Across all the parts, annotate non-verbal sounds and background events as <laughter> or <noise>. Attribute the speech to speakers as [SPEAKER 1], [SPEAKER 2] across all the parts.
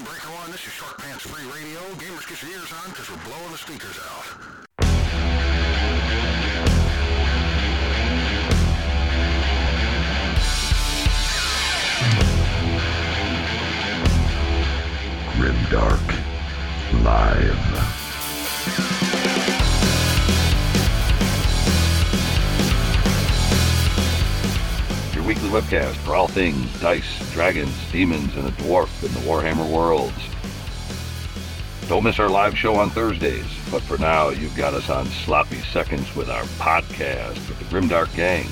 [SPEAKER 1] on, Breaker One. This is Short Pants Free Radio. Gamers, get your ears on because we're blowing the speakers out.
[SPEAKER 2] Grimdark Live.
[SPEAKER 3] Weekly webcast for all things dice, dragons, demons, and a dwarf in the Warhammer worlds. Don't miss our live show on Thursdays, but for now, you've got us on sloppy seconds with our podcast with the Grimdark Gang.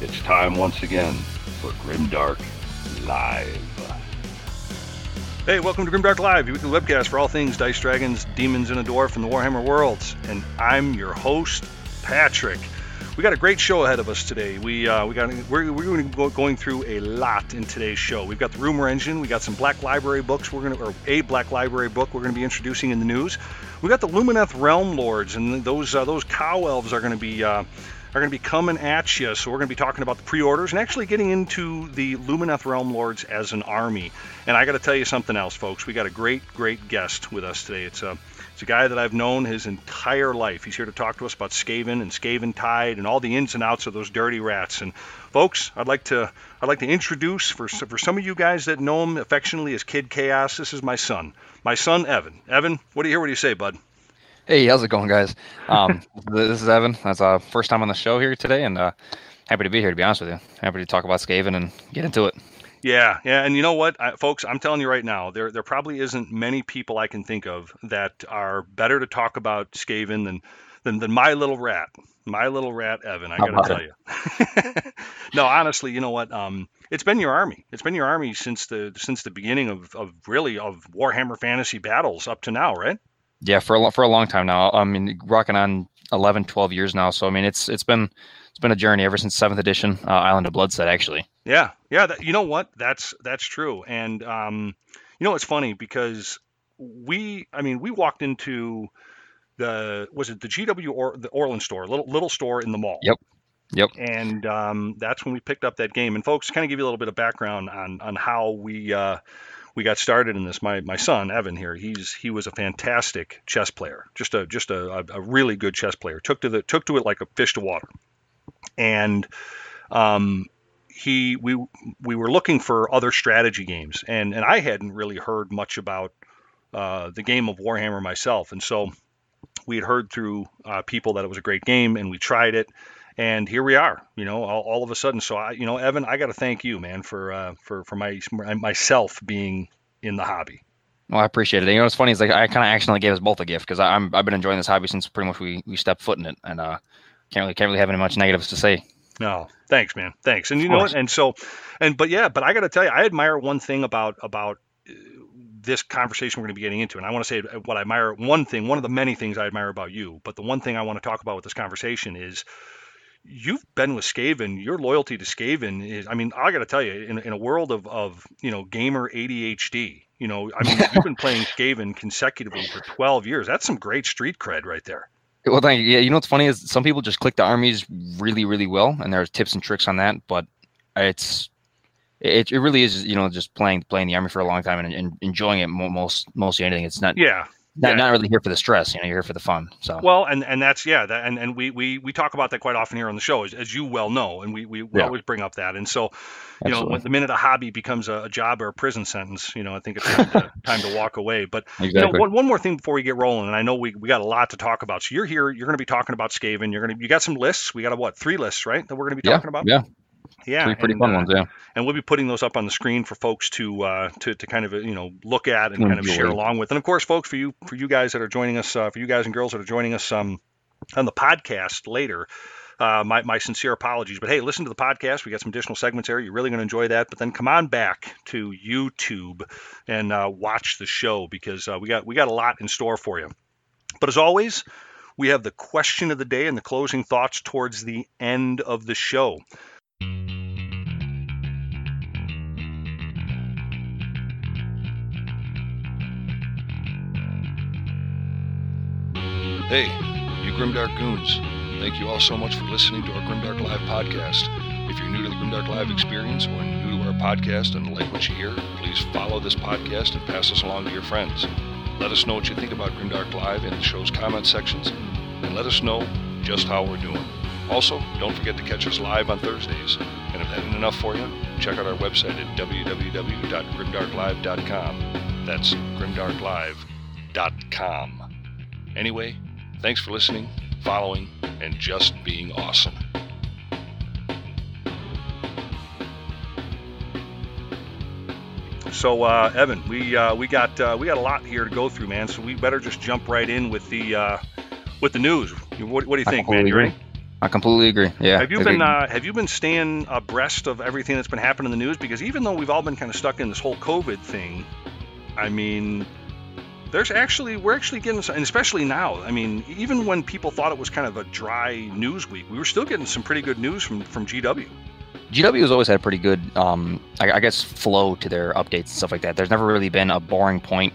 [SPEAKER 3] It's time once again for Grimdark Live.
[SPEAKER 4] Hey, welcome to Grimdark Live, your weekly webcast for all things Dice Dragons, Demons, and a Dwarf in the Warhammer worlds. And I'm your host, Patrick. We got a great show ahead of us today. We uh, we got we're, we're going to going through a lot in today's show. We've got the Rumor Engine. We got some Black Library books. We're going to or a Black Library book we're going to be introducing in the news. We got the Lumineth Realm Lords, and those uh, those cow elves are going to be. Uh, are going to be coming at you. So we're going to be talking about the pre-orders and actually getting into the Lumineth Realm Lords as an army. And I got to tell you something else, folks. We got a great, great guest with us today. It's a it's a guy that I've known his entire life. He's here to talk to us about Skaven and Skaventide and all the ins and outs of those dirty rats. And folks, I'd like to I'd like to introduce for for some of you guys that know him affectionately as Kid Chaos. This is my son, my son Evan. Evan, what do you hear? What do you say, bud?
[SPEAKER 5] Hey, how's it going, guys? Um, <laughs> this is Evan. That's uh first time on the show here today, and uh, happy to be here. To be honest with you, happy to talk about Skaven and get into it.
[SPEAKER 4] Yeah, yeah, and you know what, I, folks, I'm telling you right now, there there probably isn't many people I can think of that are better to talk about Skaven than than, than my little rat, my little rat Evan. I got to tell you. <laughs> no, honestly, you know what? Um, it's been your army. It's been your army since the since the beginning of, of really of Warhammer Fantasy battles up to now, right?
[SPEAKER 5] Yeah, for a for a long time now. I mean, rocking on 11, 12 years now. So I mean, it's it's been it's been a journey ever since seventh edition, uh, Island of Blood set, actually.
[SPEAKER 4] Yeah, yeah. That, you know what? That's that's true. And um, you know, it's funny because we, I mean, we walked into the was it the GW or the Orland store, little little store in the mall.
[SPEAKER 5] Yep. Yep.
[SPEAKER 4] And um, that's when we picked up that game. And folks, kind of give you a little bit of background on on how we uh, we got started in this. My my son Evan here, he's he was a fantastic chess player, just a just a, a really good chess player. Took to the took to it like a fish to water, and um, he we we were looking for other strategy games, and and I hadn't really heard much about uh, the game of Warhammer myself, and so we had heard through uh, people that it was a great game, and we tried it and here we are you know all, all, of a sudden. So i you know evan i got to thank you man for uh, for for my myself being in the hobby.
[SPEAKER 5] Well i appreciate it. You know what's funny is like i kind of accidentally gave us both a gift because i'm i've been enjoying this hobby since pretty much we we stepped foot in it and uh can't really can't really have any much negatives to say.
[SPEAKER 4] No thanks man. Thanks. And you know what? and so and but yeah but i got to tell you i admire one thing about about uh, this conversation we're going to be getting into. And I want to say what I admire, one thing, one of the many things I admire about you, but the one thing I want to talk about with this conversation is you've been with Skaven. Your loyalty to Skaven is, I mean, I got to tell you, in, in a world of, of, you know, gamer ADHD, you know, I mean, you've been playing <laughs> Skaven consecutively for 12 years. That's some great street cred right there.
[SPEAKER 5] Well, thank you. Yeah, you know what's funny is some people just click the armies really, really well, and there's tips and tricks on that. But it's it, it really is, you know, just playing playing the army for a long time and, and enjoying it most mostly anything. It's not
[SPEAKER 4] yeah
[SPEAKER 5] not,
[SPEAKER 4] yeah.
[SPEAKER 5] not really here for the stress. You know, you're here for the fun. So
[SPEAKER 4] well, and and that's yeah, that, and and we we we talk about that quite often here on the show, as, as you well know, and we we, we yeah. always bring up that. And so, you Absolutely. know, the minute a hobby becomes a, job or a prison sentence, you know, I think it's time to, <laughs> time to walk away. But exactly. you know, one, one more thing before we get rolling, and I know we we got a lot to talk about. So you're here, you're going to be talking about Skaven. You're going to you got some lists. We got a what three lists, right? That we're going to be talking
[SPEAKER 5] yeah,
[SPEAKER 4] about.
[SPEAKER 5] Yeah.
[SPEAKER 4] Yeah,
[SPEAKER 5] Three pretty and, fun uh, ones. Yeah,
[SPEAKER 4] and we'll be putting those up on the screen for folks to uh, to to kind of you know look at and kind of share along with. And of course, folks, for you for you guys that are joining us, uh, for you guys and girls that are joining us um, on the podcast later. Uh, my, my sincere apologies, but hey, listen to the podcast. We got some additional segments there. You're really going to enjoy that. But then come on back to YouTube and uh, watch the show because uh, we got we got a lot in store for you. But as always, we have the question of the day and the closing thoughts towards the end of the show.
[SPEAKER 6] Hey, you Grimdark Goons. Thank you all so much for listening to our Grimdark Live podcast.
[SPEAKER 4] If you're new to the Grimdark Live experience or new to our podcast and like what you hear, please follow this podcast and pass us along to your friends. Let us know what you think about Grimdark Live in the show's comment sections, and let us know just how we're doing. Also, don't forget to catch us live on Thursdays. And if that isn't enough for you, check out our website at www.grimdarklive.com. That's grimdarklive.com. Anyway, thanks for listening, following, and just being awesome. So, uh, Evan, we uh, we got uh, we got a lot here to go through, man. So we better just jump right in with the uh, with the news. What, what do you
[SPEAKER 5] I
[SPEAKER 4] think, man?
[SPEAKER 5] completely
[SPEAKER 4] You ready?
[SPEAKER 5] agree. I completely agree. Yeah.
[SPEAKER 4] Have you
[SPEAKER 5] Agree.
[SPEAKER 4] been uh, Have you been staying abreast of everything that's been happening in the news? Because even though we've all been kind of stuck in this whole COVID thing, I mean, there's actually we're actually getting, some, and especially now. I mean, even when people thought it was kind of a dry news week, we were still getting some pretty good news from from GW.
[SPEAKER 5] GW has always had a pretty good, um, I, I guess, flow to their updates and stuff like that. There's never really been a boring point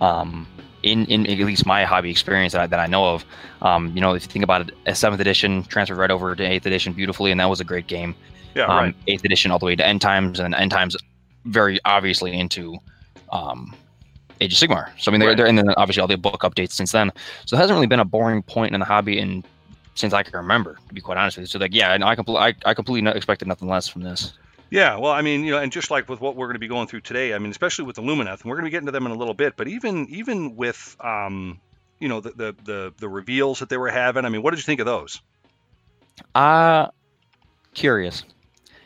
[SPEAKER 5] um, in, in at least my hobby experience that I, that I know of. Um, you know, if you think about it, a seventh edition transferred right over to eighth edition beautifully, and that was a great game.
[SPEAKER 4] Yeah,
[SPEAKER 5] um,
[SPEAKER 4] right.
[SPEAKER 5] Eighth edition all the way to end times, and end times very obviously into um, Age of Sigmar. So I mean, they're,
[SPEAKER 4] Right.
[SPEAKER 5] they're and then obviously all the book updates since then. So it hasn't really been a boring point in the hobby in since I can remember, to be quite honest with you. So like, yeah, no, I completely, I, I completely expected nothing less from this.
[SPEAKER 4] Yeah, well, I mean, you know, and just like with what we're going to be going through today, I mean, especially with the Lumineth, and we're going to be getting to them in a little bit, but even even with, um, you know, the, the the the reveals that they were having, I mean, what did you think of those?
[SPEAKER 5] Uh curious.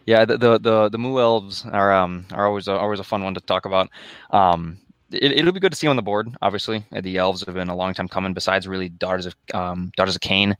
[SPEAKER 5] Yeah, the the the, the Moo elves are um are always a, always a fun one to talk about. Um, it, it'll be good to see on the board. Obviously, Uh, the elves have been a long time coming. Besides, really, daughters of um daughters of Khaine,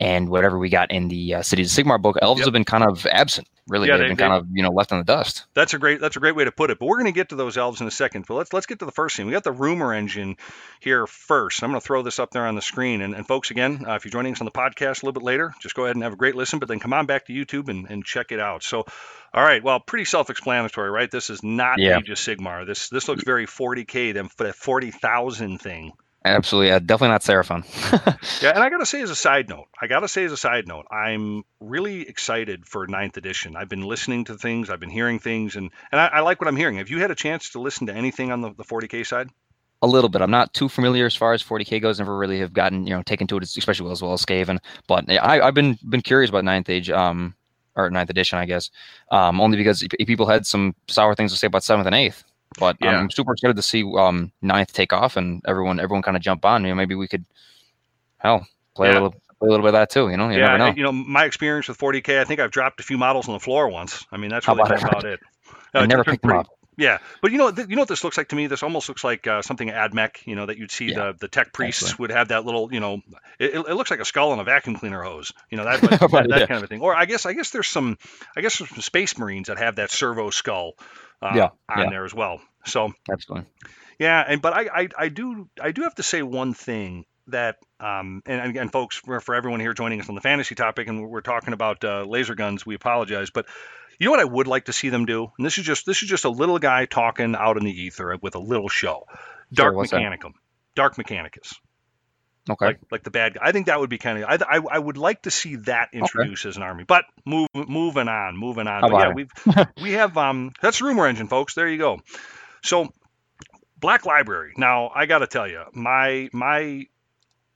[SPEAKER 5] and whatever we got in the uh, Cities of Sigmar book, elves
[SPEAKER 4] Yep.
[SPEAKER 5] have been kind of absent. Really,
[SPEAKER 4] Yeah,
[SPEAKER 5] they've
[SPEAKER 4] they-
[SPEAKER 5] been
[SPEAKER 4] they-
[SPEAKER 5] kind of you know left in the dust.
[SPEAKER 4] That's a great that's a great way to put it. But we're going to get to those elves in a second. But let's let's get to the first thing. We got the rumor engine here first. I'm going to throw this up there on the screen. And, and folks, again, uh, if you're joining us on the podcast a little bit later, just go ahead and have a great listen. But then come on back to YouTube and, and check it out. So, all right, well, pretty self-explanatory, right? This is not
[SPEAKER 5] Yeah.
[SPEAKER 4] Age of Sigmar. This this looks very 40k, them that 40,000 thing.
[SPEAKER 5] Absolutely, uh, definitely not Seraphon. <laughs>
[SPEAKER 4] Yeah, and I <laughs> gotta say as a side note, I gotta say as a side note, I'm really excited for ninth edition. I've been listening to things, I've been hearing things, and and I, I like what I'm hearing. Have you had a chance to listen to anything on the, the 40k side?
[SPEAKER 5] a little bit. I'm not too familiar as far as 40k goes. Never really have gotten you know taken to it, especially as well as Skaven. But yeah, I, I've been been curious about Ninth Age, um, or Ninth Edition, I guess, um, only because people had some sour things to say about Seventh and Eighth. But
[SPEAKER 4] Yeah.
[SPEAKER 5] I'm super excited to see um, Ninth take off and everyone everyone kind of jump on. You know, maybe we could, hell, play
[SPEAKER 4] Yeah.
[SPEAKER 5] a little play a little bit of that too. You know, you
[SPEAKER 4] yeah,
[SPEAKER 5] never know.
[SPEAKER 4] you know, my experience with 40k, I think I've dropped a few models on the floor once. I mean, that's really
[SPEAKER 5] about
[SPEAKER 4] about,
[SPEAKER 5] it?
[SPEAKER 4] it.
[SPEAKER 5] I
[SPEAKER 4] Uh,
[SPEAKER 5] never picked them up.
[SPEAKER 4] Yeah, but you know, th- you know what this looks like to me. This almost looks like uh, something AdMech. You know that you'd see
[SPEAKER 5] Yeah,
[SPEAKER 4] the the tech priests
[SPEAKER 5] absolutely.
[SPEAKER 4] would have that little, you know, it, it looks like a skull on a vacuum cleaner hose. You know that <laughs> that,
[SPEAKER 5] Right,
[SPEAKER 4] that
[SPEAKER 5] yeah.
[SPEAKER 4] kind of a thing. Or I guess I guess there's some I guess there's some space marines that have that servo skull uh,
[SPEAKER 5] Yeah,
[SPEAKER 4] on
[SPEAKER 5] yeah.
[SPEAKER 4] there as well. So
[SPEAKER 5] Absolutely.
[SPEAKER 4] yeah, and but I, I I do I do have to say one thing that um and and again folks for, for everyone here joining us on the fantasy topic and we're talking about uh, laser guns we apologize but you know what I would like to see them do? And this is just this is just a little guy talking out in the ether with a little show. Dark
[SPEAKER 5] that?
[SPEAKER 4] Mechanicum. Dark Mechanicus.
[SPEAKER 5] Okay.
[SPEAKER 4] like like the bad guy. I think that would be kind of I, I I would like to see that introduced as an army. But move moving on moving on. But yeah we've we have um that's rumor engine folks. There you go. So black library. Now i gotta tell you my my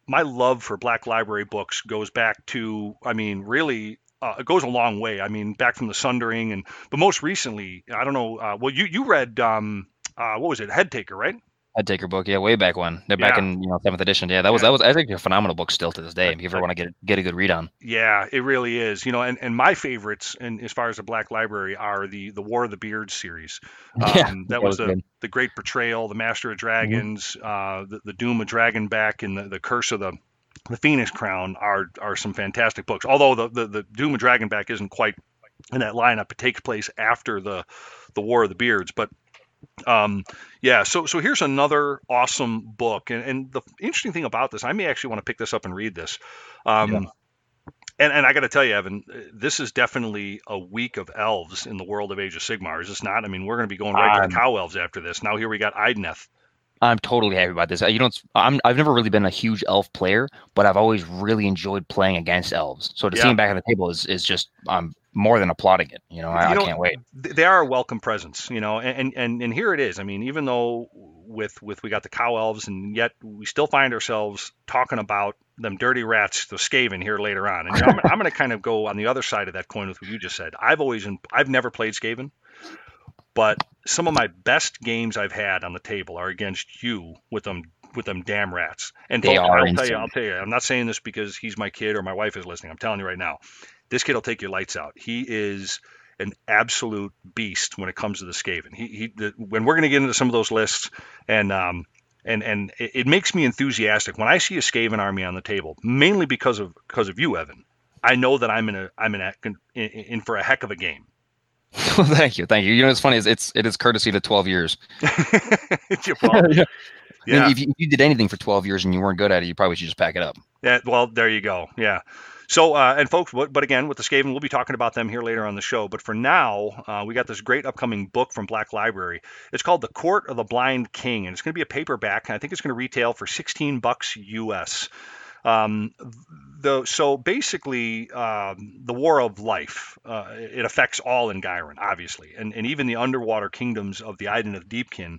[SPEAKER 4] my love for black library books goes back to i mean really uh, it goes a long way i mean back from the sundering and but most recently i don't know uh, well you you read um uh, what was it Headtaker right
[SPEAKER 5] Headtaker book, yeah, way back when. They're back
[SPEAKER 4] Yeah.
[SPEAKER 5] in you know seventh edition. Yeah, that was
[SPEAKER 4] Yeah.
[SPEAKER 5] that was I think a phenomenal book still to this day. If you ever want to get get a good read on.
[SPEAKER 4] Yeah, it really is. You know, and, and my favorites, and as far as the Black Library, are the the War of the Beards series. <laughs> Um,
[SPEAKER 5] Yeah,
[SPEAKER 4] that
[SPEAKER 5] that
[SPEAKER 4] was
[SPEAKER 5] was
[SPEAKER 4] the
[SPEAKER 5] good.
[SPEAKER 4] the Great Betrayal, the Master of Dragons, uh, the, the Doom of Dragonback, and the, the Curse of the the Phoenix Crown are are some fantastic books. Although the, the the Doom of Dragonback isn't quite in that lineup, it takes place after the the War of the Beards, but. Um, yeah, so so here's another awesome book, and, and the interesting thing about this, I may actually want to pick this up and read this. Um,
[SPEAKER 5] Yeah.
[SPEAKER 4] And, and I got to tell you, Evan, this is definitely a week of elves in the world of Age of Sigmar. Is this not? I mean, we're going to be going right to
[SPEAKER 5] Um,
[SPEAKER 4] the cow elves after this. Now here we got Idoneth.
[SPEAKER 5] I'm totally happy about this. Uh, You it's, I'm I've never really been a huge elf player, but I've always really enjoyed playing against elves. So to
[SPEAKER 4] Yeah.
[SPEAKER 5] see them back on the table is is just I'm more than applauding it. You know, I,
[SPEAKER 4] You know,
[SPEAKER 5] I can't wait.
[SPEAKER 4] they are a welcome presence, you know, and, and and here it is. I mean, even though with with we got the cow elves, and yet we still find ourselves talking about them dirty rats, the Skaven here later on. And you know, I'm, <laughs> I'm going to kind of go on the other side of that coin with what you just said. I've always I've never played Skaven, but some of my best games I've had on the table are against you with them with them damn rats. And
[SPEAKER 5] They are
[SPEAKER 4] I'll tell you, I'll tell you, I'm not saying this because he's my kid or my wife is listening. I'm telling you right now, this kid will take your lights out. He is an absolute beast when it comes to the Skaven. He, he the, when we're going to get into some of those lists, and um, and and it, it makes me enthusiastic when I see a Skaven army on the table, mainly because of because of you, Evan. I know that I'm in a I'm in a, in, in for a heck of a game. <laughs>
[SPEAKER 5] thank you, thank you. You know, what's funny is it's it is courtesy to 12 years. <laughs>
[SPEAKER 4] Well, <laughs>
[SPEAKER 5] yeah. I mean,
[SPEAKER 4] yeah,
[SPEAKER 5] if, you, if you did anything for 12 years and you weren't good at it, you probably should just pack it up.
[SPEAKER 4] Yeah, well, there you go. Yeah. So, uh, and folks, but, but again, with the Skaven, we'll be talking about them here later on the show. But for now, uh, we got this great upcoming book from Black Library. It's called The Court of the Blind King, and it's going to be a paperback. And I think it's going to retail for 16 bucks US. Um, the, so basically, um, the War of Life, uh, it affects all in Ghyran, obviously, and, and even the underwater kingdoms of the Idoneth Deepkin.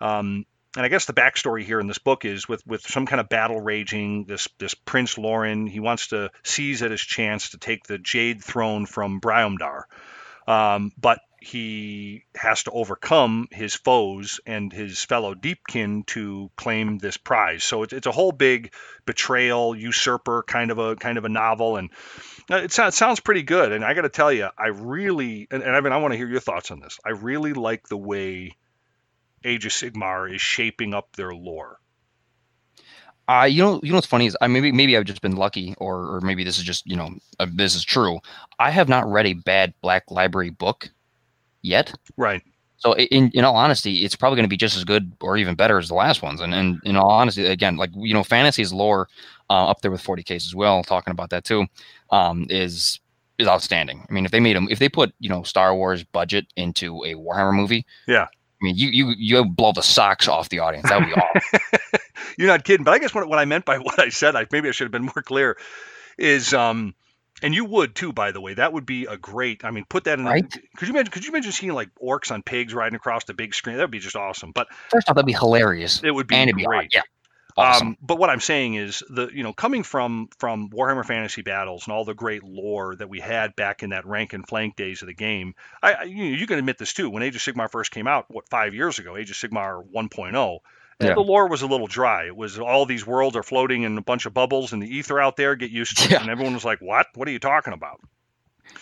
[SPEAKER 4] Um, and I guess the backstory here in this book is with with some kind of battle raging. This this Prince Lauren he wants to seize at his chance to take the Jade Throne from Bryumdar, um, but he has to overcome his foes and his fellow Deepkin to claim this prize. So it's, it's a whole big betrayal, usurper kind of a kind of a novel, and uh, it, sounds, it sounds pretty good. And I got to tell you, I really and, and I mean I want to hear your thoughts on this. I really like the way Age of Sigmar is shaping up their lore.
[SPEAKER 5] Uh, you know, you know what's funny is I maybe maybe I've just been lucky, or or maybe this is just you know uh, this is true. I have not read a bad Black Library book yet.
[SPEAKER 4] Right.
[SPEAKER 5] So in in all honesty, it's probably going to be just as good or even better as the last ones. And and in all honesty, again, like you know, fantasy's lore uh, up there with 40Ks as well. Talking about that too, um, is is outstanding. I mean, if they made them, if they put you know Star Wars budget into a Warhammer movie,
[SPEAKER 4] Yeah.
[SPEAKER 5] I mean, you you you blow the socks off the audience. That would be awesome. <laughs>
[SPEAKER 4] You're not kidding. But I guess what, what I meant by <laughs> what I said, I, maybe I should have been more clear, is um, and you would too, by the way. That would be a great. I mean, put that in.
[SPEAKER 5] Right.
[SPEAKER 4] Could you imagine? Could you imagine seeing like orcs on pigs riding across the big screen? That would be just awesome. But
[SPEAKER 5] First off, that'd be hilarious.
[SPEAKER 4] it would be
[SPEAKER 5] and it'd be
[SPEAKER 4] great.
[SPEAKER 5] hard. Yeah, awesome.
[SPEAKER 4] Um, but what I'm saying is the you know coming from from Warhammer Fantasy Battles and all the great lore that we had back in that rank and flank days of the game, I, I you, you can admit this too. When Age of Sigmar first came out, what five years ago, Age of Sigmar 1.0.
[SPEAKER 5] Yeah.
[SPEAKER 4] The lore was a little dry. It was all these worlds are floating in a bunch of bubbles in the ether out there. Get used to it.
[SPEAKER 5] Yeah.
[SPEAKER 4] And everyone was like, "What? What are you talking about?"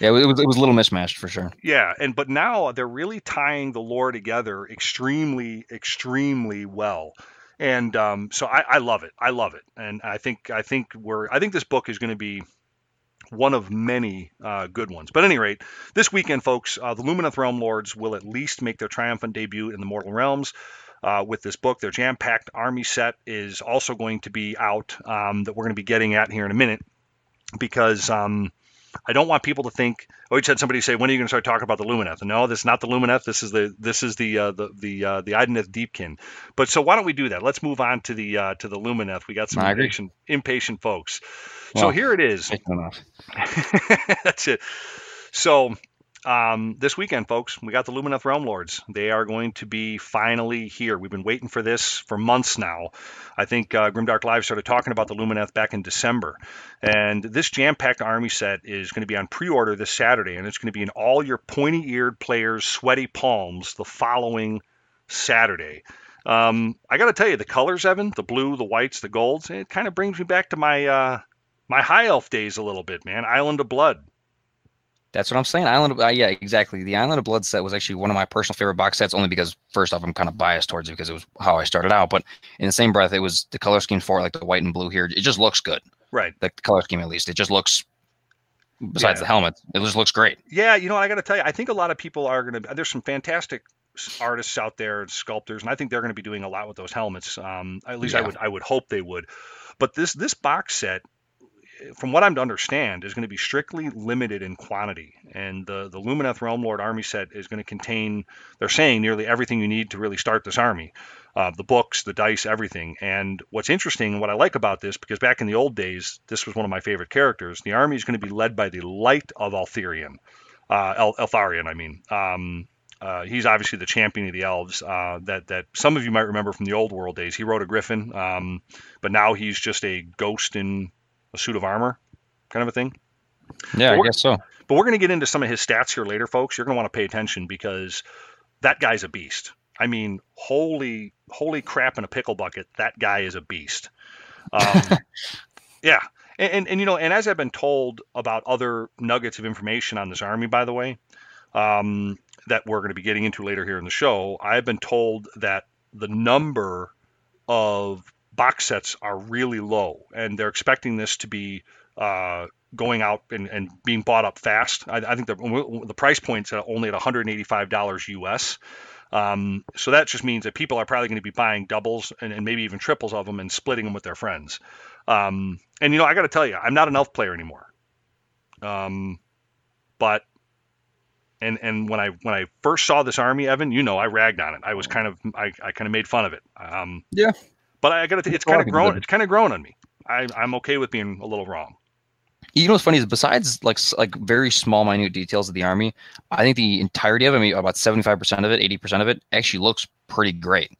[SPEAKER 5] yeah, it was it was a little mismatched for sure.
[SPEAKER 4] Yeah, and but now they're really tying the lore together extremely, extremely well, and um, so I, I love it. I love it, and I think I think we're I think this book is going to be one of many uh, good ones. But at any rate, this weekend, folks, uh, the Lumineth Realm Lords will at least make their triumphant debut in the Mortal Realms. Uh, with this book, their jam-packed army set is also going to be out um, that we're going to be getting at here in a minute because um, I don't want people to think. Oh, we just had somebody say, "When are you going to start talking about the Lumineth?" No, this is not the Lumineth. This is the this is the uh, the the uh, the Idoneth Deepkin. But so why don't we do that? Let's move on to the uh, to the Lumineth. We got some impatient impatient folks. so here it is. <laughs> That's it. So um, this weekend, folks, we got the Lumineth Realm Lords. They are going to be finally here. We've been waiting for this for months now. I think uh, Grimdark Live started talking about the Lumineth back in December. And this jam-packed army set is going to be on pre-order this Saturday, and it's going to be in all your pointy-eared players' sweaty palms the following Saturday. Um, I got to tell you, the colors, Evan, the blue, the whites, the golds, it kind of brings me back to my uh, my high elf days a little bit, man. Island of Blood.
[SPEAKER 5] That's what I'm saying. Island of uh, yeah, exactly. The Island of Blood set was actually one of my personal favorite box sets, only because first off, I'm kind of biased towards it because it was how I started out. But in the same breath, it was the color scheme for it, like the white and blue here. It just looks good.
[SPEAKER 4] Right.
[SPEAKER 5] The color scheme, at least, it just looks. Besides
[SPEAKER 4] Yeah.
[SPEAKER 5] the helmet, it just looks great.
[SPEAKER 4] Yeah, you know, I got to tell you, I think a lot of people are going to. There's some fantastic artists out there, and sculptors, and I think they're going to be doing a lot with those helmets. Um, at least I would, I would hope they would. But this this box set, from what I'm to understand, is going to be strictly limited in quantity, and the the Lumineth Realm Lord army set is going to contain. They're saying nearly everything you need to really start this army. Uh, the books, the dice, everything. And what's interesting, what I like about this, because back in the old days, this was one of my favorite characters. The army is going to be led by the Light of Eltharion. uh, El- Eltharion, I mean. Um, uh, he's obviously the champion of the elves uh, that that some of you might remember from the old world days. He rode a griffin, um, but now he's just a ghost in a suit of armor, kind of a thing.
[SPEAKER 5] Yeah, I guess so.
[SPEAKER 4] But we're going to get into some of his stats here later, folks. You're going to want to pay attention because that guy's a beast. I mean, holy, holy crap in a pickle bucket. That guy is a beast. Um, <laughs> yeah. And, and, and, you know, and as I've been told about other nuggets of information on this army, by the way, um, that we're going to be getting into later here in the show, I've been told that the number of box sets are really low, and they're expecting this to be uh, going out and, and being bought up fast. I, I think the, the price point's only at $185 US. Um, so that just means that people are probably going to be buying doubles and, and maybe even triples of them and splitting them with their friends. Um, and you know, I got to tell you, I'm not an elf player anymore. Um, but and and when I when I first saw this army, Evan, you know, I ragged on it. I was kind of I, I kind of made fun of it. Um,
[SPEAKER 5] Yeah.
[SPEAKER 4] But I got to. It's
[SPEAKER 5] It's
[SPEAKER 4] kind of grown. It's kind of grown on me. I, I'm okay with being a little wrong.
[SPEAKER 5] You know what's funny is besides like like very small minute details of the army, I think the entirety of it, I mean about seventy five percent of it, eighty percent of it, actually looks pretty great.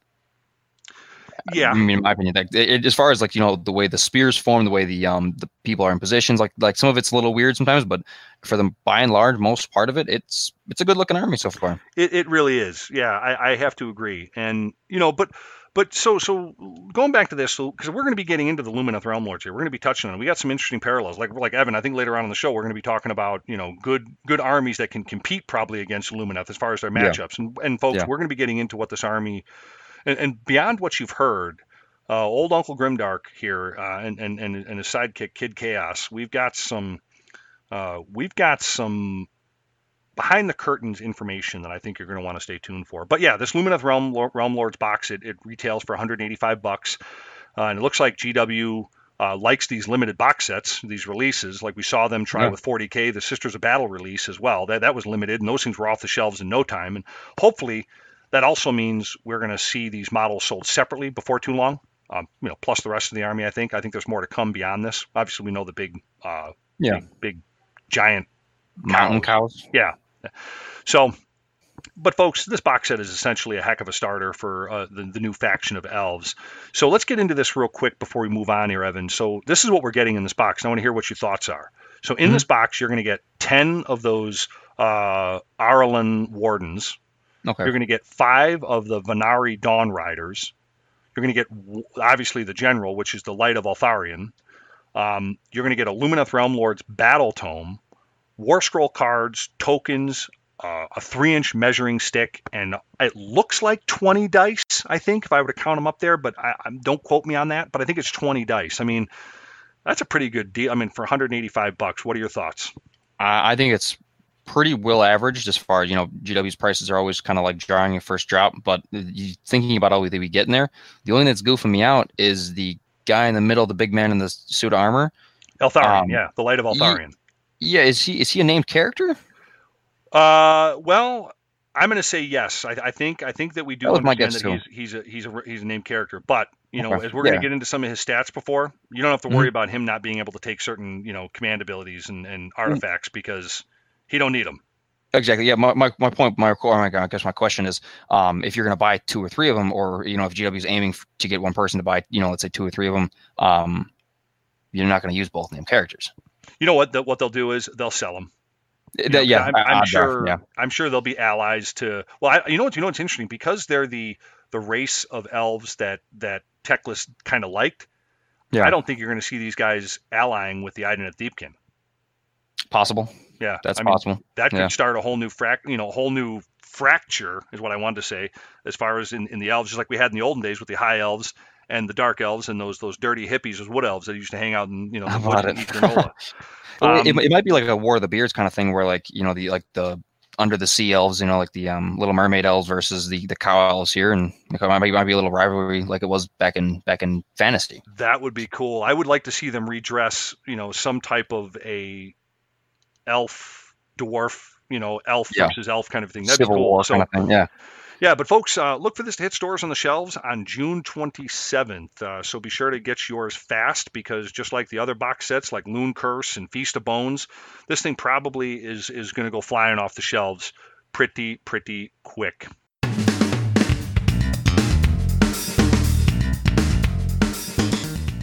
[SPEAKER 4] Yeah.
[SPEAKER 5] I mean, in my opinion, like it- as far as like you know the way the spears form, the way the um the people are in positions, like like some of it's a little weird sometimes, but for the by and large, most part of it, it's it's a good looking army so far.
[SPEAKER 4] It, it really is. Yeah, I, I have to agree. And you know, but but so so going back to this, so because we're going to be getting into the Lumineth Realm Lords here, we're going to be touching on. it. We got some interesting parallels. Like like Evan, I think later on in the show we're going to be talking about you know good good armies that can compete probably against Lumineth as far as their
[SPEAKER 5] Yeah.
[SPEAKER 4] matchups. And and folks,
[SPEAKER 5] Yeah.
[SPEAKER 4] we're going to be getting into what this army and, and beyond what you've heard. Uh, old Uncle Grimdark here uh, and, and and and his sidekick Kid Chaos. We've got some uh, we've got some behind the curtains information that I think you're going to want to stay tuned for. But yeah, this Lumineth Realm Realm Lords box it, it retails for 185 bucks, uh, and it looks like GW uh, likes these limited box sets, these releases. Like we saw them try
[SPEAKER 5] Yeah.
[SPEAKER 4] with 40k, the Sisters of Battle release as well. That that was limited, and those things were off the shelves in no time. And hopefully, that also means we're going to see these models sold separately before too long. Um, you know, plus the rest of the army. I think. I think there's more to come beyond this. Obviously, we know the big, uh,
[SPEAKER 5] Yeah.
[SPEAKER 4] big, big giant
[SPEAKER 5] Mountain cows.
[SPEAKER 4] yeah. <laughs> So, but folks, this box set is essentially a heck of a starter for uh, the, the new faction of elves. So let's get into this real quick before we move on here, Evan. So this is what we're getting in this box. I want to hear what your thoughts are. So in this box, you're going to get 10 of those uh, Auralan Wardens.
[SPEAKER 5] Okay.
[SPEAKER 4] You're going to get five of the Vanari Dawn Riders. You're going to get obviously the General, which is the Light of Eltharion. Um, you're going to get a Lumineth Realm Lord's Battle Tome, War Scroll cards, tokens, uh, a three-inch measuring stick, and it looks like 20 dice. I think if I were to count them up there, but I, I don't quote me on that. But I think it's 20 dice. I mean, that's a pretty good deal. I mean, for 185 bucks, what are your thoughts?
[SPEAKER 5] I I think it's pretty well averaged as far as you know. GW's prices are always kind of like jarring your first drop, but thinking about all that we get in there, the only thing that's goofing me out is the guy in the middle, the big man in the suit of armor.
[SPEAKER 4] Eltharion,
[SPEAKER 5] Um,
[SPEAKER 4] yeah, the Light of Eltharion.
[SPEAKER 5] Yeah, is he is he a named character?
[SPEAKER 4] Uh, well, I'm going to say yes. I, I think I think that we do
[SPEAKER 5] That
[SPEAKER 4] understand that he's he's a he's a he's a named character. But you know,
[SPEAKER 5] Okay,
[SPEAKER 4] as we're going to get into some of his stats before, you don't have to worry about him not being able to take certain you know command abilities and, and artifacts because he don't need them.
[SPEAKER 5] Exactly. Yeah. My, my, my point, my, my I guess my question is, um, if you're going to buy two or three of them, or you know, if GW is aiming f- to get one person to buy, you know, let's say two or three of them, um, you're not going to use both named characters.
[SPEAKER 4] You know what? The, what they'll do is they'll sell them. You know,
[SPEAKER 5] yeah.
[SPEAKER 4] I'm, I'm
[SPEAKER 5] uh, odd
[SPEAKER 4] sure.
[SPEAKER 5] Yeah.
[SPEAKER 4] I'm sure they'll be allies to. Well, I, you know what? You know what's interesting because they're the the race of elves that that Teclis kind of liked.
[SPEAKER 5] Yeah.
[SPEAKER 4] I don't think you're going to see these guys allying with the Idoneth Deepkin.
[SPEAKER 5] Possible.
[SPEAKER 4] Yeah,
[SPEAKER 5] That's
[SPEAKER 4] I mean,
[SPEAKER 5] possible.
[SPEAKER 4] that could
[SPEAKER 5] Yeah.
[SPEAKER 4] start a whole new frac you know a whole new fracture is what i wanted to say as far as in, in the elves just like we had in the olden days with the high elves and the dark elves and those those dirty hippies those wood elves that used to hang out in you know <laughs> the
[SPEAKER 5] How
[SPEAKER 4] woods
[SPEAKER 5] about
[SPEAKER 4] and eat granola
[SPEAKER 5] Well, it,
[SPEAKER 4] Um,
[SPEAKER 5] it might be like a War of the Beards kind of thing, where like you know the like the under the sea elves, you know, like the um, Little Mermaid elves versus the the cow elves here, and it might be, might be a little rivalry like it was back in back in Fantasy.
[SPEAKER 4] that would be cool i would like to see them redress you know some type of a elf dwarf you know elf
[SPEAKER 5] Yeah.
[SPEAKER 4] versus elf kind of thing that'd
[SPEAKER 5] Civil
[SPEAKER 4] be cool
[SPEAKER 5] War
[SPEAKER 4] so
[SPEAKER 5] kind of thing. Yeah.
[SPEAKER 4] Yeah, but folks, uh, look for this to hit stores on the shelves on June 27th. Uh, so be sure to get yours fast because just like the other box sets, like Looncurse and Feast of Bones, this thing probably is is going to go flying off the shelves pretty pretty quick.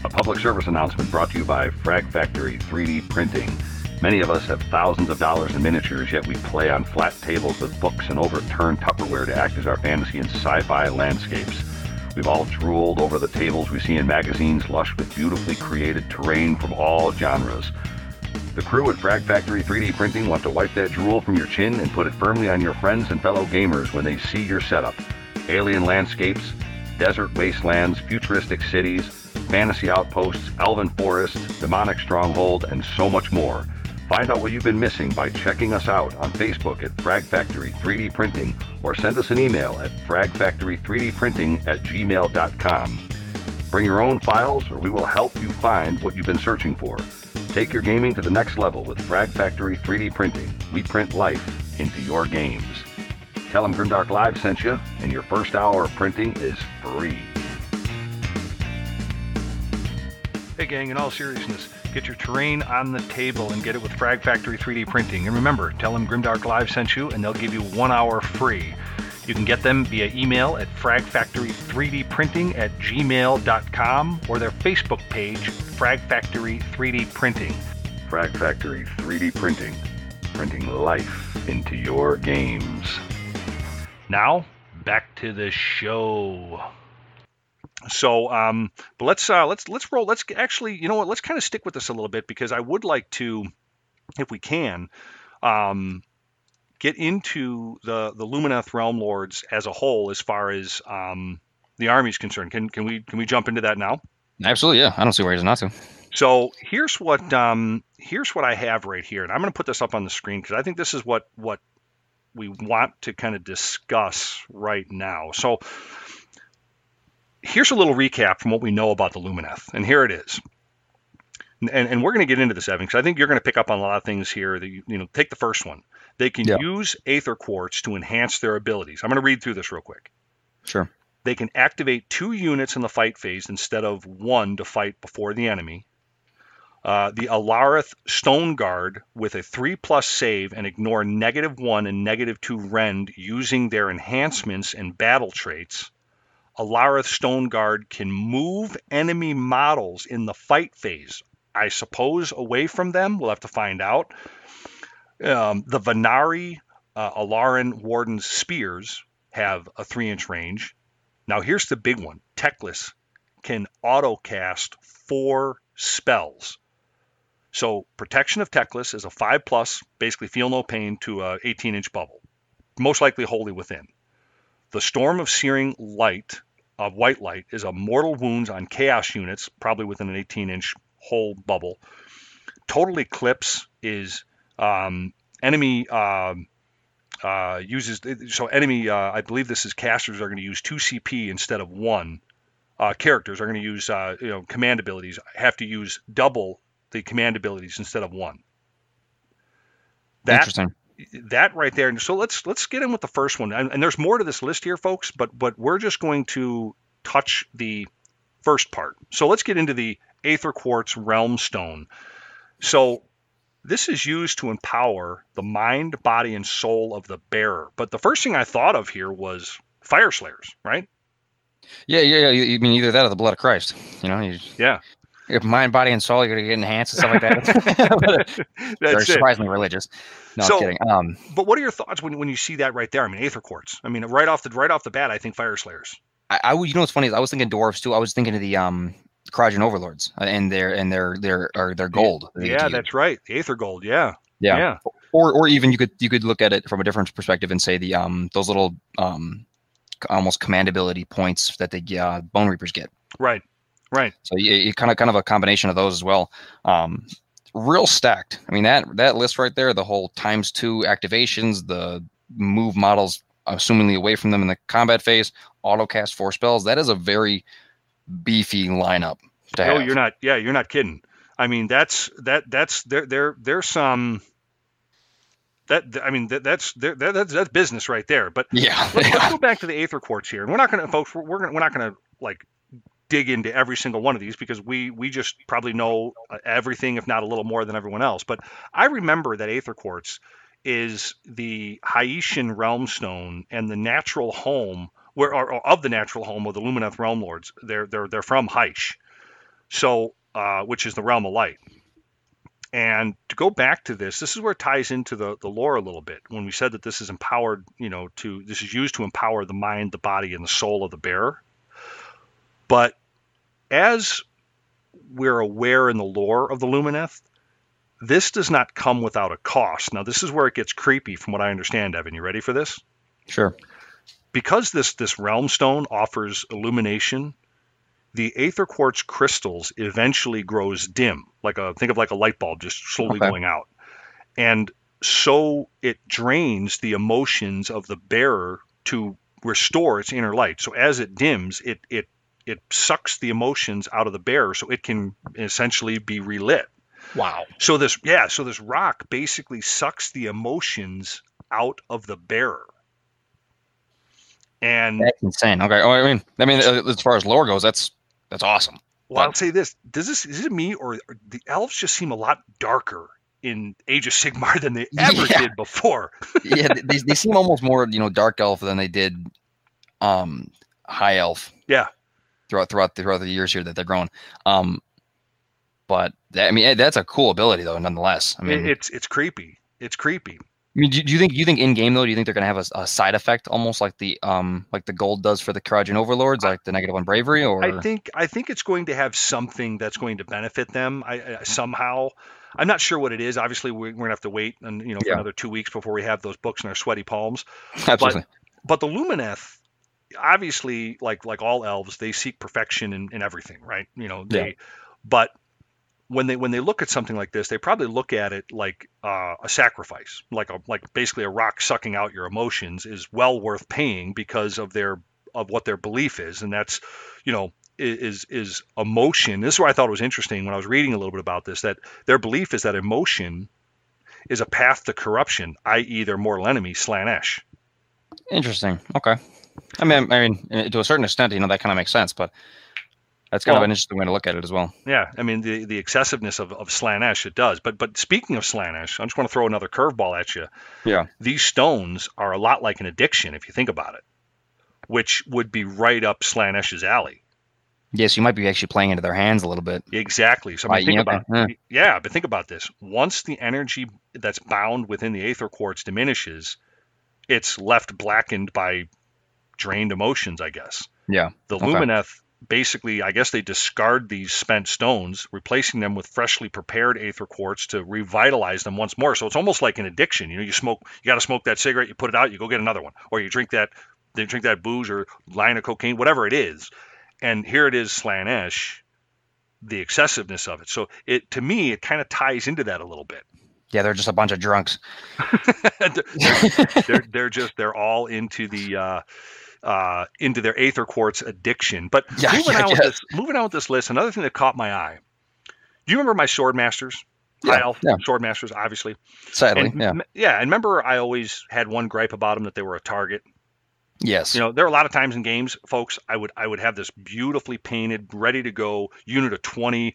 [SPEAKER 3] A public service announcement brought to you by Frag Factory 3D Printing. Many of us have thousands of dollars in miniatures, yet we play on flat tables with books and overturned Tupperware to act as our fantasy and sci-fi landscapes. We've all drooled over the tables we see in magazines lush with beautifully created terrain from all genres. The crew at Frag Factory 3D Printing want to wipe that drool from your chin and put it firmly on your friends and fellow gamers when they see your setup. Alien landscapes, desert wastelands, futuristic cities, fantasy outposts, elven forests, demonic stronghold, and so much more. Find out what you've been missing by checking us out on Facebook at Frag Factory 3D Printing or send us an email at fragfactory3dprinting at gmail.com. Bring your own files or we will help you find what you've been searching for. Take your gaming to the next level with Frag Factory 3D Printing. We print life into your games. Tell them Grimdark Live sent you, and your first hour of printing is free.
[SPEAKER 4] Hey, gang, in all seriousness, get your terrain on the table and get it with Frag Factory 3D Printing. And remember, tell them Grimdark Live sent you, and they'll give you one hour free. You can get them via email at fragfactory3dprinting at gmail.com or their Facebook page, Frag Factory 3D Printing.
[SPEAKER 3] Frag Factory 3D Printing. Printing life into your games.
[SPEAKER 4] Now, back to the show. So, um, but let's uh, let's let's roll. Let's actually, you know what? Let's kind of stick with this a little bit because I would like to, if we can, um, get into the the Lumineth Realm Lords as a whole, as far as um, the army's concerned. Can can we can we jump into that now?
[SPEAKER 5] Absolutely, yeah. I don't see why he's not to.
[SPEAKER 4] So here's what um, here's what I have right here, and I'm going to put this up on the screen because I think this is what what we want to kind of discuss right now. So here's a little recap from what we know about the Lumineth, and here it is. And, and we're going to get into this, Evan, because I think you're going to pick up on a lot of things here. That you, you know, take the first one. They can
[SPEAKER 5] Yeah.
[SPEAKER 4] use Aether Quartz to enhance their abilities. I'm going to read through this real quick.
[SPEAKER 5] Sure.
[SPEAKER 4] They can activate two units in the fight phase instead of one to fight before the enemy. Uh, the Alarith Stone Guard with a 3 plus save and ignore negative 1 and negative 2 rend using their enhancements and battle traits. Alarith Stone Guard can move enemy models in the fight phase. I suppose away from them. We'll have to find out. Um, the Vanari uh, Auralan Warden's spears have a 3 inch range. Now, here's the big one Teclis can autocast four spells. So, Protection of Teclis is a 5 plus, basically feel no pain to a 18 inch bubble, most likely wholly within. The Storm of Searing Light of White Light is a mortal wounds on Chaos units, probably within an 18 inch whole bubble. Total Eclipse is um, enemy. um uh, uses so enemy. Uh, I believe this is casters are going to use two CP instead of one. Uh, characters are going to use uh, you know command abilities have to use double the command abilities instead of one. That
[SPEAKER 5] Interesting.
[SPEAKER 4] That right there. And so let's let's get in with the first one. And, and there's more to this list here, folks, but but we're just going to touch the first part. So let's get into the Aether Quartz Realm Stone. So this is used to empower the mind, body, and soul of the bearer. But the first thing I thought of here was Fyreslayers, right?
[SPEAKER 5] Yeah, yeah, yeah. You, mean either that or the blood of Christ? You know, you,
[SPEAKER 4] Yeah,
[SPEAKER 5] if mind, body, and soul, you're gonna get enhanced and stuff like that. <laughs> <laughs> They're
[SPEAKER 4] that's it.
[SPEAKER 5] surprisingly religious. No,
[SPEAKER 4] So-
[SPEAKER 5] I'm kidding. Um,
[SPEAKER 4] But what are your thoughts when, when you see that right there? I mean, Aether Quartz. I mean, right off the right off the bat, I think Fyreslayers.
[SPEAKER 5] I, I would- you know what's funny is I was thinking dwarves too. I was thinking of the um Kharadron overlords uh, and their and their their or their gold.
[SPEAKER 4] Yeah, that's right. The Aether Gold. Yeah.
[SPEAKER 5] yeah.
[SPEAKER 4] yeah.
[SPEAKER 5] Or or even you could you could look at it from a different perspective and say the um those little um almost command ability points that the uh, bone reapers get.
[SPEAKER 4] Right. Right.
[SPEAKER 5] So you, you kind of kind of a combination of those as well. Um, real stacked. I mean that that list right there, the whole times two activations, the move models assumingly away from them in the combat phase, auto cast four spells. That is a very beefy lineup to
[SPEAKER 4] No,
[SPEAKER 5] have.
[SPEAKER 4] you're not. Yeah, you're not kidding. I mean, that's that. That's there. There. There's some. that I mean that, that's that, that's that's business right there. But
[SPEAKER 5] Yeah.
[SPEAKER 4] let's, let's <laughs> go back to the aether quartz here, and we're not going to, folks. We're, we're, gonna, we're not going to like dig into every single one of these because we we just probably know uh, everything, if not a little more than everyone else. But I remember that aether quartz is the Hyshian realm stone and the natural home where or, or of the natural home of the Lumineth realm lords. They're they're they're from Hysh, so uh, which is the realm of light. And to go back to this, this is where it ties into the, the lore a little bit. When we said that this is empowered, you know, to this is used to empower the mind, the body, and the soul of the bearer. But as we're aware in the lore of the Lumineth, this does not come without a cost. Now, this is where it gets creepy, from what I understand. Evan, you ready for this?
[SPEAKER 5] Sure.
[SPEAKER 4] because this this realm stone offers illumination the aether quartz crystals eventually grows dim like a think of like a light bulb just slowly
[SPEAKER 5] Okay.
[SPEAKER 4] going out and so it drains the emotions of the bearer to restore its inner light so as it dims it it it sucks the emotions out of the bearer so it can essentially be relit
[SPEAKER 5] Wow.
[SPEAKER 4] so this yeah so this rock basically sucks the emotions out of the bearer and
[SPEAKER 5] That's insane. Okay. Oh, I mean, I mean, uh, as far as lore goes, that's that's awesome.
[SPEAKER 4] Well, I'll say this: Does this is it me or, or the elves just seem a lot darker in Age of Sigmar than they <laughs> ever
[SPEAKER 5] Yeah.
[SPEAKER 4] did before? <laughs>
[SPEAKER 5] yeah, they- they, they seem almost more you know dark elf than they did um high elf.
[SPEAKER 4] Yeah.
[SPEAKER 5] Throughout throughout throughout the years here that they're growing. Um, but that, I mean eh, that's a cool ability though, nonetheless. I mean,
[SPEAKER 4] it's it's creepy. It's creepy.
[SPEAKER 5] I mean, do, do you think you think in game though? Do you think they're gonna have a, a side effect, almost like the um like the gold does for the Kharadron overlords, like the negative one bravery, or
[SPEAKER 4] I think I think it's going to have something that's going to benefit them. I, I somehow. I'm not sure what it is. Obviously, we're, gonna have to wait and you know for
[SPEAKER 5] Yeah.
[SPEAKER 4] another two weeks before we have those books in our sweaty palms.
[SPEAKER 5] absolutely.
[SPEAKER 4] but the Lumineth, obviously, like like all elves, they seek perfection in, in everything, right? You know, they.
[SPEAKER 5] Yeah.
[SPEAKER 4] But when they when they look at something like this, they probably look at it like uh, a sacrifice, like a like basically a rock sucking out your emotions is well worth paying because of their of what their belief is, and that's you know is is emotion. This is where I thought it was interesting when I was reading a little bit about this that their belief is that emotion is a path to corruption, i.e., their mortal enemy, Slaanesh.
[SPEAKER 5] Interesting. Okay. I mean, I mean, to a certain extent, you know, that kind of makes sense, but that's kind
[SPEAKER 4] Well-
[SPEAKER 5] of an interesting way to look at it as well.
[SPEAKER 4] Yeah, I mean the the excessiveness of, of Slaanesh, it does. But but speaking of Slaanesh, I just want to throw another curveball at you.
[SPEAKER 5] Yeah.
[SPEAKER 4] These stones are a lot like an addiction if you think about it, which would be right up Slaanesh's alley.
[SPEAKER 5] Yes, you might be actually playing into their hands a little bit.
[SPEAKER 4] Exactly. So I mean, think about yeah, but think about this. Once the energy that's bound within the aether quartz diminishes, it's left blackened by drained emotions, I guess.
[SPEAKER 5] Yeah.
[SPEAKER 4] The
[SPEAKER 5] Okay.
[SPEAKER 4] Lumineth basically, I guess they discard these spent stones, replacing them with freshly prepared aether quartz to revitalize them once more. So it's almost like an addiction. You know, you smoke, you got to smoke that cigarette, you put it out, you go get another one, or you drink that, you drink that booze or line of cocaine, whatever it is. And here it is, Slaanesh, the excessiveness of it. So it, to me, it kind of ties into that a little bit.
[SPEAKER 5] Yeah, they're just a bunch of drunks. <laughs>
[SPEAKER 4] they're, they're they're just they're all into the uh, uh, into their aether quartz addiction. But <laughs>
[SPEAKER 5] Yeah,
[SPEAKER 4] moving
[SPEAKER 5] yeah,
[SPEAKER 4] on with
[SPEAKER 5] yeah.
[SPEAKER 4] this moving on with this list, another thing that caught my eye. Do you remember my sword masters?
[SPEAKER 5] Yeah,
[SPEAKER 4] High
[SPEAKER 5] yeah.
[SPEAKER 4] sword masters, obviously.
[SPEAKER 5] Sadly,
[SPEAKER 4] And,
[SPEAKER 5] yeah.
[SPEAKER 4] yeah, and remember I always had one gripe about them that they were a target.
[SPEAKER 5] Yes.
[SPEAKER 4] You know, there are a lot of times in games, folks, I would I would have this beautifully painted, ready to go unit of 20,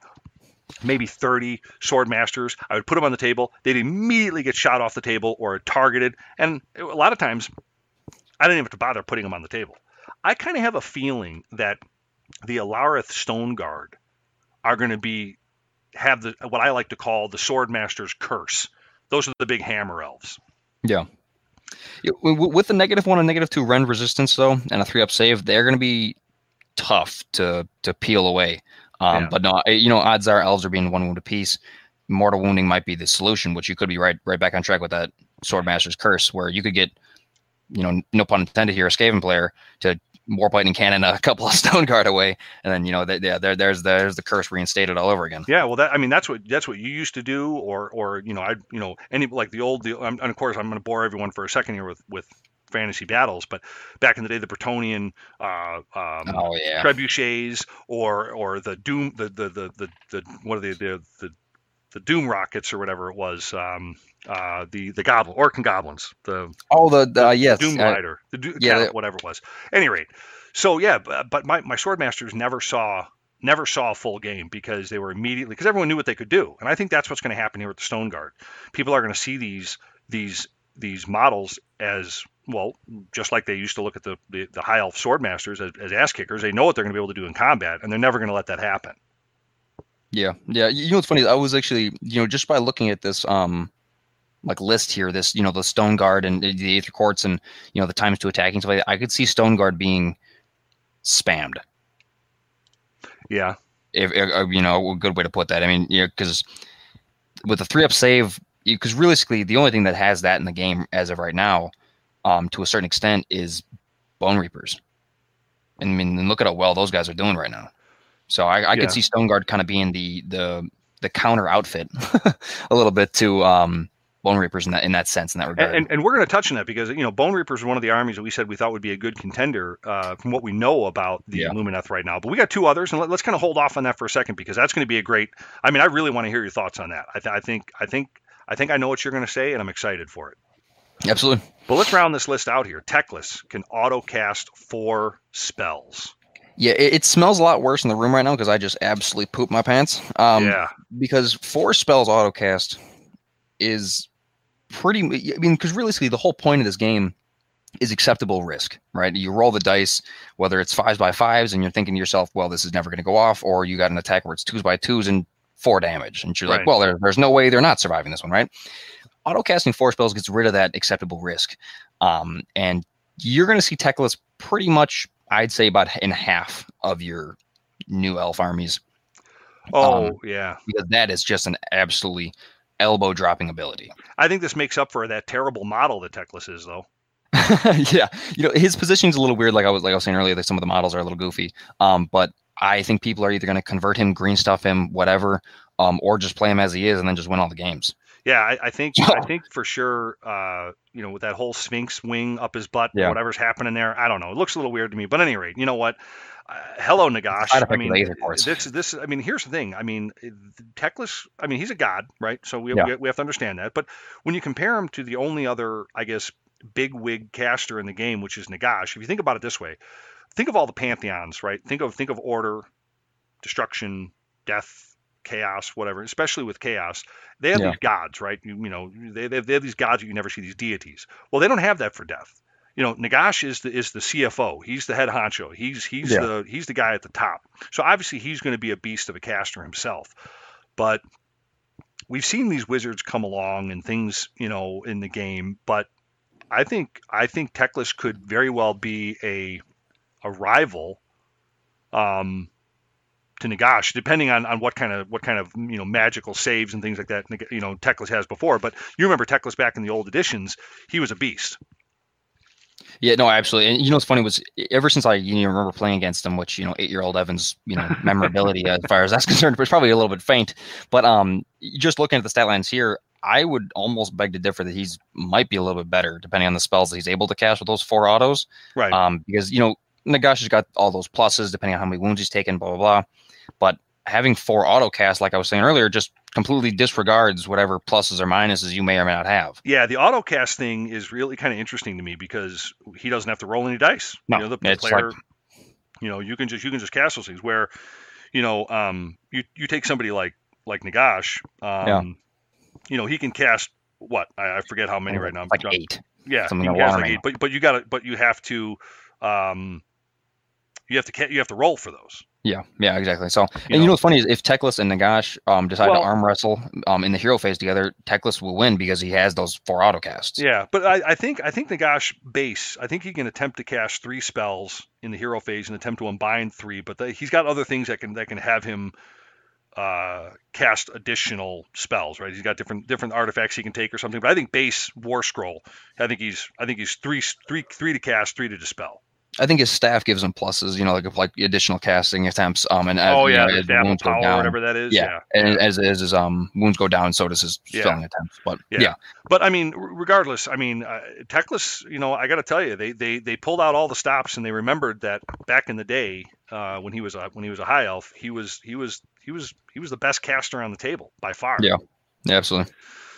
[SPEAKER 4] maybe 30 sword masters. I would put them on the table. They'd immediately get shot off the table or targeted. And a lot of times, I didn't even have to bother putting them on the table. I kind of have a feeling that the Alarith Stone Guard are going to be have the what I like to call the Swordmaster's curse. Those are the big hammer elves.
[SPEAKER 5] Yeah, with the negative one and negative two rend resistance though, and a three up save, they're going to be tough to to peel away. Um,
[SPEAKER 4] Yeah.
[SPEAKER 5] But no, you know, odds are elves are being one wound apiece. Mortal wounding might be the solution, which you could be right right back on track with that Swordmaster's curse, where you could get, you know, no pun intended here, a Skaven player to warp lightning cannon a <laughs> couple of stone guard away, and then you know, th- yeah, there, there's there's the curse reinstated all over again.
[SPEAKER 4] Yeah, well, that I mean, that's what that's what you used to do, or or you know, I you know, any like the old, the, and of course, I'm going to bore everyone for a second here with with fantasy battles, but back in the day, the Bretonnian uh, um,
[SPEAKER 5] Oh yeah,
[SPEAKER 4] trebuchets, or or the doom, the the the the, the what are they the the the Doom Rockets or whatever it was. Um, uh, the the goblin Orc Goblins, the
[SPEAKER 5] Oh, the, the uh, yes,
[SPEAKER 4] Doom Rider, the Do-
[SPEAKER 5] yeah,
[SPEAKER 4] yeah, whatever it was. Any rate, so yeah, but, but my my Swordmasters never saw never saw a full game because they were immediately because everyone knew what they could do, and I think that's what's going to happen here with the Stone Guard. People are going to see these these these models as well, just like they used to look at the the, the High Elf Swordmasters as, as ass kickers. They know what they're going to be able to do in combat, and they're never going to let that happen.
[SPEAKER 5] Yeah, yeah. You know what's funny? I was actually, you know, just by looking at this, um, like list here, this, you know, the Stone Guard and the the Aether Quartz and you know the times to attacking stuff like I could see Stone Guard being spammed.
[SPEAKER 4] Yeah,
[SPEAKER 5] If, if uh, you know, a good way to put that. I mean, yeah, because with the three up save, because realistically, the only thing that has that in the game as of right now, um, to a certain extent, is Bone Reapers. And I mean, look at how well those guys are doing right now. So I, I
[SPEAKER 4] Yeah.
[SPEAKER 5] could see Stoneguard kind of being the the the counter outfit <laughs> a little bit to um, Bone Reapers in that in that sense in that regard.
[SPEAKER 4] And, and, and we're going to touch on that because you know Bone Reapers are one of the armies that we said we thought would be a good contender uh, from what we know about the
[SPEAKER 5] Yeah.
[SPEAKER 4] Lumineth right now. But we got two others, and let, us kind of hold off on that for a second because that's going to be a great. I mean, I really want to hear your thoughts on that. I, th- I think I think I think I know what you're going to say, and I'm excited for it.
[SPEAKER 5] Absolutely.
[SPEAKER 4] But let's round this list out here. Teclis can auto cast four spells.
[SPEAKER 5] Yeah, it, it smells a lot worse in the room right now because I just absolutely pooped my pants. Um,
[SPEAKER 4] yeah,
[SPEAKER 5] because four spells autocast is pretty. I mean, because realistically, the whole point of this game is acceptable risk, right? You roll the dice, whether it's fives by fives, and you're thinking to yourself, "Well, this is never going to go off," or you got an attack where it's twos by twos and four damage, and you're
[SPEAKER 4] Right.
[SPEAKER 5] like, "Well, there, there's no way they're not surviving this one, right?" Autocasting four spells gets rid of that acceptable risk, um, and you're going to see Teclis pretty much, I'd say, about in half of your new elf armies
[SPEAKER 4] Oh
[SPEAKER 5] Um,
[SPEAKER 4] yeah.
[SPEAKER 5] because that is just an absolutely elbow dropping ability.
[SPEAKER 4] I think this makes up for that terrible model that Teclis is, though. <laughs>
[SPEAKER 5] yeah, you know his positioning's a little weird. Like I was like I was saying earlier, that some of the models are a little goofy. Um, but I think people are either going to convert him, green stuff him, whatever, um, or just play him as he is and then just win all the games.
[SPEAKER 4] Yeah, I, I think I think for sure. Uh, you know, with that whole Sphinx wing up his butt,
[SPEAKER 5] Yeah.
[SPEAKER 4] whatever's happening there, I don't know. It looks a little weird to me. But at any rate, you know what? Uh, hello, Nagash. I mean,
[SPEAKER 5] Courts.
[SPEAKER 4] this this. I mean, here's the thing. I mean, it- Teclis. I mean, he's a god, right? So we,
[SPEAKER 5] Yeah.
[SPEAKER 4] we we have to understand that. But when you compare him to the only other, I guess, big wig caster in the game, which is Nagash, if you think about it this way, think of all the pantheons, right? Think of think of order, destruction, death, chaos, whatever. Especially with chaos, they have
[SPEAKER 5] Yeah.
[SPEAKER 4] these gods, right? You, you know, they, they have, they have these gods that you never see, these deities. Well, they don't have that for death. You know, Nagash is the is the CFO. He's the head honcho. He's he's
[SPEAKER 5] Yeah.
[SPEAKER 4] the he's the guy at the top. So obviously he's going to be a beast of a caster himself. But we've seen these wizards come along and things, you know, in the game. But I think I think Teclis could very well be a a rival um, to Nagash, depending on, on what kind of what kind of you know magical saves and things like that you know Teclis has before. But you remember Teclis back in the old editions, he was a beast.
[SPEAKER 5] Yeah, no, absolutely. And you know what's funny was ever since I you know, remember playing against him, which you know eight year old Evans, you know <laughs> memorability as far as that's <laughs> concerned was probably a little bit faint. But um, just looking at the stat lines here, I would almost beg to differ that he's might be a little bit better depending on the spells that he's able to cast with those four autos.
[SPEAKER 4] Right.
[SPEAKER 5] Um, because you know Nagash has got all those pluses depending on how many wounds he's taken, blah blah blah. But having four auto cast, like I was saying earlier, just completely disregards whatever pluses or minuses you may or may not have.
[SPEAKER 4] Yeah, the autocast thing is really kind of interesting to me because he doesn't have to roll any dice.
[SPEAKER 5] No,
[SPEAKER 4] you know, the, the
[SPEAKER 5] it's
[SPEAKER 4] player,
[SPEAKER 5] like-
[SPEAKER 4] you know, you can just you can just cast those things. Where, you know, um, you you take somebody like like Nagash, um,
[SPEAKER 5] Yeah.
[SPEAKER 4] you know, he can cast what I, I forget how many right now.
[SPEAKER 5] Like eight.
[SPEAKER 4] Yeah,
[SPEAKER 5] something
[SPEAKER 4] you can like eight, but but you got to but you have to, um, you have to you have to roll for those.
[SPEAKER 5] Yeah, yeah, exactly. So, and you
[SPEAKER 4] know?
[SPEAKER 5] know what's funny is if Teclis and Nagash um decide
[SPEAKER 4] Well-
[SPEAKER 5] to arm wrestle um in the hero phase together, Teclis will win because he has those four auto casts.
[SPEAKER 4] Yeah, but I, I think I think Nagash base. I think he can attempt to cast three spells in the hero phase and attempt to unbind three. But the, he's got other things that can that can have him uh, cast additional spells. Right? He's got different different artifacts he can take or something. But I think base War Scroll. I think he's I think he's three three three to cast, three to dispel.
[SPEAKER 5] I think his staff gives him pluses, you know, like like additional casting attempts. Um, and as,
[SPEAKER 4] oh
[SPEAKER 5] you
[SPEAKER 4] yeah,
[SPEAKER 5] know, as
[SPEAKER 4] Staff of
[SPEAKER 5] wounds go down-
[SPEAKER 4] whatever that is.
[SPEAKER 5] Yeah,
[SPEAKER 4] Yeah.
[SPEAKER 5] and as as his um wounds go down, so does his
[SPEAKER 4] Yeah.
[SPEAKER 5] filling attempts. But
[SPEAKER 4] Yeah.
[SPEAKER 5] yeah,
[SPEAKER 4] But I mean, regardless, I mean, uh, Teclis, you know, I got to tell you, they, they they pulled out all the stops and they remembered that back in the day uh, when he was a when he was a high elf, he was he was he was he was the best caster on the table by far.
[SPEAKER 5] Yeah. Yeah, absolutely.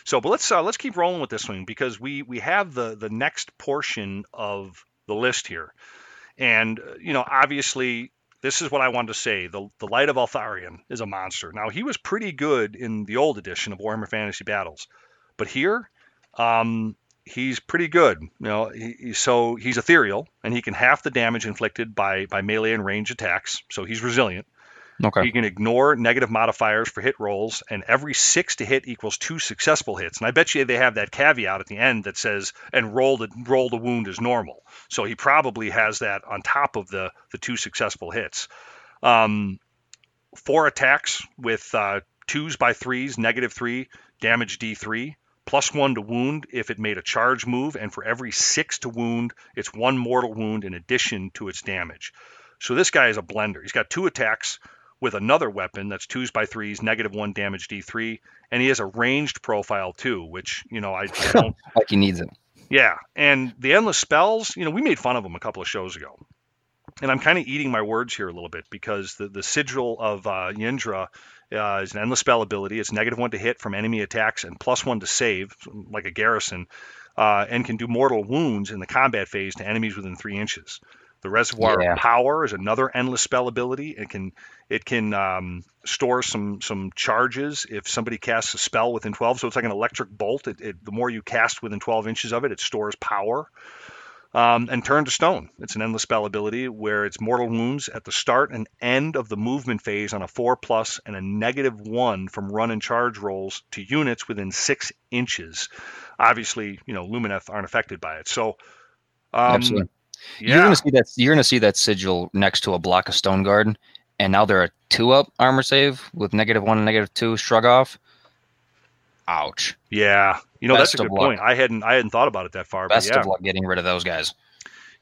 [SPEAKER 4] So, but let's uh, let's keep rolling with this one because we we have the the next portion of the list here, and uh, you know obviously this is what I wanted to say. The the Light of Eltharion is a monster. Now he was pretty good in the old edition of Warhammer Fantasy Battles, but here, um, he's pretty good. You know, he, so he's ethereal and he can half the damage inflicted by by melee and range attacks. So he's resilient.
[SPEAKER 5] Okay.
[SPEAKER 4] He can ignore negative modifiers for hit rolls, and every six to hit equals two successful hits. And I bet you they have that caveat at the end that says, "and roll the roll the wound is normal." So he probably has that on top of the the two successful hits. Um, four attacks with uh, twos by threes, negative three, damage D3, plus one to wound if it made a charge move, and for every six to wound, it's one mortal wound in addition to its damage. So this guy is a blender. He's got two attacks with another weapon that's twos by threes, negative one damage D3, and he has a ranged profile too, which you know I, I don't. <laughs>
[SPEAKER 5] like he needs it.
[SPEAKER 4] Yeah, and the endless spells, you know, we made fun of them a couple of shows ago, and I'm kind of eating my words here a little bit because the the sigil of uh, Yndra uh, is an endless spell ability. It's negative one to hit from enemy attacks and plus one to save, like a garrison, uh, and can do mortal wounds in the combat phase to enemies within three inches. The Reservoir
[SPEAKER 5] Yeah.
[SPEAKER 4] of Power is another endless spell ability. It can it can um, store some some charges if somebody casts a spell within 12. So it's like an electric bolt. It, it, the more you cast within 12 inches of it, it stores power. Um, and Turn to Stone. It's an endless spell ability where it's mortal wounds at the start and end of the movement phase on a four plus and a negative one from run and charge rolls to units within six inches. Obviously, you know Lumineth aren't affected by it. So, um,
[SPEAKER 5] Absolutely.
[SPEAKER 4] Yeah,
[SPEAKER 5] You're gonna see that. You're gonna see that sigil next to a block of Stone Guard, and now they're a two-up armor save with negative one and negative two. Shrug off. Ouch.
[SPEAKER 4] yeah. You know that's a good
[SPEAKER 5] luck.
[SPEAKER 4] point. I hadn't I hadn't thought about it that far.
[SPEAKER 5] Best
[SPEAKER 4] but yeah,
[SPEAKER 5] of luck getting rid of those guys.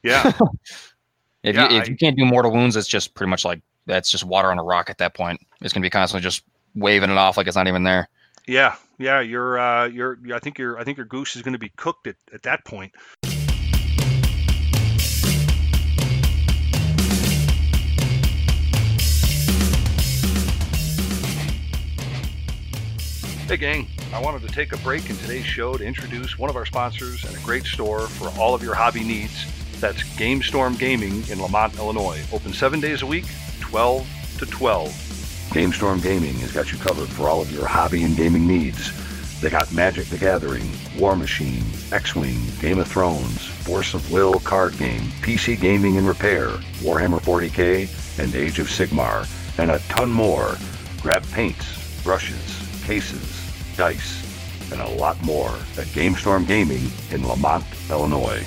[SPEAKER 4] yeah. <laughs>
[SPEAKER 5] If
[SPEAKER 4] Yeah,
[SPEAKER 5] you if
[SPEAKER 4] I-
[SPEAKER 5] you can't do mortal wounds, it's just pretty much like that's just water on a rock at that point. It's gonna be constantly just waving it off like it's not even there.
[SPEAKER 4] Yeah, yeah, you're, uh, you're. I think your, I think your goose is going to be cooked at, at that point. Hey, gang! I wanted to take a break in today's show to introduce one of our sponsors and a great store for all of your hobby needs. That's GameStorm Gaming in Lemont, Illinois. Open seven days a week, 12 to 12.
[SPEAKER 3] GameStorm Gaming has got you covered for all of your hobby and gaming needs. They got Magic the Gathering, War Machine, X-Wing, Game of Thrones, Force of Will card game, PC gaming and repair, Warhammer 40k, and Age of Sigmar, and a ton more. Grab paints, brushes, cases, dice, and a lot more at GameStorm Gaming in Lemont, Illinois.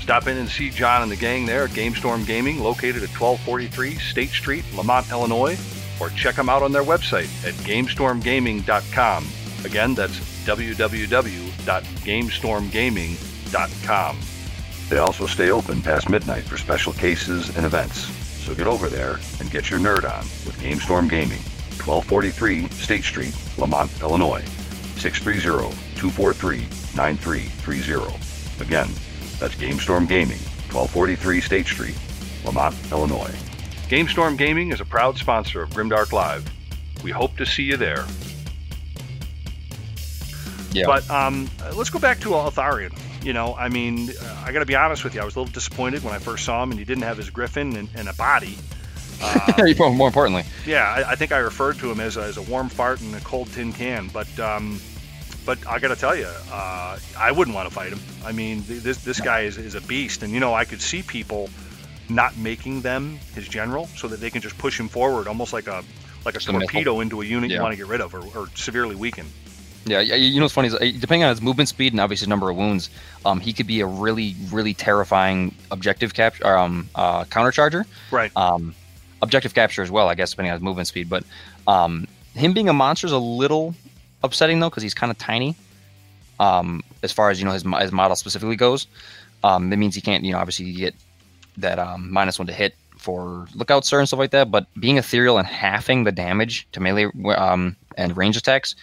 [SPEAKER 4] Stop in and see John and the gang there at GameStorm Gaming, located at 1243 State Street, Lemont, Illinois, or check them out on their website at GameStormGaming.com. Again, that's www.gamestormgaming.com.
[SPEAKER 3] They also stay open past midnight for special cases and events. So get over there and get your nerd on with GameStorm Gaming, 1243 State Street, Lemont, Illinois, 630-243-9330. Again, that's GameStorm Gaming, 1243 State Street, Lemont, Illinois.
[SPEAKER 4] GameStorm Gaming is a proud sponsor of Grimdark Live. We hope to see you there.
[SPEAKER 5] Yeah.
[SPEAKER 4] But um, let's go back to Eltharion. You know, I mean, I got to be honest with you. I was a little disappointed when I first saw him, and he didn't have his griffin and, and a body. <laughs> Uh,
[SPEAKER 5] More importantly,
[SPEAKER 4] yeah, I, I think I referred to him as a, as a warm fart in a cold tin can. But um, but I got to tell you, uh, I wouldn't want to fight him. I mean, th- this this guy is, is a beast, and you know, I could see people not making them his general so that they can just push him forward, almost like a like a
[SPEAKER 5] Just a missile.
[SPEAKER 4] torpedo into a unit you want to get rid of or, or severely weaken.
[SPEAKER 5] Yeah, yeah, you know what's funny is uh, depending on his movement speed and obviously number of wounds, um, he could be a really, really terrifying objective capture, um, uh, countercharger.
[SPEAKER 4] Right.
[SPEAKER 5] Um, objective capture as well, I guess, depending on his movement speed. But um, him being a monster is a little upsetting though, because he's kind of tiny. Um, as far as you know, his his model specifically goes, um, that means he can't, you know, obviously you get that um, minus one to hit for lookout sir and stuff like that. But being ethereal and halving the damage to melee um, and range attacks,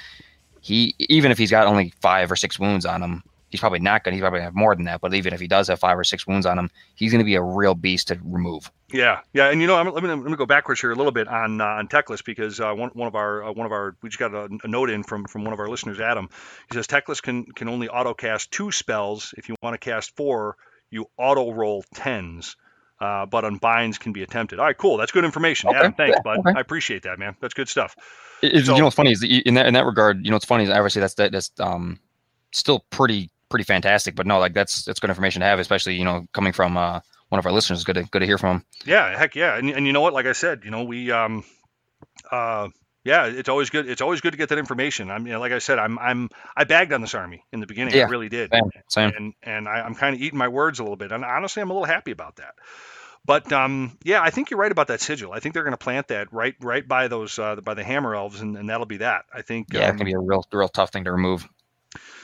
[SPEAKER 5] he even if he's got only five or six wounds on him, he's probably not gonna. He's probably gonna have more than that. But even if he does have five or six wounds on him, he's gonna be a real beast to remove.
[SPEAKER 4] Yeah, yeah, and you know, I'm, let me let me go backwards here a little bit on uh, on Teclis because uh, one one of our uh, one of our we just got a, a, note in from from one of our listeners, Adam. He says Teclis can can only auto cast two spells. If you want to cast four, you auto roll tens. Uh, but unbinds can be attempted. All right, cool. That's good information.
[SPEAKER 5] Okay.
[SPEAKER 4] Adam, thanks,
[SPEAKER 5] Yeah,
[SPEAKER 4] bud.
[SPEAKER 5] okay.
[SPEAKER 4] I appreciate that, man. That's good stuff.
[SPEAKER 5] It-
[SPEAKER 4] So-
[SPEAKER 5] you know what's funny is in that in that regard, you know it's funny is obviously that's that, that's um still pretty pretty fantastic. But no, like that's that's good information to have, especially you know coming from uh one of our listeners. Good to good to hear from him.
[SPEAKER 4] Yeah, heck yeah. And, and you know what? Like I said, you know, we um uh yeah, it's always good. It's always good to get that information. I mean, like I said, I'm I'm I bagged on this army in the beginning.
[SPEAKER 5] Yeah, I
[SPEAKER 4] really did.
[SPEAKER 5] Same, same.
[SPEAKER 4] and and I, I'm kind of eating my words a little bit. And honestly, I'm a little happy about that. But um, yeah, I think you're right about that sigil. I think they're going to plant that right right by those uh, by the hammer elves, and, and that'll be that. I think.
[SPEAKER 5] Yeah, it
[SPEAKER 4] um,
[SPEAKER 5] can be a real real tough thing to remove.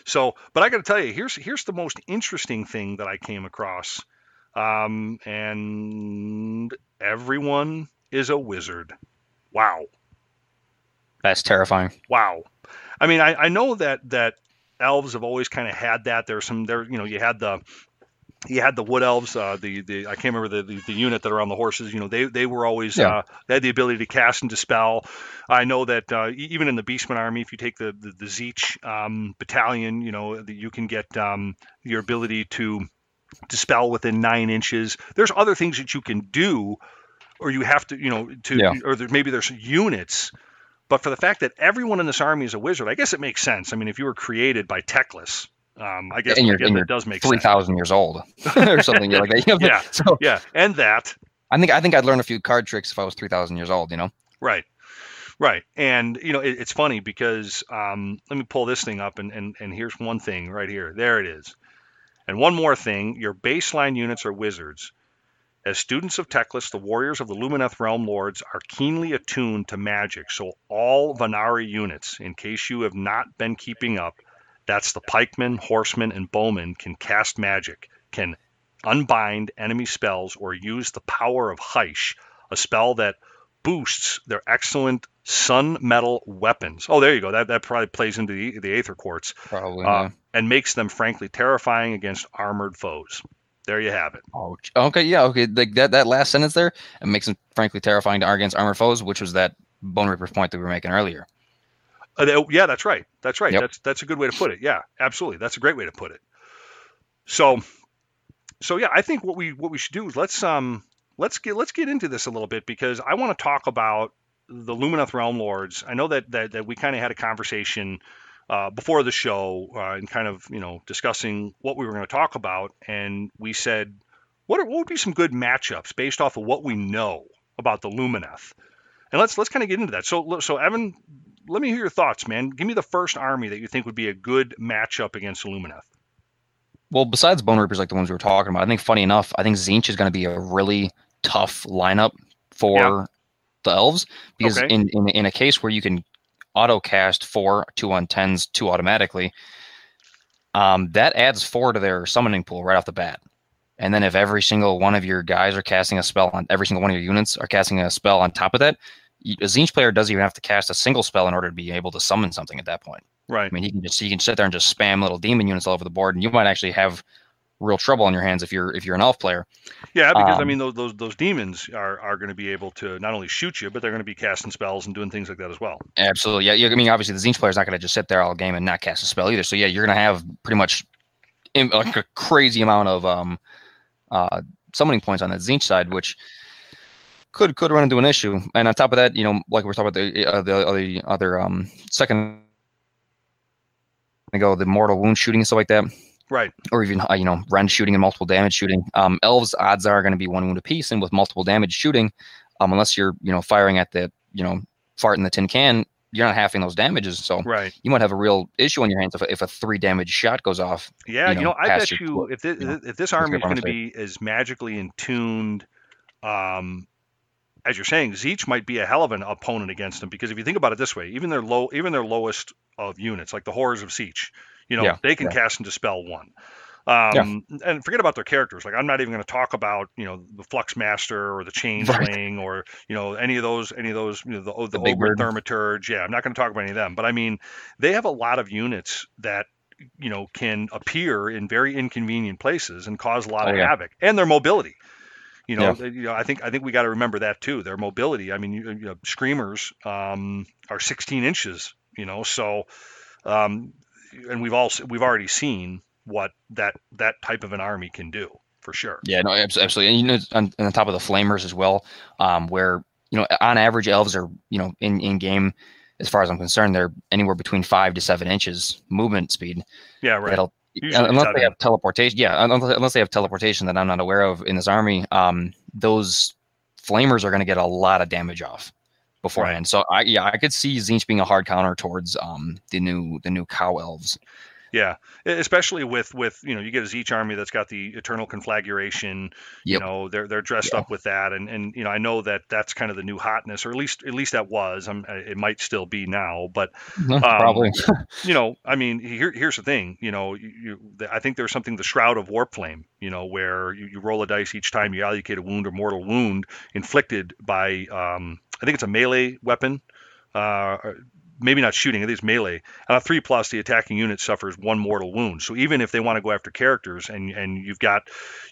[SPEAKER 4] so, but I got to tell you, here's here's the most interesting thing that I came across, um, and everyone is a wizard. Wow,
[SPEAKER 5] That's terrifying.
[SPEAKER 4] wow. I mean, I, I know that that elves have always kind of had that. There's some there, you know, you had the you had the wood elves, uh, the the I can't remember the, the, the unit that are on the horses. You know, they they were always
[SPEAKER 5] Yeah.
[SPEAKER 4] uh, they had the ability to cast and dispel. I know that uh, even in the Beastman army, if you take the the, the Tzeentch um, battalion, you know, that you can get um, your ability to dispel within nine inches. There's other things that you can do, or you have to, you know, to
[SPEAKER 5] Yeah.
[SPEAKER 4] or there, maybe there's units. But for the fact that everyone in this army is a wizard, I guess it makes sense. I mean, if you were created by Teclis, um, I guess,
[SPEAKER 5] And
[SPEAKER 4] I
[SPEAKER 5] you're-
[SPEAKER 4] guess
[SPEAKER 5] and you're
[SPEAKER 4] does make
[SPEAKER 5] Three
[SPEAKER 4] sense.
[SPEAKER 5] thousand years old <laughs> or something like that. <laughs> You know?
[SPEAKER 4] Yeah.
[SPEAKER 5] So
[SPEAKER 4] Yeah, and that
[SPEAKER 5] I think I think I'd learn a few card tricks if I was three thousand years old. You know.
[SPEAKER 4] Right. Right. And, you know, it, it's funny because um, let me pull this thing up and, and, and here's one thing right here. There it is. And one more thing your baseline units are wizards. As students of Teclis, the warriors of the Lumineth Realm Lords are keenly attuned to magic. So, all Vanari units, in case you have not been keeping up, that's the pikemen, horsemen, and bowmen, can cast magic, can unbind enemy spells, or use the power of Hysh, a spell that boosts their excellent sun metal weapons. Oh, there you go. That, that probably plays into the, the Aether Quartz
[SPEAKER 5] Probably.
[SPEAKER 4] uh, and makes them, frankly, terrifying against armored foes. There you have it.
[SPEAKER 5] Oh, okay, yeah, okay. Like that, that last sentence there, it makes them frankly terrifying to against armored foes, which was that Bone Reaper's point that we were making earlier.
[SPEAKER 4] Uh, they- yeah, that's right. That's right.
[SPEAKER 5] Yep.
[SPEAKER 4] That's that's a good way to put it. Yeah, absolutely. That's a great way to put it. So, so yeah, I think what we what we should do is let's um let's get let's get into this a little bit because I want to talk about the Lumineth Realm Lords. I know that that, that we kind of had a conversation uh, before the show uh, and kind of you know discussing what we were going to talk about, and we said what are, what would be some good matchups based off of what we know about the Lumineth. And let's let's kind of get into that. So so Evan, let me hear your thoughts, man. Give me the first army that you think would be a good matchup against Lumineth.
[SPEAKER 5] Well, besides Bone Reapers, like the ones we were talking about, I think funny enough, I think Tzeentch is going to be a really tough lineup for
[SPEAKER 4] Yeah.
[SPEAKER 5] the elves because
[SPEAKER 4] Okay.
[SPEAKER 5] in, in in a case where you can auto cast four two on tens two automatically, um, that adds four to their summoning pool right off the bat. And then if every single one of your guys are casting a spell on every single one of your units are casting a spell on top of that, a Tzeentch player doesn't even have to cast a single spell in order to be able to summon something at that point.
[SPEAKER 4] Right.
[SPEAKER 5] I mean, he can just he can sit there and just spam little demon units all over the board, and you might actually have real trouble on your hands if you're if you're an elf player.
[SPEAKER 4] Yeah, because I
[SPEAKER 5] Um,
[SPEAKER 4] mean those those, those demons are, are going to be able to not only shoot you, but they're going to be casting spells and doing things like that as well.
[SPEAKER 5] Absolutely, yeah. I mean, obviously, the Tzeentch player's not going to just sit there all game and not cast a spell either. So yeah, you're going to have pretty much in, like a crazy amount of um uh summoning points on that Tzeentch side, which could could run into an issue. And on top of that, you know, like we are talking about the uh, the other other um second ago, the mortal wound shooting and stuff like that.
[SPEAKER 4] Right.
[SPEAKER 5] or even uh, you know rend shooting and multiple damage shooting. Um, elves odds are going to be one wound apiece, and with multiple damage shooting, um, unless you're you know firing at the you know fart in the tin can, you're not halving those damages. So
[SPEAKER 4] Right.
[SPEAKER 5] you might have a real issue on your hands if a, if a three damage shot goes off.
[SPEAKER 4] Yeah, you
[SPEAKER 5] you
[SPEAKER 4] know,
[SPEAKER 5] know,
[SPEAKER 4] I bet
[SPEAKER 5] your
[SPEAKER 4] you if this,
[SPEAKER 5] you know,
[SPEAKER 4] if this army is going to be as magically in tuned, um, as you're saying, Tzeentch might be a hell of an opponent against them because if you think about it this way, even their low, even their lowest of units, like the horrors of Tzeentch, you know,
[SPEAKER 5] Yeah,
[SPEAKER 4] they can
[SPEAKER 5] yeah.
[SPEAKER 4] cast and dispel one. Um, and forget about their characters. Like I'm not even going to talk about you know the Flux Master or the <laughs> Changeling or you know any of those any of those you know the the,
[SPEAKER 5] The big
[SPEAKER 4] Ogre
[SPEAKER 5] bird.
[SPEAKER 4] Thaumaturge. Yeah, I'm not going to talk about any of them. But I mean, they have a lot of units that you know can appear in very inconvenient places and cause a lot
[SPEAKER 5] Oh,
[SPEAKER 4] of
[SPEAKER 5] yeah.
[SPEAKER 4] havoc and their mobility You know, you know, I think I think we got to remember that too. Their mobility. I mean, you, you know, screamers um, are 16 inches. You know, so um, and we've also we've already seen what that that type of an army can do for sure.
[SPEAKER 5] Yeah, no, absolutely. And you know, on, on top of the flamers as well, um, where you know, on average, elves are you know in in game, as far as I'm concerned, they're anywhere between five to seven inches movement speed.
[SPEAKER 4] Yeah, right. Usually
[SPEAKER 5] unless they have teleportation. Yeah, unless, unless they have teleportation that I'm not aware of in this army, um, those flamers are going to get a lot of damage off beforehand. So I yeah, I could see Tzeentch being a hard counter towards um the new the new cow elves.
[SPEAKER 4] Yeah, especially with with you know you get a Tzeentch army that's got the eternal conflagration. You know they're they're dressed
[SPEAKER 5] Yeah.
[SPEAKER 4] up with that, and and you know I know that that's kind of the new hotness, or at least at least that was. Um, it might still be now, but <laughs>
[SPEAKER 5] Probably.
[SPEAKER 4] you know, I mean, here, here's the thing. You know, you, you, I think there's something the Shroud of Warp Flame. You know, where you, you roll a dice each time you allocate a wound or mortal wound inflicted by, um, I think it's a melee weapon. Uh, maybe not shooting. I think it's melee. On a three plus, the attacking unit suffers one mortal wound. So even if they want to go after characters, and and you've got,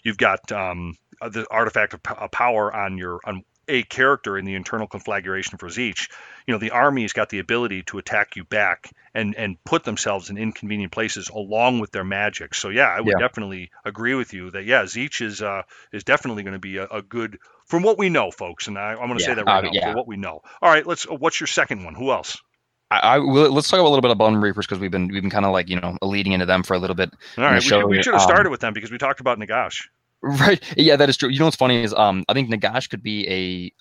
[SPEAKER 4] you've got um, uh, the artifact of p- power on your on a character in the eternal conflagration for Tzeentch, you know the army's got the ability to attack you back and and put themselves in inconvenient places along with their magic. So yeah, I would
[SPEAKER 5] Yeah.
[SPEAKER 4] definitely agree with you that yeah, Tzeentch is uh is definitely going to be a, a good from what we know, folks. And I, I'm going to say that right
[SPEAKER 5] uh,
[SPEAKER 4] now
[SPEAKER 5] yeah.
[SPEAKER 4] for what we know. All right, let's. uh, What's your second one? Who else?
[SPEAKER 5] I, I let's talk a little bit about Bone Reapers because we've been we've been kind of like you know leading into them for a little bit.
[SPEAKER 4] All right, we
[SPEAKER 5] show
[SPEAKER 4] we should have
[SPEAKER 5] um,
[SPEAKER 4] started with them because we talked about Nagash.
[SPEAKER 5] Right. Yeah, that is true. You know what's funny is um I think Nagash could be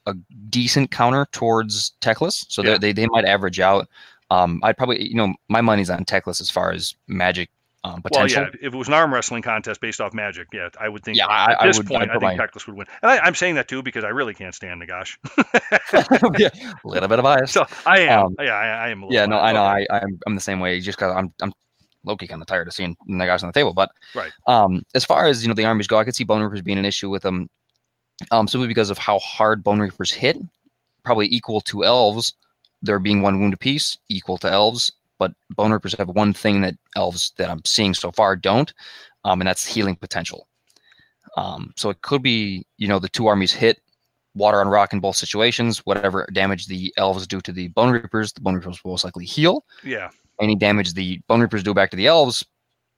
[SPEAKER 5] a a decent counter towards Teclis. So
[SPEAKER 4] Yeah.
[SPEAKER 5] they they might average out. Um I'd probably you know my money's on Teclis as far as magic um
[SPEAKER 4] Well, yeah, if it was an arm wrestling contest based off magic, yeah, I would think
[SPEAKER 5] Yeah, I-
[SPEAKER 4] at
[SPEAKER 5] I
[SPEAKER 4] this
[SPEAKER 5] would-
[SPEAKER 4] point, I think
[SPEAKER 5] my-
[SPEAKER 4] Teclis would win. And I, I'm saying that too because I really can't stand Nagash. <laughs> <laughs>
[SPEAKER 5] yeah, a little bit of bias.
[SPEAKER 4] so I am.
[SPEAKER 5] Um,
[SPEAKER 4] yeah, I, I am. A little
[SPEAKER 5] yeah, no. I know. I I'm, I'm the same way. Just because I'm I'm Loki kind of tired of seeing Nagash on the table. But
[SPEAKER 4] Right.
[SPEAKER 5] um, as far as you know, the armies go, I could see Bone Reapers being an issue with them, um, simply because of how hard Bone Reapers hit, probably equal to elves. There being one wound apiece, equal to elves. But Bone Reapers have one thing that elves that I'm seeing so far don't, um, and that's healing potential. Um, so it could be, you know, the two armies hit water on rock in both situations. Whatever damage the elves do to the Bone Reapers, the Bone Reapers will most likely heal.
[SPEAKER 4] Yeah,
[SPEAKER 5] Any damage the Bone Reapers do back to the elves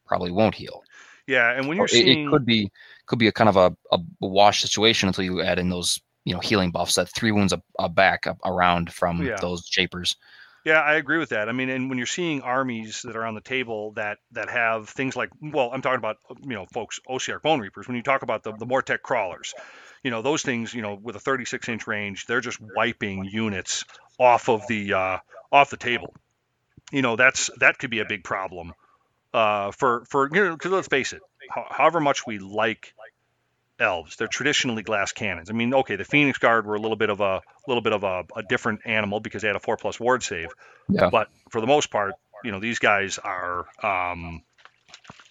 [SPEAKER 5] probably won't heal.
[SPEAKER 4] yeah, and when you're
[SPEAKER 5] it,
[SPEAKER 4] seeing,
[SPEAKER 5] it could be could be a kind of a, a wash situation until you add in those you know healing buffs that three wounds a, a back around from
[SPEAKER 4] Yeah.
[SPEAKER 5] those shapers.
[SPEAKER 4] Yeah, I agree with that. I mean, and when you're seeing armies that are on the table that that have things like, well, I'm talking about, you know, folks, Ossiarch Bone Reapers. When you talk about the the Mortek crawlers, you know, those things, you know, with a 36 inch range, they're just wiping units off of the uh, off the table. You know, that's that could be a big problem uh, for for you know, because let's face it, however much we like elves, they're traditionally glass cannons. I mean, okay, the Phoenix Guard were a little bit of a little bit of a, a different animal because they had a four plus ward save.
[SPEAKER 5] Yeah.
[SPEAKER 4] But for the most part, you know, these guys are um,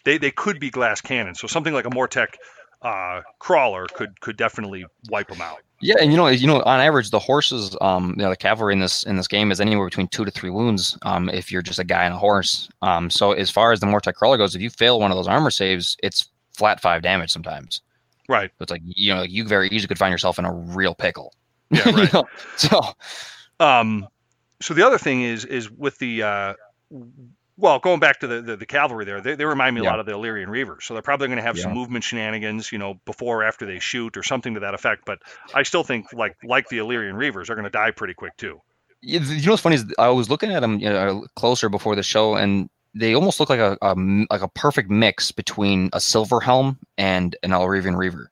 [SPEAKER 4] they they could be glass cannons. So something like a Mortek uh, crawler could could definitely wipe them out.
[SPEAKER 5] Yeah, and you know, you know, on average, the horses, um, you know, the cavalry in this in this game is anywhere between two to three wounds. Um, if you're just a guy on a horse. Um, so as far as the Mortek crawler goes, if you fail one of those armor saves, it's flat five damage sometimes.
[SPEAKER 4] Right.
[SPEAKER 5] So it's like you know, you very easily could find yourself in a real pickle.
[SPEAKER 4] Yeah, <laughs>
[SPEAKER 5] You
[SPEAKER 4] right.
[SPEAKER 5] know? So
[SPEAKER 4] Um, so the other thing is is with the uh, well, going back to the, the, the cavalry there, they, they remind me a lot of the Ellyrian Reavers. So they're probably going to have some movement shenanigans, you know, before or after they shoot or something to that effect. But I still think like like the Ellyrian Reavers are going to die pretty quick too.
[SPEAKER 5] You you know what's funny is I was looking at them you know, closer before the show, and they almost look like a, a like a perfect mix between a silver helm and an Ellyrian Reaver.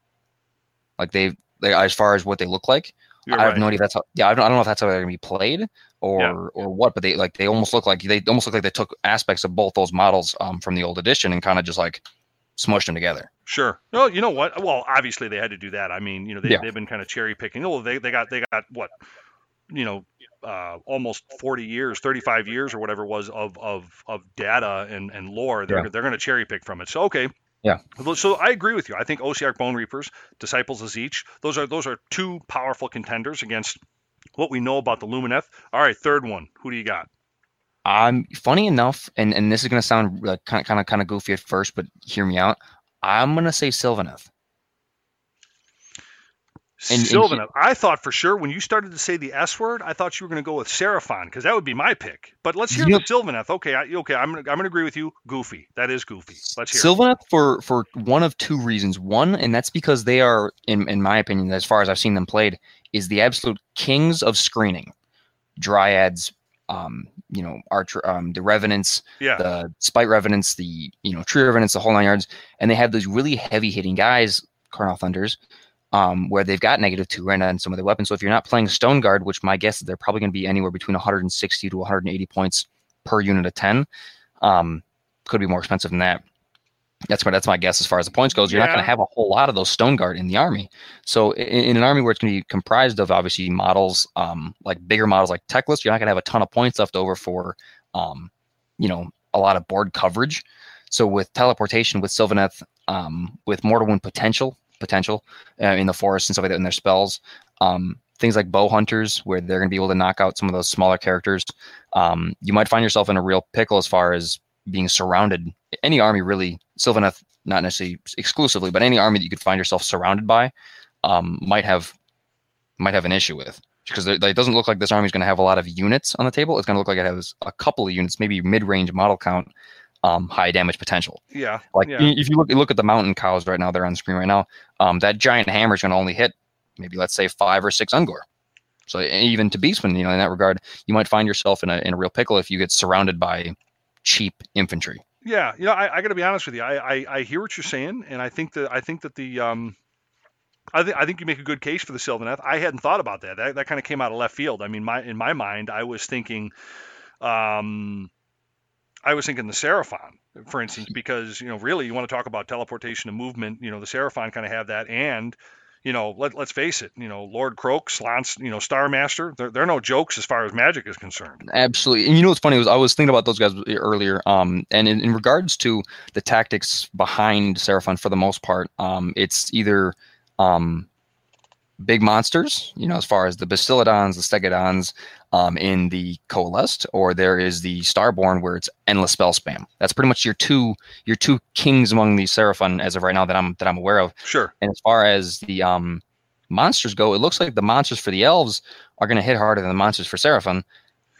[SPEAKER 5] Like they, they as far as what they look like,
[SPEAKER 4] You're
[SPEAKER 5] I have
[SPEAKER 4] right.
[SPEAKER 5] no idea if that's how, yeah I don't, I don't know if that's how they're gonna be played or
[SPEAKER 4] Yeah.
[SPEAKER 5] or what, but they like they almost look like they almost look like they took aspects of both those models um, from the old edition and kind of just like smushed them together.
[SPEAKER 4] Sure. No, you know what? Well, obviously they had to do that. I mean, you know, they,
[SPEAKER 5] Yeah.
[SPEAKER 4] they've been kind of cherry picking. Oh, they, they got they got what, you know, uh, almost 40 years, 35 years or whatever it was of of of data and and lore. They're
[SPEAKER 5] Yeah.
[SPEAKER 4] they're going to cherry pick from it. So okay.
[SPEAKER 5] Yeah.
[SPEAKER 4] So I agree with you. I think Ossiarch Bone Reapers, Disciples of Tzeentch, those are those are two powerful contenders against what we know about the Lumineth. All right, third one. Who do you got?
[SPEAKER 5] I'm funny enough, and and this is gonna sound like kind of kind of kind of goofy at first, but hear me out. I'm gonna say Sylvaneth. And- and he-
[SPEAKER 4] Sylvaneth. I thought for sure when you started to say the S word, I thought you were going to go with Seraphon because that would be my pick. But let's hear
[SPEAKER 5] Yep.
[SPEAKER 4] the Sylvaneth. Okay, I, okay, I'm I'm going to agree with you. Goofy. That is goofy. Let's hear. it.
[SPEAKER 5] Sylvaneth for for one of two reasons. One, and that's because they are, in in my opinion, as far as I've seen them played, is the absolute kings of screening. Dryads, um, you know, archer, um, the revenants,
[SPEAKER 4] Yeah.
[SPEAKER 5] the spite revenants, the you know tree revenants, the whole nine yards, and they have those really heavy hitting guys, Kurnoth Hunters, um, where they've got negative two right on some of their weapons. So if you're not playing Stone Guard, which my guess is they're probably going to be anywhere between 160 to 180 points per unit of 10, um, could be more expensive than that. That's my that's my guess as far as the points goes. You're not going to have a whole lot of those Stone Guard in the army. So in, in an army where it's going to be comprised of obviously models, um, like bigger models like Teclis, you're not going to have a ton of points left over for, um, you know, a lot of board coverage. So with teleportation, with Sylvaneth, um, with Mortal Wound potential, potential uh, in the forest and stuff like that in their spells, um, things like bow hunters, where they're going to be able to knock out some of those smaller characters, um, you might find yourself in a real pickle as far as being surrounded. Any army really, Sylvaneth, not necessarily exclusively, but any army that you could find yourself surrounded by, um, might have might have an issue with because it doesn't look like this army is going to have a lot of units on the table. It's going to look like it has a couple of units, maybe mid-range model count, um, high damage potential.
[SPEAKER 4] Yeah.
[SPEAKER 5] Like
[SPEAKER 4] Yeah.
[SPEAKER 5] if you look look at the mountain cows right now, they're on the screen right now. Um, that giant hammer is going to only hit maybe let's say five or six Ungor. So even to Beastman, you know, in that regard, you might find yourself in a in a real pickle if you get surrounded by cheap infantry.
[SPEAKER 4] Yeah, you know, I, I got to be honest with you. I, I I hear what you're saying, and I think that I think that the um, I think I think you make a good case for the Sylvaneth. I hadn't thought about that. That that kind of came out of left field. I mean, my in my mind, I was thinking, um, I was thinking the Seraphon, for instance, because you know, really, you want to talk about teleportation and movement. You know, the Seraphon kind of have that, and you know, let, let's face it, you know, Lord Kroak, Slanns, you know, Star Master, they're, they're no jokes as far as magic is concerned.
[SPEAKER 5] Absolutely. And you know what's funny was I was thinking about those guys earlier. Um, and in, in regards to the tactics behind Seraphon, for the most part, um, it's either um, big monsters, you know, as far as the Bastiladons, the Stegodons, um, in the Coalesced, or there is the Starborn, where it's endless spell spam. That's pretty much your two your two kings among the Seraphon as of right now that I'm that I'm aware of.
[SPEAKER 4] Sure.
[SPEAKER 5] And as far as the um, monsters go, it looks like the monsters for the elves are going to hit harder than the monsters for Seraphon,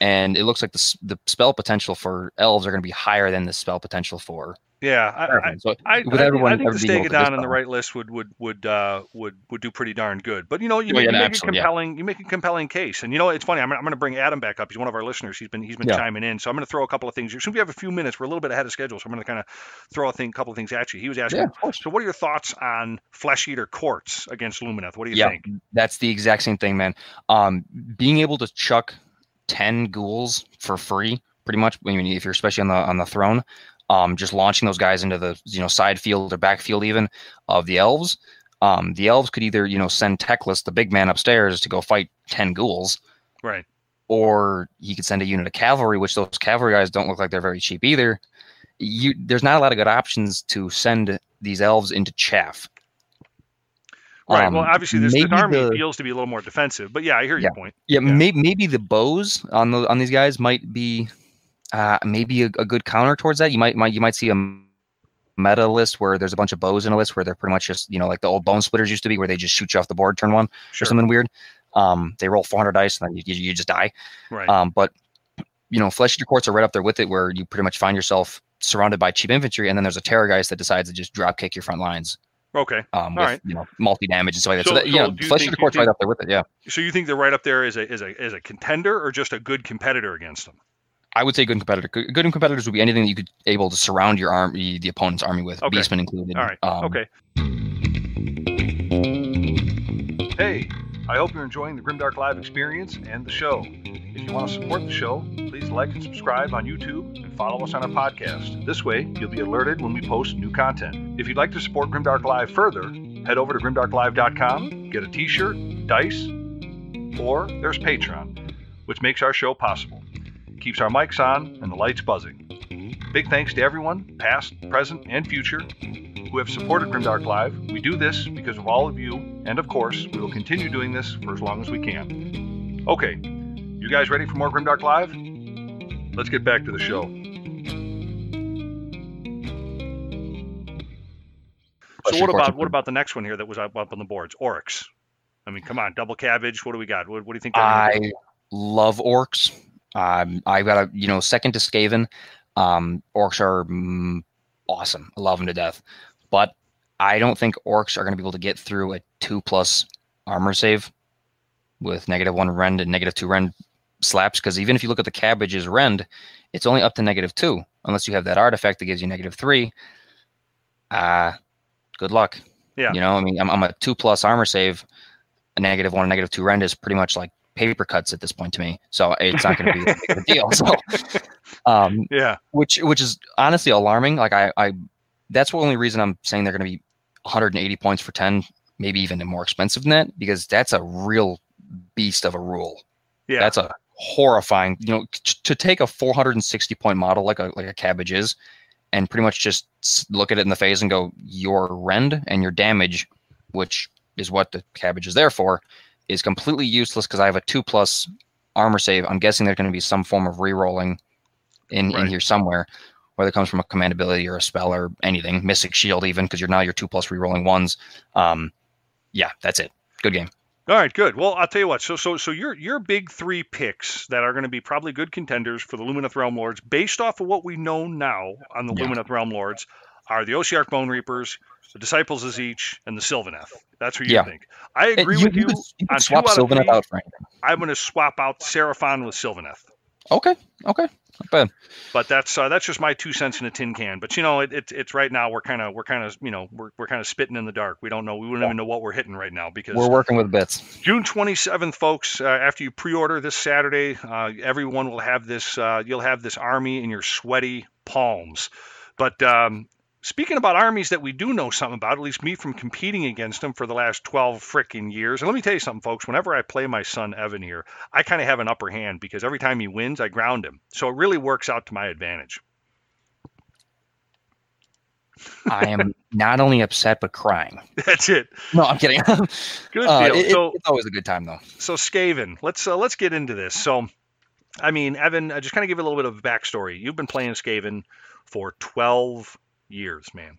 [SPEAKER 5] and it looks like the the spell potential for elves are going to be higher than the spell potential for
[SPEAKER 4] Yeah, I, I,
[SPEAKER 5] So
[SPEAKER 4] I,
[SPEAKER 5] with
[SPEAKER 4] I,
[SPEAKER 5] everyone,
[SPEAKER 4] I think the
[SPEAKER 5] everybody being able to
[SPEAKER 4] Stegodon on the right list would would would uh, would would do pretty darn good. But you know, you
[SPEAKER 5] Oh,
[SPEAKER 4] make,
[SPEAKER 5] yeah,
[SPEAKER 4] you make a
[SPEAKER 5] absolutely, yeah.
[SPEAKER 4] compelling you make a compelling case. And you know, it's funny. I'm, I'm going to bring Adam back up. He's one of our listeners. He's been he's been
[SPEAKER 5] Yeah.
[SPEAKER 4] chiming in. So I'm going to throw a couple of things. Since we have a few minutes, we're a little bit ahead of schedule. So I'm going to kind of throw a thing, couple of things at you. He was asking. So what are your thoughts on Flesh Eater Courts against Lumineth? What do you
[SPEAKER 5] Yeah.
[SPEAKER 4] think?
[SPEAKER 5] That's the exact same thing, man. Um, being able to chuck ten ghouls for free, pretty much. I mean, if you're especially on the on the throne, um, just launching those guys into the you know side field or backfield even of the elves. Um, the elves could either you know send Teclis, the big man upstairs, to go fight ten ghouls,
[SPEAKER 4] Right.
[SPEAKER 5] or he could send a unit of cavalry, which those cavalry guys don't look like they're very cheap either. You, there's not a lot of good options to send these elves into chaff.
[SPEAKER 4] Right.
[SPEAKER 5] Um,
[SPEAKER 4] well, obviously, this, army
[SPEAKER 5] the-
[SPEAKER 4] feels to be a little more defensive. But yeah, I hear your point.
[SPEAKER 5] Yeah,
[SPEAKER 4] Yeah.
[SPEAKER 5] Maybe, maybe the bows on the on these guys might be uh, maybe a, a good counter towards that. You might, might you might see a meta list where there's a bunch of bows in a list where they're pretty much just you know like the old Bonesplitterz used to be where they just shoot you off the board turn one
[SPEAKER 4] Sure.
[SPEAKER 5] or something weird. Um, they roll 400 dice and then you, you, just die.
[SPEAKER 4] Right.
[SPEAKER 5] Um, but you know, flesh eater courts are right up there with it, where you pretty much find yourself surrounded by cheap infantry, and then there's a terror guys that decides to just drop kick your front lines,
[SPEAKER 4] okay.
[SPEAKER 5] um,
[SPEAKER 4] All
[SPEAKER 5] with
[SPEAKER 4] right.
[SPEAKER 5] you know multi damage and stuff like that.
[SPEAKER 4] So-
[SPEAKER 5] So, that,
[SPEAKER 4] so
[SPEAKER 5] yeah,
[SPEAKER 4] you
[SPEAKER 5] flesh
[SPEAKER 4] think-
[SPEAKER 5] eater courts right up there with it. Yeah,
[SPEAKER 4] So you think they're right up there as a as a as a contender or just a good competitor against them?
[SPEAKER 5] I would say good competitor. Good good competitors would be anything that you could able to surround your army, the opponent's army with,
[SPEAKER 4] Okay.
[SPEAKER 5] Beastman included.
[SPEAKER 4] All right.
[SPEAKER 5] Um,
[SPEAKER 4] okay. Hey, I hope you're enjoying the Grimdark Live experience and the show. If you want to support the show, please like and subscribe on YouTube and follow us on our podcast. This way, you'll be alerted when we post new content. If you'd like to support Grimdark Live further, head over to grimdarklive.com, get a t-shirt, dice, or there's Patreon, which makes our show possible. Keeps our mics on and the lights buzzing. Big thanks to everyone, past, present, and future, who have supported Grimdark Live. We do this because of all of you, and of course, we will continue doing this for as long as we can. Okay, you guys ready for more Grimdark Live? Let's get back to the show. So what about what about the next one here that was up, up on the boards? Orcs. I mean, come on, double cabbage. What do we got? What, what do you think? they're gonna do?
[SPEAKER 5] I love orcs. Um, I've got a you know second to Skaven. Um, orcs are mm, awesome. I love them to death, but I don't think orcs are going to be able to get through a two plus armor save with negative one rend and negative two rend slaps. Because even if you look at the cabbage's rend, it's only up to negative two, unless you have that artifact that gives you negative three. Uh good luck.
[SPEAKER 4] Yeah.
[SPEAKER 5] You know, I mean, I'm, I'm a two plus armor save, a negative one, a negative two rend is pretty much like paper cuts at this point to me. So it's not going to be that big a deal. <laughs> So, um,
[SPEAKER 4] Yeah.
[SPEAKER 5] which which is honestly alarming. Like I, I that's the only reason I'm saying they're going to be 180 points for 10, maybe even more expensive than that, because that's a real beast of a rule.
[SPEAKER 4] Yeah.
[SPEAKER 5] That's a horrifying. You know, t- to take a 460 point model like a like a cabbage is, and pretty much just look at it in the face and go, your rend and your damage, which is what the cabbage is there for, is completely useless because I have a two plus armor save. I'm guessing there's going to be some form of re-rolling in,
[SPEAKER 4] Right.
[SPEAKER 5] in here somewhere, whether it comes from a command ability or a spell or anything, Mystic Shield even, because you're now your two plus re-rolling ones. Um, yeah, that's it. Good game.
[SPEAKER 4] All right, good. Well, I'll tell you what. So, so, so your your big three picks that are going to be probably good contenders for the Lumineth Realm Lords, based off of what we know now on the
[SPEAKER 5] Yeah.
[SPEAKER 4] Lumineth Realm Lords, are the Ossiarch Bone Reapers, the Disciples of Tzeentch, and the Sylvaneth. That's what you
[SPEAKER 5] Yeah.
[SPEAKER 4] think. I agree
[SPEAKER 5] you,
[SPEAKER 4] with you.
[SPEAKER 5] could, you could swap Sylvaneth out anything.
[SPEAKER 4] I'm going to swap out Seraphon with Sylvaneth.
[SPEAKER 5] Okay, okay, not bad.
[SPEAKER 4] But that's uh, that's just my two cents in a tin can. But you know, it, it, it's right now we're kind of we're kind of you know we're, we're kind of spitting in the dark. We don't know. We wouldn't even know what we're hitting right now because
[SPEAKER 5] We're working with bits.
[SPEAKER 4] June 27th, folks. Uh, after you pre-order this Saturday, uh, everyone will have this. Uh, you'll have this army in your sweaty palms. But um, speaking about armies that we do know something about, at least me from competing against them for the last 12 frickin' years. And let me tell you something, folks. Whenever I play my son Evan here, I kind of have an upper hand because every time he wins, I ground him. So it really works out to my advantage.
[SPEAKER 5] I am not only upset but crying. <laughs>
[SPEAKER 4] That's it.
[SPEAKER 5] No, I'm kidding. <laughs>
[SPEAKER 4] Good
[SPEAKER 5] Uh,
[SPEAKER 4] deal.
[SPEAKER 5] it- it-
[SPEAKER 4] so
[SPEAKER 5] it's always a good time though.
[SPEAKER 4] so Skaven, let's uh, let's get into this. So, I mean, Evan, uh, just kind of give you a little bit of backstory. You've been playing Skaven for 12 years, man.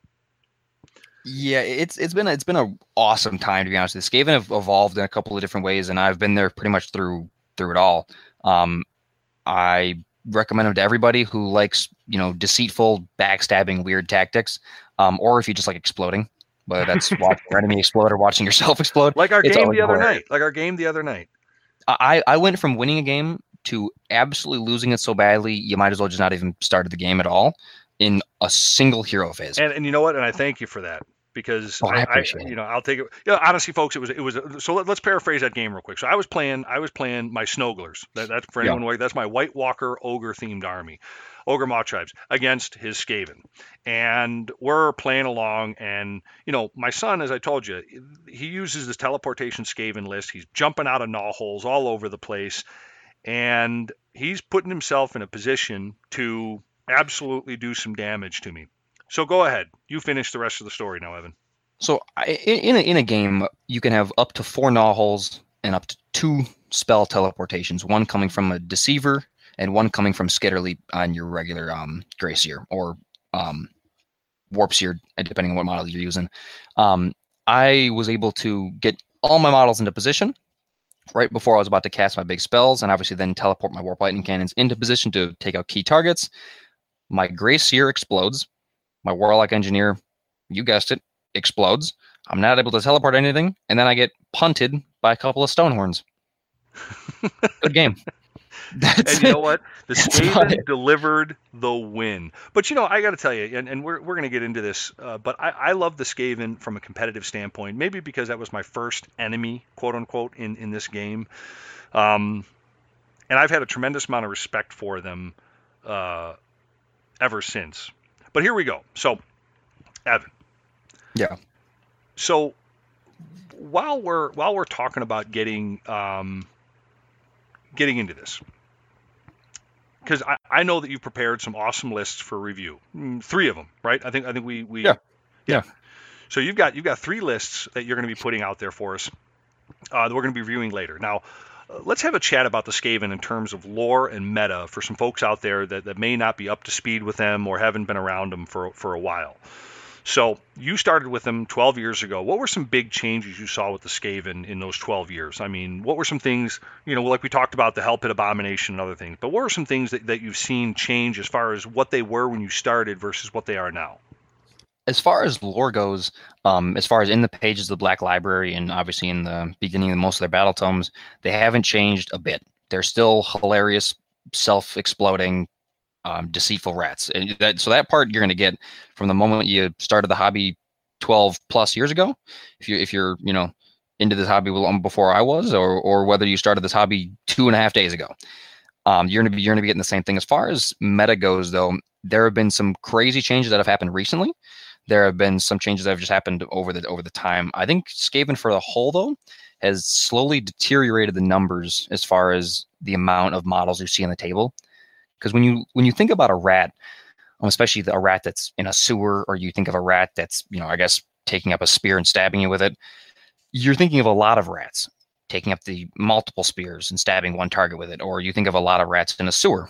[SPEAKER 5] Yeah, it's it's been it's been a awesome time to be honest. with you. Skaven have evolved in a couple of different ways, and I've been there pretty much through through it all. Um, I recommend them to everybody who likes you know deceitful, backstabbing, weird tactics, um, or if you just like exploding, whether that's <laughs> watching your enemy explode or watching yourself <laughs> explode.
[SPEAKER 4] Like our game the other night. Like our game the other night.
[SPEAKER 5] I I went from winning a game to absolutely losing it so badly you might as well just not even started the game at all in a single hero phase.
[SPEAKER 4] And and you know what? And I thank you for that because
[SPEAKER 5] Oh, I
[SPEAKER 4] I,
[SPEAKER 5] appreciate it.
[SPEAKER 4] you know I'll take it. Yeah, honestly, folks, it was it was. So let, us paraphrase that game real quick. So I was playing I was playing my Snowglers. That, that's for anyone aware. That's my White Walker ogre themed army, ogre Mawtribes against his Skaven, and we're playing along. And you know my son, as I told you, he uses this teleportation Skaven list. He's jumping out of gnaw holes all over the place, and he's putting himself in a position to absolutely do some damage to me. So go ahead. You finish the rest of the story now, Evan.
[SPEAKER 5] So in a, in a game, you can have up to four gnaw holes and up to two spell teleportations. One coming from a deceiver and one coming from Skitterleap on your regular um, Grey Seer or um, Warp uh, depending on what model you're using. Um, I was able to get all my models into position right before I was about to cast my big spells, and obviously then teleport my Warp Lightning Cannons into position to take out key targets. My Grey Seer explodes. My Warlock Engineer, you guessed it, explodes. I'm not able to teleport anything, and then I get punted by a couple of Stonehorns. <laughs> Good game. That's
[SPEAKER 4] And you know what? The Skaven
[SPEAKER 5] it.
[SPEAKER 4] delivered the win. But you know, I got to tell you, and, and we're, we're going to get into this, uh, but I, I love the Skaven from a competitive standpoint, maybe because that was my first enemy, quote unquote, in, in this game. Um, and I've had a tremendous amount of respect for them uh, ever since. But here we go. So, Evan.
[SPEAKER 5] Yeah.
[SPEAKER 4] So while we're while we're talking about getting um, getting into this, because I, I know that you've prepared some awesome lists for review, Mm, three of them, right? I think I think we we
[SPEAKER 5] Yeah. Yeah.
[SPEAKER 4] So you've got you've got three lists that you're going to be putting out there for us uh, that we're going to be reviewing later. Now, let's have a chat about the Skaven in terms of lore and meta for some folks out there that, that may not be up to speed with them or haven't been around them for for a while. So you started with them 12 years ago. What were some big changes you saw with the Skaven in those 12 years? I mean, what were some things, you know, like we talked about the Hell Abomination and other things, but what were some things that, that you've seen change as far as what they were when you started versus what they are now?
[SPEAKER 5] As far as lore goes, um, as far as in the pages of the Black Library and obviously in the beginning of most of their battle tomes, they haven't changed a bit. They're still hilarious, self-exploding, um, deceitful rats. And that so that part you're going to get from the moment you started the hobby 12 plus years ago. If you if you're you know into this hobby before I was, or or whether you started this hobby two and a half days ago, um, you're gonna be you're gonna be getting the same thing. As far as meta goes, though, there have been some crazy changes that have happened recently. There have been some changes that have just happened over the over the time. I think Skaven for the whole though has slowly deteriorated the numbers as far as the amount of models you see on the table. Because when you when you think about a rat, um, especially a rat that's in a sewer, or you think of a rat that's you know I guess taking up a spear and stabbing you with it, you're thinking of a lot of rats taking up the multiple spears and stabbing one target with it, or you think of a lot of rats in a sewer.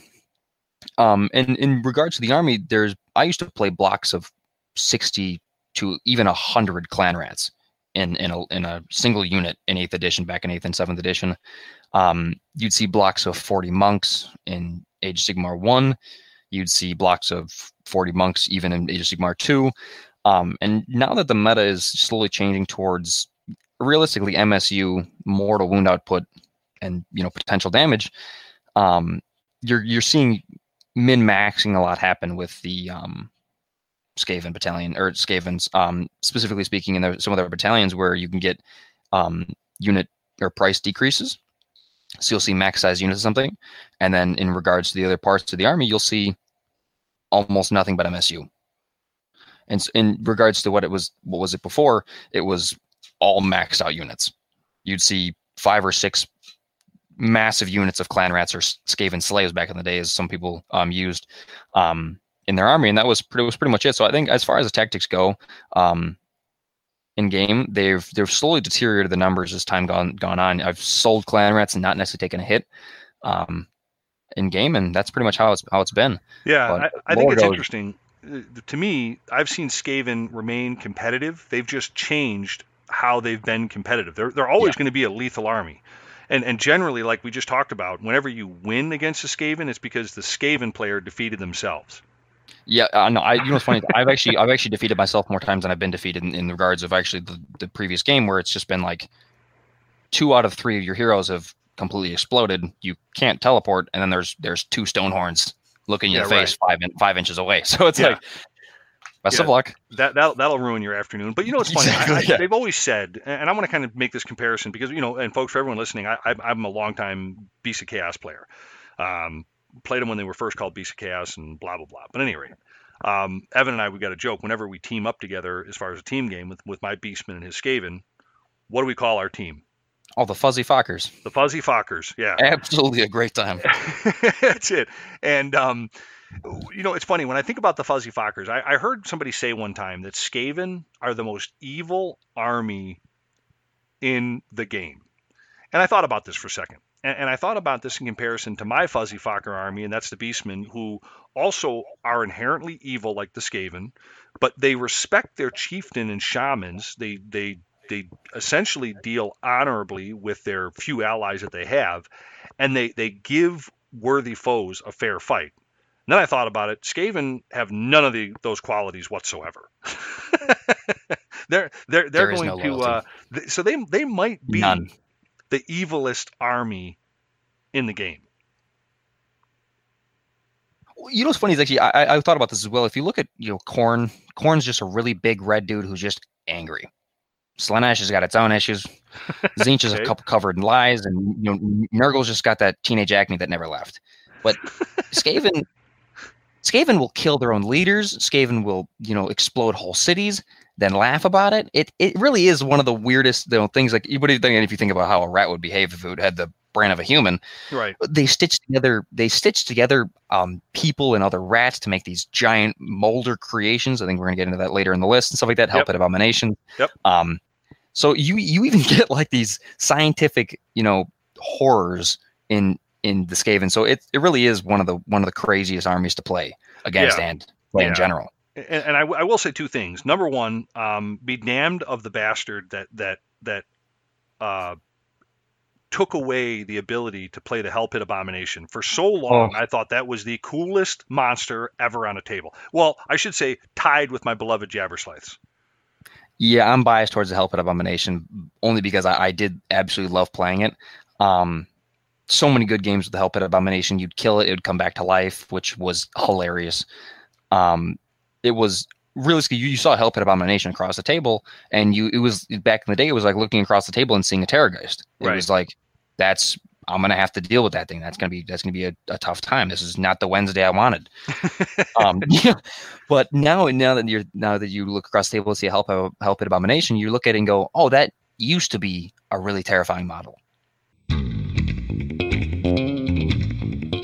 [SPEAKER 5] Um, and in regards to the army, there's I used to play blocks of sixty to even hundred clan rats in in a in a single unit in eighth edition back in eighth and seventh edition. Um, you'd see blocks of forty monks in Age Sigmar 1. You'd see blocks of 40 monks even in Age of Sigmar 2. Um, and now that the meta is slowly changing towards realistically MSU, mortal wound output, and you know potential damage, um, you're you're seeing min maxing a lot happen with the um, Skaven battalion or Skavens, um, specifically speaking in the, some of their battalions where you can get um, unit or price decreases so you'll see max size units or something. And then in regards to the other parts of the army, you'll see almost nothing but MSU. And in regards to what it was, what was it before? It was all maxed out units. You'd see five or six massive units of clan rats or skaven slaves back in the day, as some people um, used um, in their army, and that was pretty was pretty much it. So I think as far as the tactics go, um, in game. They've they've slowly deteriorated the numbers as time gone gone on. I've sold clan rats and not necessarily taken a hit um, in game, and that's pretty much how it's how it's been.
[SPEAKER 4] Yeah, I, I, think it's goes, interesting. Uh, to me, I've seen Skaven remain competitive. They've just changed how they've been competitive. They're they're always yeah. going to be a lethal army. And, and generally, like we just talked about, whenever you win against a Skaven, it's because the Skaven player defeated themselves.
[SPEAKER 5] Yeah, uh, no, I you know it's funny. I've actually I've actually defeated myself more times than I've been defeated in, in regards of actually the, the previous game where it's just been like two out of three of your heroes have completely exploded. You can't teleport, and then there's there's two stone horns looking in yeah, face right. five in, five inches away. <laughs> So it's yeah. like best yeah, of luck.
[SPEAKER 4] That that'll, that'll ruin your afternoon. But you know what's funny? Exactly, I, I. They've always said, and I want to kind of make this comparison because you know, and folks, for everyone listening, I, am a longtime Beast of Chaos player. Um, played them when they were first called Beast of Chaos and blah blah blah. But at any rate, um, Evan and I we got a joke whenever we team up together as far as a team game with with my Beastman and his Skaven. What do we call our team?
[SPEAKER 5] Oh, the Fuzzy Fockers.
[SPEAKER 4] The Fuzzy Fockers, yeah.
[SPEAKER 5] Absolutely a great time. <laughs>
[SPEAKER 4] That's it. And um, you know, it's funny when I think about the Fuzzy Fockers. I, I heard somebody say one time that Skaven are the most evil army in the game, and I thought about this for a second and, and, I thought about this in comparison to my Fuzzy Focker army, and that's the Beastmen, who also are inherently evil like the Skaven, but they respect their chieftain and shamans. They they they essentially deal honorably with their few allies that they have, and they they give worthy foes a fair fight. And then I thought about it. Skaven have none of the, those qualities whatsoever. <laughs> they're they're they're going no to uh, so they they might be None the evilest army in the game.
[SPEAKER 5] You know what's funny is actually I, I thought about this as well. If you look at you know Khorne, Khorne's just a really big red dude who's just angry. Slaanesh has got its own issues. <laughs> Tzeentch is okay. a couple covered in lies, and you know Nurgle's just got that teenage acne that never left. But <laughs> Skaven, Skaven will kill their own leaders. Skaven will you know explode whole cities then laugh about it. It it really is one of the weirdest you know, things. Like what do you think? If you think about how a rat would behave if it had the brain of a human,
[SPEAKER 4] right?
[SPEAKER 5] They stitch together. They stitch together um, people and other rats to make these giant molder creations. I think we're gonna get into that later in the list and stuff like that. Help yep. at abomination.
[SPEAKER 4] Yep.
[SPEAKER 5] Um, so you you even <laughs> get like these scientific you know horrors in in the Skaven. So it it really is one of the one of the craziest armies to play against yeah. and play yeah. in general.
[SPEAKER 4] And, and I, I will say two things. Number one, um, be damned of the bastard that that that uh, took away the ability to play the Hell Pit Abomination. For so long,
[SPEAKER 5] Oh.
[SPEAKER 4] I thought that was the coolest monster ever on a table. Well, I should say tied with my beloved Jabberslythes.
[SPEAKER 5] Yeah, I'm biased towards the Hell Pit Abomination only because I, I did absolutely love playing it. Um, so many good games with the Hell Pit Abomination. You'd kill it, it would come back to life, which was hilarious. Um, it was realistically you, you saw Hell Pit Abomination across the table, and you it was back in the day. It was like looking across the table and seeing a Terrorgeist. It
[SPEAKER 4] Right.
[SPEAKER 5] was like that's I'm gonna have to deal with that thing. That's gonna be that's gonna be a, a tough time. This is not the Wednesday I wanted. <laughs> um, yeah, but now now that you're now that you look across the table and see a help help it abomination, you look at it and go, oh, that used to be a really terrifying model.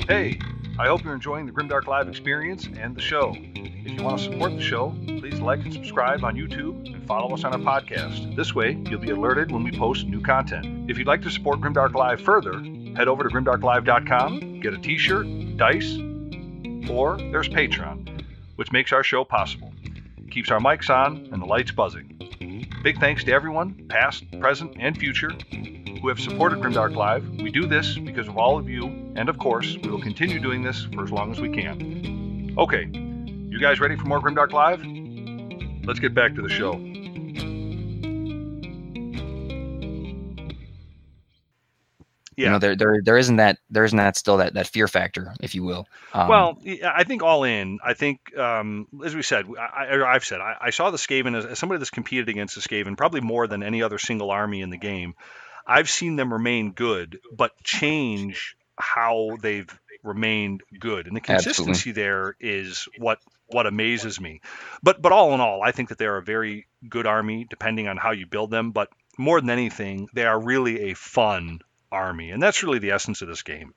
[SPEAKER 4] Hey, I hope you're enjoying the Grimdark Live experience and the show. If you want to support the show, please like and subscribe on YouTube and follow us on our podcast. This way, you'll be alerted when we post new content. If you'd like to support Grimdark Live further, head over to grimdarklive.com, get a t shirt, dice, or there's Patreon, which makes our show possible. Keeps our mics on and the lights buzzing. Big thanks to everyone, past, present, and future, who have supported Grimdark Live. We do this because of all of you, and of course, we will continue doing this for as long as we can. Okay, you guys ready for more Grimdark Live? Let's get back to the show.
[SPEAKER 5] You
[SPEAKER 4] Yeah.
[SPEAKER 5] know, there there there isn't that there isn't that still that that fear factor, if you will. Um,
[SPEAKER 4] well, I think all in. I think, um, as we said, i, i've said, I, I saw the Skaven as, as somebody that's competed against the Skaven probably more than any other single army in the game. I've seen them remain good, but change how they've remained good, and the
[SPEAKER 5] Absolutely.
[SPEAKER 4] consistency there is what what amazes me. But but all in all, I think that they are a very good army, depending on how you build them. But more than anything, they are really a fun army, and that's really the essence of this game.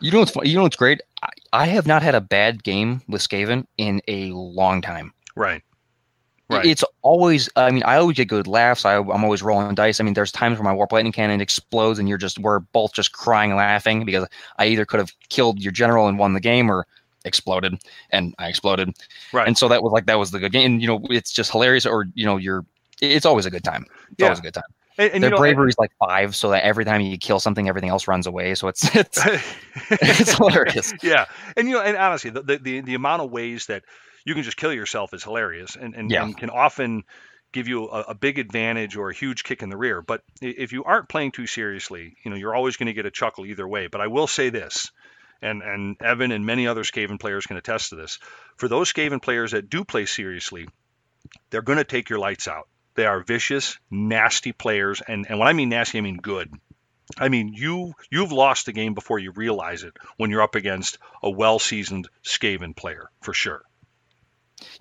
[SPEAKER 5] you know what's you know what's great? I, I have not had a bad game with Skaven in a long time.
[SPEAKER 4] Right. Right.
[SPEAKER 5] It's always, I mean, I always get good laughs. I, I'm always rolling dice. I mean, there's times where my warp lightning cannon explodes and you're just, we're both just crying, laughing because I either could have killed your general and won the game or exploded and I exploded.
[SPEAKER 4] Right.
[SPEAKER 5] And so that was like, that was the good game. And, you know, it's just hilarious or, you know, you're, it's always a good time. It's
[SPEAKER 4] Yeah.
[SPEAKER 5] always a good time.
[SPEAKER 4] And, and
[SPEAKER 5] Their
[SPEAKER 4] you know,
[SPEAKER 5] bravery is like five, so that every time you kill something, everything else runs away. So it's, <laughs> it's, <laughs> it's hilarious.
[SPEAKER 4] yeah, and you know, and honestly, the, the the the amount of ways that you can just kill yourself is hilarious, and and,
[SPEAKER 5] Yeah.
[SPEAKER 4] and can often give you a, a big advantage or a huge kick in the rear. But if you aren't playing too seriously, you know, you're always going to get a chuckle either way. But I will say this. And, and Evan and many other Skaven players can attest to this. For those Skaven players that do play seriously, they're going to take your lights out. They are vicious, nasty players, and, and when I mean nasty, I mean good. I mean you you've lost the game before you realize it when you're up against a well-seasoned Skaven player for sure.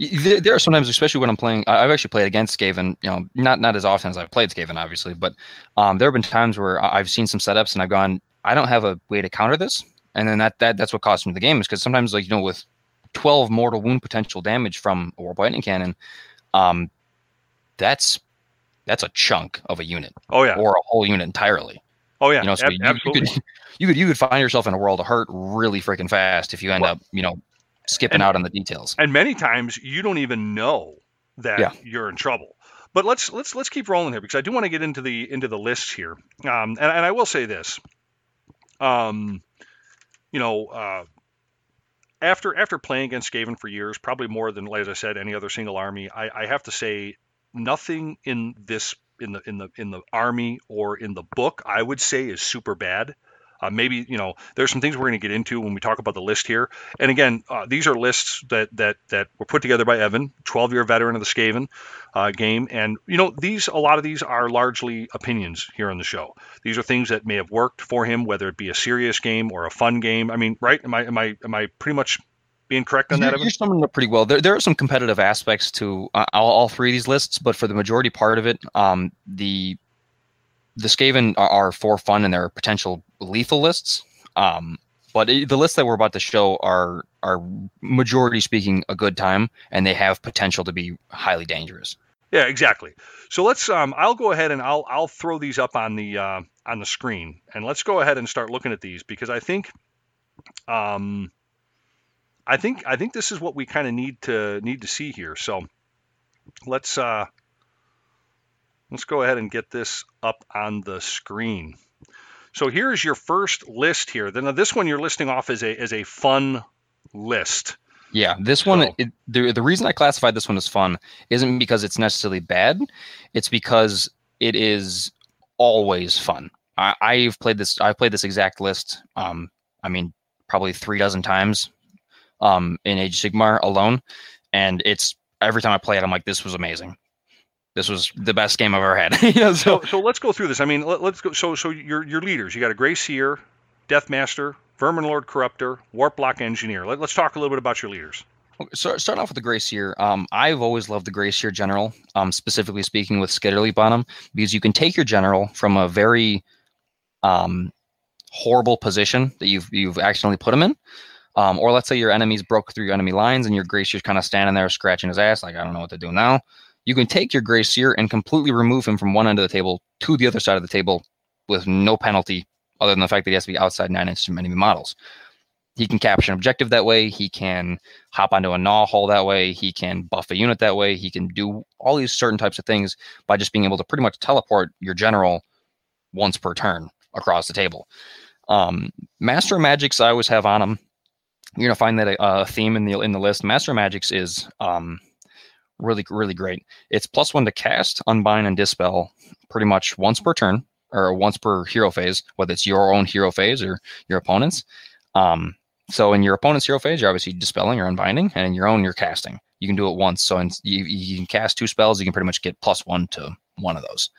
[SPEAKER 5] There, are sometimes, especially when I'm playing. I've actually played against Skaven. You know, not not as often as I've played Skaven, obviously, but um, there have been times where I've seen some setups and I've gone, I don't have a way to counter this, and then that that that's what cost me the game is because sometimes, like you know, with 12 mortal wound potential damage from a warp lightning cannon, um, that's that's a chunk of a unit
[SPEAKER 4] Oh yeah.
[SPEAKER 5] or a whole unit entirely.
[SPEAKER 4] oh yeah.
[SPEAKER 5] You know, so
[SPEAKER 4] Ab-
[SPEAKER 5] you, you
[SPEAKER 4] absolutely.
[SPEAKER 5] could you could you could find yourself in a world of hurt really freaking fast if you end
[SPEAKER 4] Well-
[SPEAKER 5] up, you know, skipping
[SPEAKER 4] And-
[SPEAKER 5] out on the details.
[SPEAKER 4] and many times you don't even know that
[SPEAKER 5] Yeah.
[SPEAKER 4] you're in trouble. But let's let's let's keep rolling here because I do want to get into the into the lists here. Um, and, and I will say this. Um, you know, uh, after after playing against Skaven for years, probably more than as I said any other single army, I, I have to say nothing in this in the in the in the army or in the book I would say is super bad. Uh, maybe you know there's some things we're going to get into when we talk about the list here. And again, uh, these are lists that that that were put together by Evan, 12 year veteran of the Skaven uh, game. And you know these a lot of these are largely opinions here on the show. These are things that may have worked for him, whether it be a serious game or a fun game. I mean, right? Am I am I am I pretty much being correct on that,
[SPEAKER 5] You're, you're summing up pretty well. There, there are some competitive aspects to uh, all, all three of these lists, but for the majority part of it, um, the the Skaven are, are for fun and they're potential lethal lists. Um, but it, the lists that we're about to show are are majority speaking a good time, and they have potential to be highly dangerous.
[SPEAKER 4] Yeah, exactly. So let's. Um, I'll go ahead and I'll I'll throw these up on the uh, on the screen, and let's go ahead and start looking at these because I think, um, I think I think this is what we kind of need to need to see here. So let's uh, let's go ahead and get this up on the screen. So here's your first list here. Then this one you're listing off as a as a fun list.
[SPEAKER 5] Yeah, this one,
[SPEAKER 4] So-
[SPEAKER 5] it, the the reason I classified this one as fun isn't because it's necessarily bad. It's because it is always fun. I, I've played this. I've played this exact list. Um, I mean, probably three dozen times, um, in Age of Sigmar alone, and it's every time I play it, I'm like, this was amazing. This was the best game I've ever had. <laughs> you know, so
[SPEAKER 4] So so let's go through this. I mean, let, us go. So so your your leaders. You got a Gray Seer, Deathmaster, Vermin Lord Corruptor, Warlock Engineer. Let, let's talk a little bit about your leaders.
[SPEAKER 5] Okay, So starting off with the Gray Seer, um, I've always loved the Gray Seer General, um, specifically speaking with Skitter Leap on him, because you can take your General from a very um, horrible position that you've you've accidentally put him in, um, or let's say your enemies broke through your enemy lines and your Gray Seer's kind of standing there scratching his ass, like I don't know what to do now. You can take your Gray Seer and completely remove him from one end of the table to the other side of the table with no penalty, other than the fact that he has to be outside nine inches from enemy models. He can capture an objective that way. He can hop onto a gnaw hole that way. He can buff a unit that way. He can do all these certain types of things by just being able to pretty much teleport your general once per turn across the table. Um, Master Magics, I always have on him. You're gonna find that a, a theme in the in the list. Master Magics is um, really really great. It's plus one to cast, unbind, and dispel pretty much once per turn or once per hero phase, whether it's your own hero phase or your opponent's. Um, so in your opponent's hero phase, you're obviously dispelling or unbinding, and in your own, you're casting. You can do it once. So in, you, you can cast two spells. You can pretty much get plus one to one of those.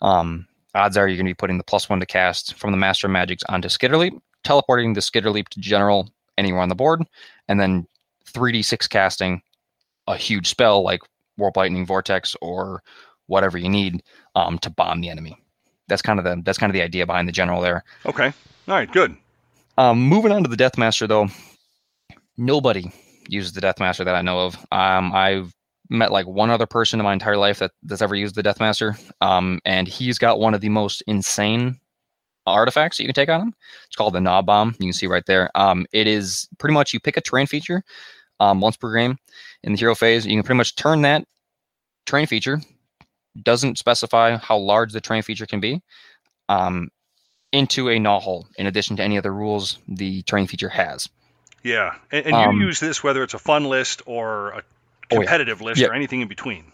[SPEAKER 5] Um, odds are you're going to be putting the plus one to cast from the Master Magics onto Skitterleap, teleporting the Skitterleap to General anywhere on the board, and then 3d6 casting a huge spell like Warp Lightning Vortex or whatever you need um, to bomb the enemy. That's kind of the that's kind of the idea behind the general there.
[SPEAKER 4] Okay. All right. Good.
[SPEAKER 5] Um, moving on to the Deathmaster, though, nobody uses the Deathmaster that I know of. Um, I've met like one other person in my entire life that that's ever used the Deathmaster, um, and he's got one of the most insane artifacts that you can take on him. It's called the Gnaw Bomb. You can see right there. Um, it is pretty much you pick a terrain feature um, once per game in the hero phase. You can pretty much turn that terrain feature. Doesn't specify how large the terrain feature can be. Um, into a gnaw hole in addition to any other rules the terrain feature has.
[SPEAKER 4] Yeah. And, and
[SPEAKER 5] Um,
[SPEAKER 4] you use this whether it's a fun list or a
[SPEAKER 5] Oh, yeah.
[SPEAKER 4] competitive list
[SPEAKER 5] Yeah.
[SPEAKER 4] or anything in between.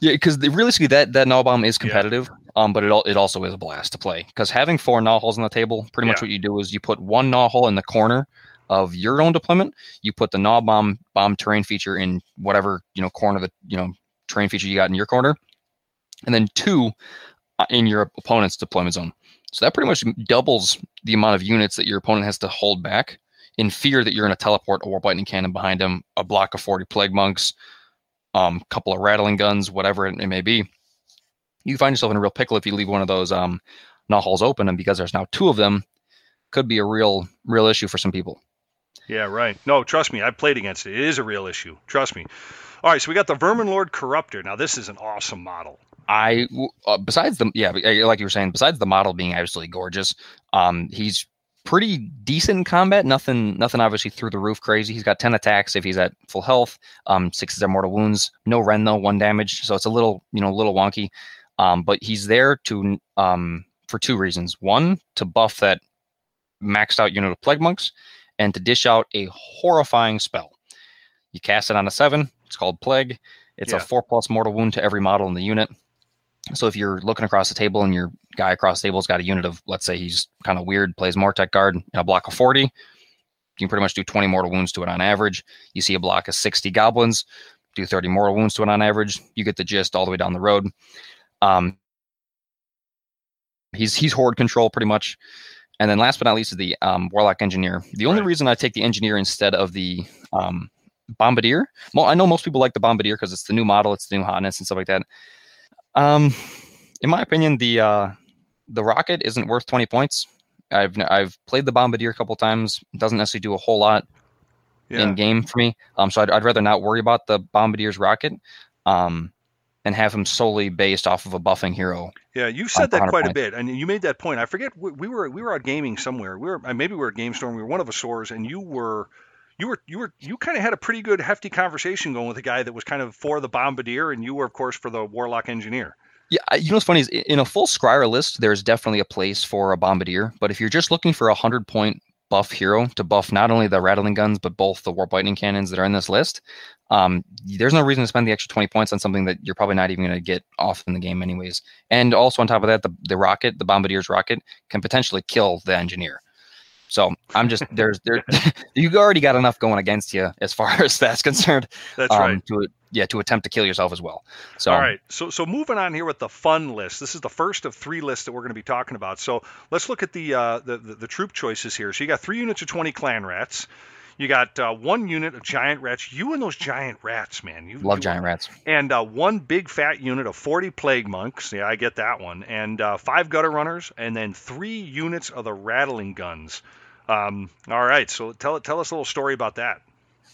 [SPEAKER 5] Yeah, because realistically, that that gnaw bomb is
[SPEAKER 4] Yeah.
[SPEAKER 5] competitive, um, but it al- it also is a blast to play. Because having four gnaw holes on the table, pretty much what you do is you put one gnaw hole in the corner of your own deployment. You put the gnaw bomb bomb terrain feature in whatever you know corner of the you know terrain feature you got in your corner, and then two uh, in your opponent's deployment zone. So that pretty much doubles the amount of units that your opponent has to hold back in fear that you're going to teleport a warp lightning cannon behind him, a block of 40 plague monks, um, couple of rattling guns, whatever it, it may be. You find yourself in a real pickle if you leave one of those um, gnaw holes open, and because there's now two of them, could be a real real issue for some people.
[SPEAKER 4] Yeah, right. No, trust me, I've played against it. It is a real issue. Trust me. All right, so we got the Vermin Lord Corruptor. Now, this is an awesome model.
[SPEAKER 5] I uh, besides the yeah, like you were saying, besides the model being absolutely gorgeous, um, he's pretty decent combat. Nothing, nothing obviously through the roof crazy. He's got ten attacks if he's at full health. Um, six them mortal wounds. No rend though, one damage. So it's a little, you know, a little wonky. Um, but he's there to um for two reasons. One, to buff that maxed out unit of plague monks, and to dish out a horrifying spell. You cast it on a seven. It's called plague. It's
[SPEAKER 4] Yeah.
[SPEAKER 5] a four plus mortal wound to every model in the unit. So if you're looking across the table and your guy across the table's got a unit of, let's say he's kind of weird, plays Mortek guard, and a block of 40, you can pretty much do 20 mortal wounds to it on average. You see a block of 60 goblins, do 30 mortal wounds to it on average. You get the gist all the way down the road. Um, he's he's horde control pretty much. And then last but not least is the um, warlock engineer. The only
[SPEAKER 4] Right.
[SPEAKER 5] reason I take the engineer instead of the um, bombardier, well, I know most people like the bombardier because it's the new model, it's the new hotness and stuff like that. Um, in my opinion, the uh, the rocket isn't worth 20 points. I've I've played the bombardier a couple times. It doesn't necessarily do a whole lot
[SPEAKER 4] Yeah.
[SPEAKER 5] in game for me. Um, so I'd, I'd rather not worry about the bombardier's rocket. Um, and have him solely based off of a buffing hero.
[SPEAKER 4] Yeah, you've said that
[SPEAKER 5] 100
[SPEAKER 4] quite a bit, and you made that point. I forget we, we were we were out gaming somewhere. We were uh, maybe we were at Game Storm. We were one of the stores, and you were you were you were you kind of had a pretty good hefty conversation going with a guy that was kind of for the bombardier, and you were of course for the warlock engineer.
[SPEAKER 5] Yeah, you know what's funny is in a full Skryre list, there's definitely a place for a Bombardier. But if you're just looking for a hundred point buff hero to buff not only the rattling guns but both the warp lightning cannons that are in this list, um, there's no reason to spend the extra 20 points on something that you're probably not even going to get off in the game anyways. And also on top of that, the the rocket, the Bombardier's rocket, can potentially kill the engineer. So I'm just there's there <laughs> <laughs> you already got enough going against you as far <laughs> as that's concerned.
[SPEAKER 4] That's
[SPEAKER 5] um,
[SPEAKER 4] right.
[SPEAKER 5] To yeah, to attempt to kill yourself as well. So
[SPEAKER 4] All right. So so moving on here with the fun list. This is the first of three lists that we're going to be talking about. So let's look at the uh, the, the the troop choices here. So you got three units of 20 clan rats. You got uh, one unit of giant rats. You and those giant rats, man. You
[SPEAKER 5] love
[SPEAKER 4] you-
[SPEAKER 5] giant rats.
[SPEAKER 4] And uh, one big fat unit of 40 plague monks. Yeah, I get that one. And uh, five gutter runners, and then three units of the rattling guns. Um, all right. So tell tell us a little story about that.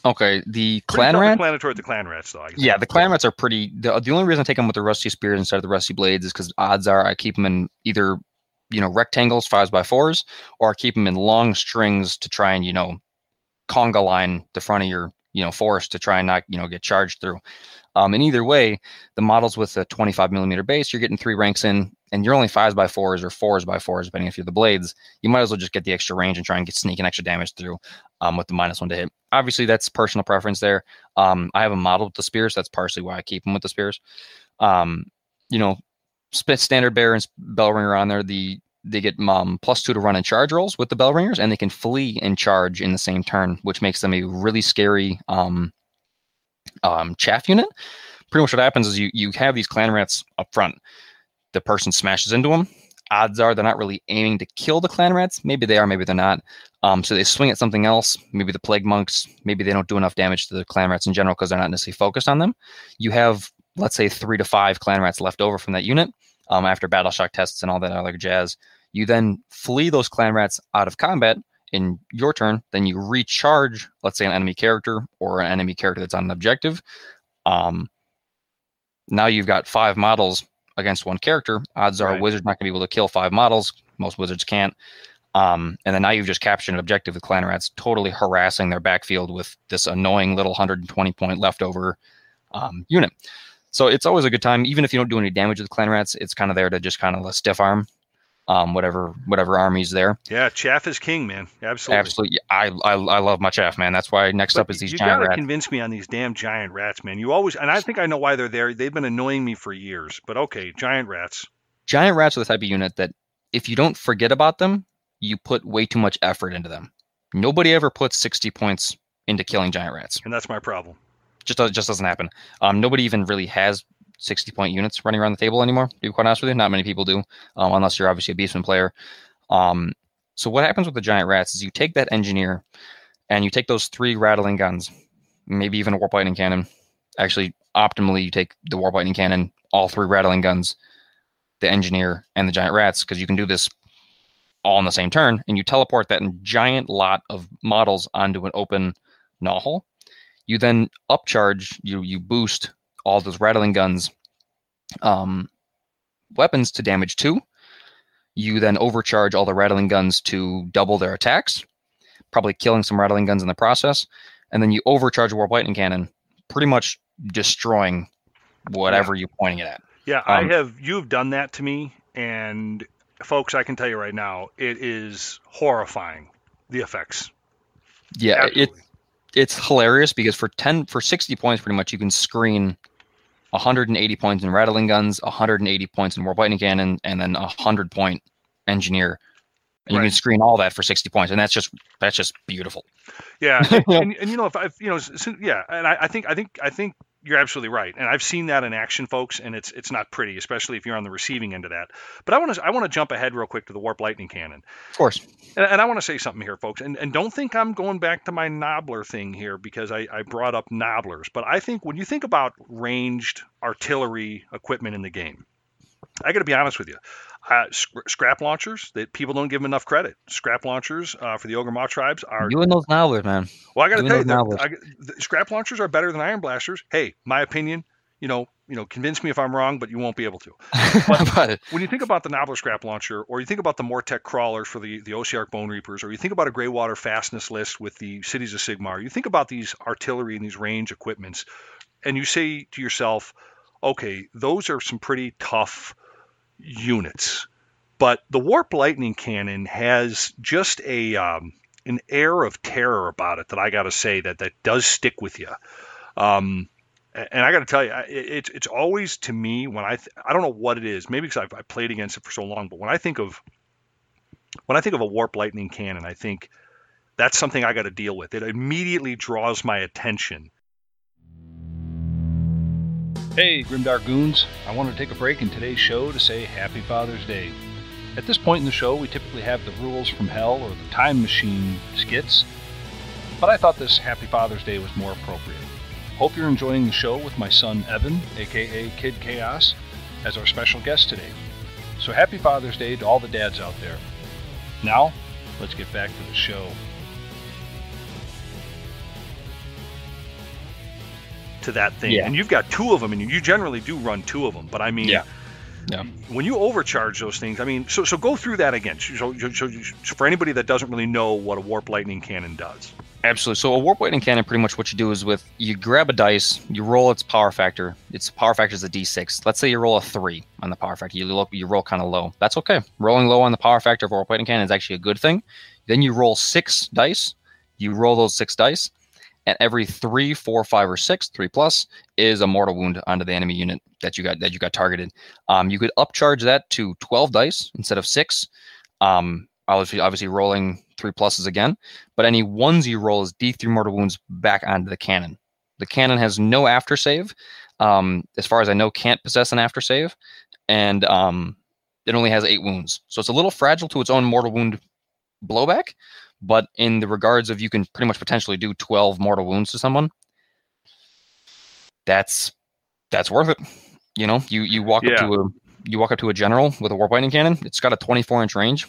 [SPEAKER 5] Okay, the clan rat.
[SPEAKER 4] self-explanatory with the clan rats, though. I guess.
[SPEAKER 5] Yeah, the clan rats are pretty. The, the only reason I take them with the rusty spears instead of the rusty blades is because odds are I keep them in either you know rectangles, fives by fours, or I keep them in long strings to try and you know conga line the front of your you know forest to try and not you know get charged through. Um, and either way, the models with a 25 millimeter base, you're getting three ranks in, and you're only fives by fours or fours by fours, depending if you're the blades. You might as well just get the extra range and try and get sneaking extra damage through um, with the minus one to hit. Obviously, that's personal preference there. Um, I have a model with the spears. That's partially why I keep them with the spears. Um, you know, standard bear and bell ringer on there. The they get um, plus two to run and charge rolls with the bell ringers, and they can flee and charge in the same turn, which makes them a really scary um, um, chaff unit. Pretty much what happens is you you have these clan rats up front. The person smashes into them. Odds are they're not really aiming to kill the clan rats. Maybe they are, maybe they're not. Um, so they swing at something else. Maybe the plague monks. Maybe they don't do enough damage to the clan rats in general because they're not necessarily focused on them. You have let's say three to five clan rats left over from that unit um, after battle shock tests and all that other jazz. You then flee those clan rats out of combat in your turn. Then you recharge, let's say, an enemy character or an enemy character that's on an objective. Um, now you've got five models against one character. Odds are
[SPEAKER 4] Right.
[SPEAKER 5] a wizard's not going to be able to kill five models. Most wizards can't. Um, and then now you've just captured an objective with clan rats, totally harassing their backfield with this annoying little 120 point leftover um, unit. So it's always a good time, even if you don't do any damage with clan rats. It's kind of there to just kind of stiff arm um, whatever whatever army's there.
[SPEAKER 4] Yeah, chaff is king, man. Absolutely.
[SPEAKER 5] Absolutely, I, I I love my chaff, man. That's why next
[SPEAKER 4] But
[SPEAKER 5] up is these
[SPEAKER 4] you
[SPEAKER 5] giant
[SPEAKER 4] gotta
[SPEAKER 5] rats.
[SPEAKER 4] convince me on these damn giant rats, man. You always, and I think I know why they're there. They've been annoying me for years. But okay, giant rats.
[SPEAKER 5] giant rats are the type of unit that if you don't forget about them, you put way too much effort into them. Nobody ever puts 60 points into killing giant rats.
[SPEAKER 4] and that's my problem.
[SPEAKER 5] Just just doesn't happen. Um, nobody even really has 60 point units running around the table anymore. To be quite honest with you, not many people do, um, unless you're obviously a beastman player. Um, so what happens with the giant rats is you take that engineer, and you take those three rattling guns, maybe even a warp cannon. Actually, optimally, you take the warp cannon, all three rattling guns, the engineer, and the giant rats, because you can do this all in the same turn, and you teleport that giant lot of models onto an open gnaw hole. You then upcharge, you you boost all those rattling guns um, weapons to damage two. You then overcharge all the rattling guns to double their attacks, probably killing some rattling guns in the process. And then you overcharge a warp lightning cannon, pretty much destroying whatever you're pointing it at.
[SPEAKER 4] Yeah,
[SPEAKER 5] Um,
[SPEAKER 4] I have. You've done that to me, and folks, I can tell you right now, it is horrifying. The effects.
[SPEAKER 5] Yeah, it, it's hilarious because for 10 for 60 points pretty much you can screen 180 points in rattling guns 180 points in warp lightning cannon and then a 100 point engineer. And you can screen all that for 60 points and that's just that's just beautiful.
[SPEAKER 4] Yeah, <laughs> and, and, and you know if I've you know s- s- yeah, and I, I think I think I think you're absolutely right, and I've seen that in action, folks, and it's it's not pretty, especially if you're on the receiving end of that. But I want to I want to jump ahead real quick to the warp lightning cannon.
[SPEAKER 5] of course
[SPEAKER 4] And, and I want to say something here, folks, and, and don't think I'm going back to my Gnoblar thing here because I, I brought up Gnoblars. But I think when you think about ranged artillery equipment in the game, I got to be honest with you. Uh, sc- scrap launchers that people don't give them enough credit. Scrap launchers uh, for the Ogor Mawtribes are
[SPEAKER 5] you and those gnoblars man
[SPEAKER 4] well. I got to tell you. I, the scrap launchers are better than iron blasters. Hey, my opinion. you know, you know, convince me if I'm wrong, but you won't be able to. <laughs>
[SPEAKER 5] But-
[SPEAKER 4] When you think about the Gnoblar Scrap Launcher, or you think about the Mortek crawlers for the, the OBR Bonereapers, or you think about a Greywater fastness list with the Cities of Sigmar, you think about these artillery and these range equipments, and you say to yourself, okay, those are some pretty tough units. But the Warp Lightning Cannon has just a um, an air of terror about it that I got to say that that does stick with you. Um, and I got to tell you, it's it's always to me when I th- I don't know what it is, maybe because I've, I played against it for so long, but when I think of when I think of a warp lightning cannon, I think that's something I got to deal with. It immediately draws my attention. Hey, Grimdark Goons. I wanted to take a break in today's show to say Happy Father's Day. At this point in the show, we typically have the Rules from Hell or the Time Machine skits, but I thought this Happy Father's Day was more appropriate. Hope you're enjoying the show with my son Evan, aka Kid Chaos, as our special guest today. So happy Father's Day to all the dads out there. Now, let's get back to the show. To that thing,
[SPEAKER 5] Yeah.
[SPEAKER 4] and you've got two of them, and you generally do run two of them. But I mean,
[SPEAKER 5] Yeah. Yeah.
[SPEAKER 4] when you overcharge those things, I mean, so so go through that again. So, so, so, for anybody that doesn't really know what a warp lightning cannon does.
[SPEAKER 5] Absolutely. So a warp lightning cannon, pretty much what you do is with you grab a dice, you roll its power factor. Its power factor is a d6. Let's say you roll a three on the power factor. You look, you roll kind of low. That's okay. Rolling low on the power factor of a warp lightning cannon is actually a good thing. Then you roll six dice. You roll those six dice, and every three, four, five, or six, three plus is a mortal wound onto the enemy unit that you got that you got targeted. Um, you could upcharge that to twelve dice instead of six. Um, obviously, obviously rolling three pluses again but any ones you roll is D3 mortal wounds back onto the cannon. The cannon has no after save. Um, as far as I know, can't possess an after save, and um, it only has eight wounds. So it's a little fragile to its own mortal wound blowback. But in the regards of you can pretty much potentially do 12 mortal wounds to someone, that's that's worth it. You know, you you walk up to a you walk up to a general with a warp lightning cannon. It's got a 24 inch range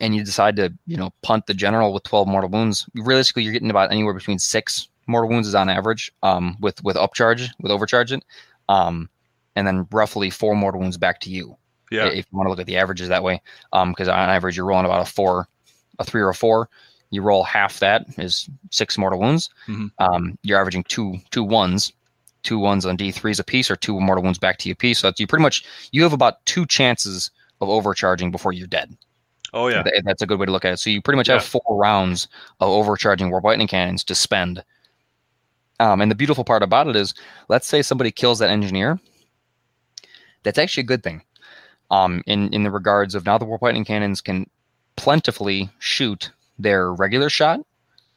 [SPEAKER 5] and you decide to you know punt the general with 12 mortal wounds realistically you're getting about anywhere between six mortal wounds is on average um, with with upcharge with overcharge it um, and then roughly four mortal wounds back to you
[SPEAKER 4] Yeah.
[SPEAKER 5] if you want to look at the averages that way because on average you're rolling about a four a three or a four you roll half that is six mortal wounds
[SPEAKER 4] Mhm.
[SPEAKER 5] um, you're averaging two two ones two ones on d3s a piece or two mortal wounds back to you piece so that's, you pretty much you have about two chances of overcharging before you're dead
[SPEAKER 4] Oh yeah.
[SPEAKER 5] Th- That's a good way to look at it. So you pretty much have four rounds of overcharging warp lightning cannons to spend. Um, and the beautiful part about it is, let's say somebody kills that engineer. That's actually a good thing. Um, in in the regards of now the warp lightning cannons can plentifully shoot their regular shot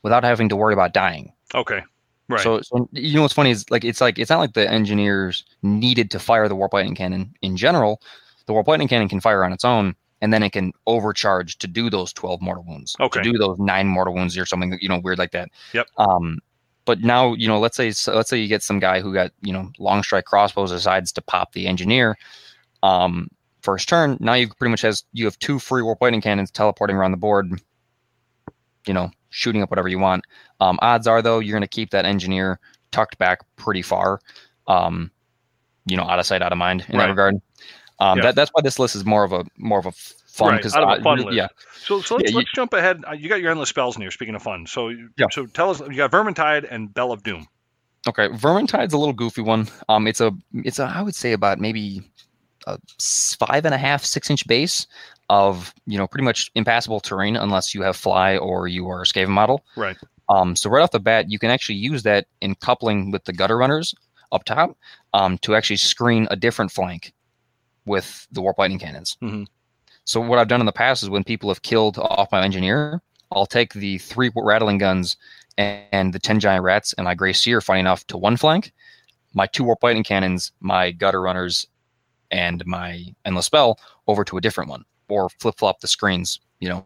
[SPEAKER 5] without having to worry about dying.
[SPEAKER 4] Okay. Right.
[SPEAKER 5] So, so you know what's funny is like it's like it's not like the engineers needed to fire the warp lightning cannon in general. The warp lightning cannon can fire on its own, and then it can overcharge to do those twelve mortal wounds.
[SPEAKER 4] Okay.
[SPEAKER 5] To do those nine mortal wounds or something you know weird like that.
[SPEAKER 4] Yep.
[SPEAKER 5] Um, but now you know let's say so let's say you get some guy who got you know long strike crossbows decides to pop the engineer. Um, first turn now you pretty much has you have two free warp lightning cannons teleporting around the board. You know, shooting up whatever you want. Um, odds are though you're going to keep that engineer tucked back pretty far, um, you know, out of sight, out of mind in
[SPEAKER 4] Right.
[SPEAKER 5] that regard. Um,
[SPEAKER 4] Yeah.
[SPEAKER 5] that, that's why this list is more of a more of a fun because
[SPEAKER 4] a fun list.
[SPEAKER 5] yeah,
[SPEAKER 4] So, so let's,
[SPEAKER 5] Yeah,
[SPEAKER 4] let's jump ahead. Uh, You got your endless spells in here. Speaking of fun, so
[SPEAKER 5] Yeah.
[SPEAKER 4] so tell us. You got Vermintide and Bell of Doom.
[SPEAKER 5] Okay, Vermintide's a little goofy one. Um, it's a it's a I would say about maybe a five and a half six inch base of you know pretty much impassable terrain unless you have fly or you are a Skaven model.
[SPEAKER 4] Right.
[SPEAKER 5] Um, so right off the bat, you can actually use that in coupling with the gutter runners up top um, to actually screen a different flank with the warp lightning cannons.
[SPEAKER 4] Mhm.
[SPEAKER 5] So what I've done in the past is when people have killed off my engineer, I'll take the three rattling guns and, and the ten giant rats and my gray seer, funny enough, to one flank, my two warp lightning cannons, my gutter runners, and my endless spell over to a different one, or flip flop the screens, you know,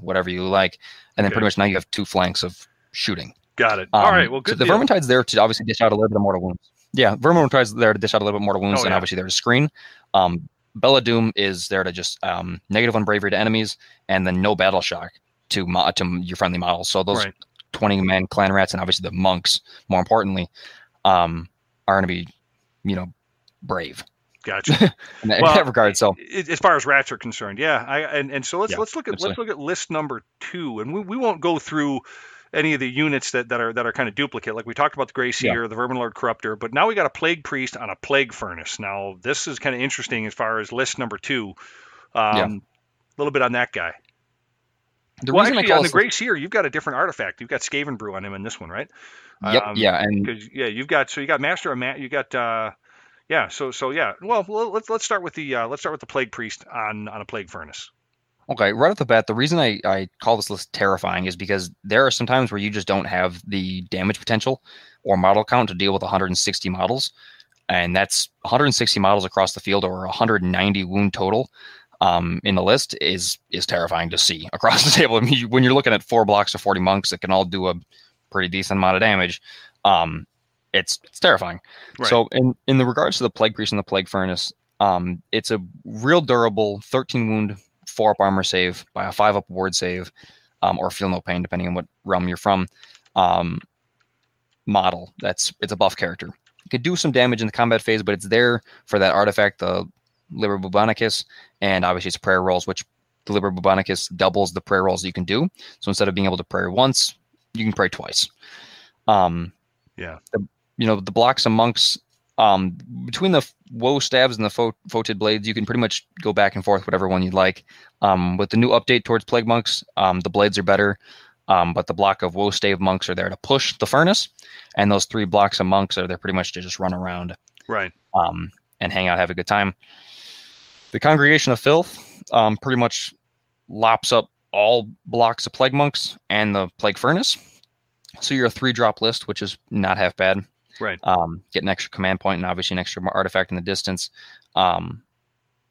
[SPEAKER 5] whatever you like, and then
[SPEAKER 4] Okay.
[SPEAKER 5] pretty much now you have two flanks of shooting.
[SPEAKER 4] Got it.
[SPEAKER 5] Um,
[SPEAKER 4] All right. Well,
[SPEAKER 5] so
[SPEAKER 4] good.
[SPEAKER 5] the
[SPEAKER 4] deal.
[SPEAKER 5] Vermintide's there to obviously dish out a little bit of mortal wounds. Yeah, Vermintide's there to dish out a little bit of mortal wounds,
[SPEAKER 4] Oh,
[SPEAKER 5] and
[SPEAKER 4] yeah.
[SPEAKER 5] obviously there to screen. Um, Bell of Doom is there to just um, negative one bravery to enemies, and then no battle shock to mo- to your friendly models. So those
[SPEAKER 4] Right.
[SPEAKER 5] twenty man clan rats, and obviously the monks, more importantly, um, are going to be, you know, brave
[SPEAKER 4] Gotcha. <laughs>
[SPEAKER 5] in that, in
[SPEAKER 4] Well,
[SPEAKER 5] that regard. So
[SPEAKER 4] as far as rats are concerned, yeah. I and, and so let's
[SPEAKER 5] Yeah,
[SPEAKER 4] let's look at let's look at list number two, and we, we won't go through any of the units that, that are that are kind of duplicate. Like we talked about the Grey Seer, the Vermin Lord Corruptor, but now we got a Plague Priest on a Plague Furnace. Now this is kind of interesting as far as list number two. Um,
[SPEAKER 5] Yeah.
[SPEAKER 4] A little bit on that guy.
[SPEAKER 5] the
[SPEAKER 4] well,
[SPEAKER 5] reason
[SPEAKER 4] actually, on the Grey Seer, you've got a different artifact. You've got Skaven Brew on him in this one, right?
[SPEAKER 5] yep,
[SPEAKER 4] um,
[SPEAKER 5] yeah, and
[SPEAKER 4] yeah, you've got so you got Master of Ma- you got uh, yeah. So so yeah. Well, let's let's start with the uh, let's start with the Plague Priest on on a Plague Furnace.
[SPEAKER 5] Okay, right off the bat, the reason I, I call this list terrifying is because there are some times where you just don't have the damage potential or model count to deal with 160 models. And that's 160 models across the field or 190 wound total um, in the list is is terrifying to see <laughs> across the table. I mean, when you're looking at four blocks of 40 monks that can all do a pretty decent amount of damage, um, it's it's terrifying.
[SPEAKER 4] Right.
[SPEAKER 5] So in in the regards to the plague priest and the plague furnace, um, it's a real durable 13 wound, four up armor save by a five up ward save, um, or feel no pain depending on what realm you're from. Um, model that's it's a buff character. It could do some damage in the combat phase, but it's there for that artifact, the Liber Bubonicus, and obviously it's prayer rolls, which the Liber Bubonicus doubles the prayer rolls you can do. So instead of being able to pray once, you can pray twice. Um,
[SPEAKER 4] Yeah.
[SPEAKER 5] The, you know the blocks of monks. Um, between the woe staves and the fo- blades, you can pretty much go back and forth whatever one you'd like. Um, with the new update towards plague monks, um, the blades are better. Um, but the block of woe stave monks are there to push the furnace, and those three blocks of monks are there pretty much to just run around
[SPEAKER 4] Right.
[SPEAKER 5] um, and hang out, have a good time. The congregation of filth um, pretty much lops up all blocks of plague monks and the plague furnace. So you're a three drop list, which is not half bad.
[SPEAKER 4] Right.
[SPEAKER 5] Um, get an extra command point and obviously an extra artifact in the distance. Um,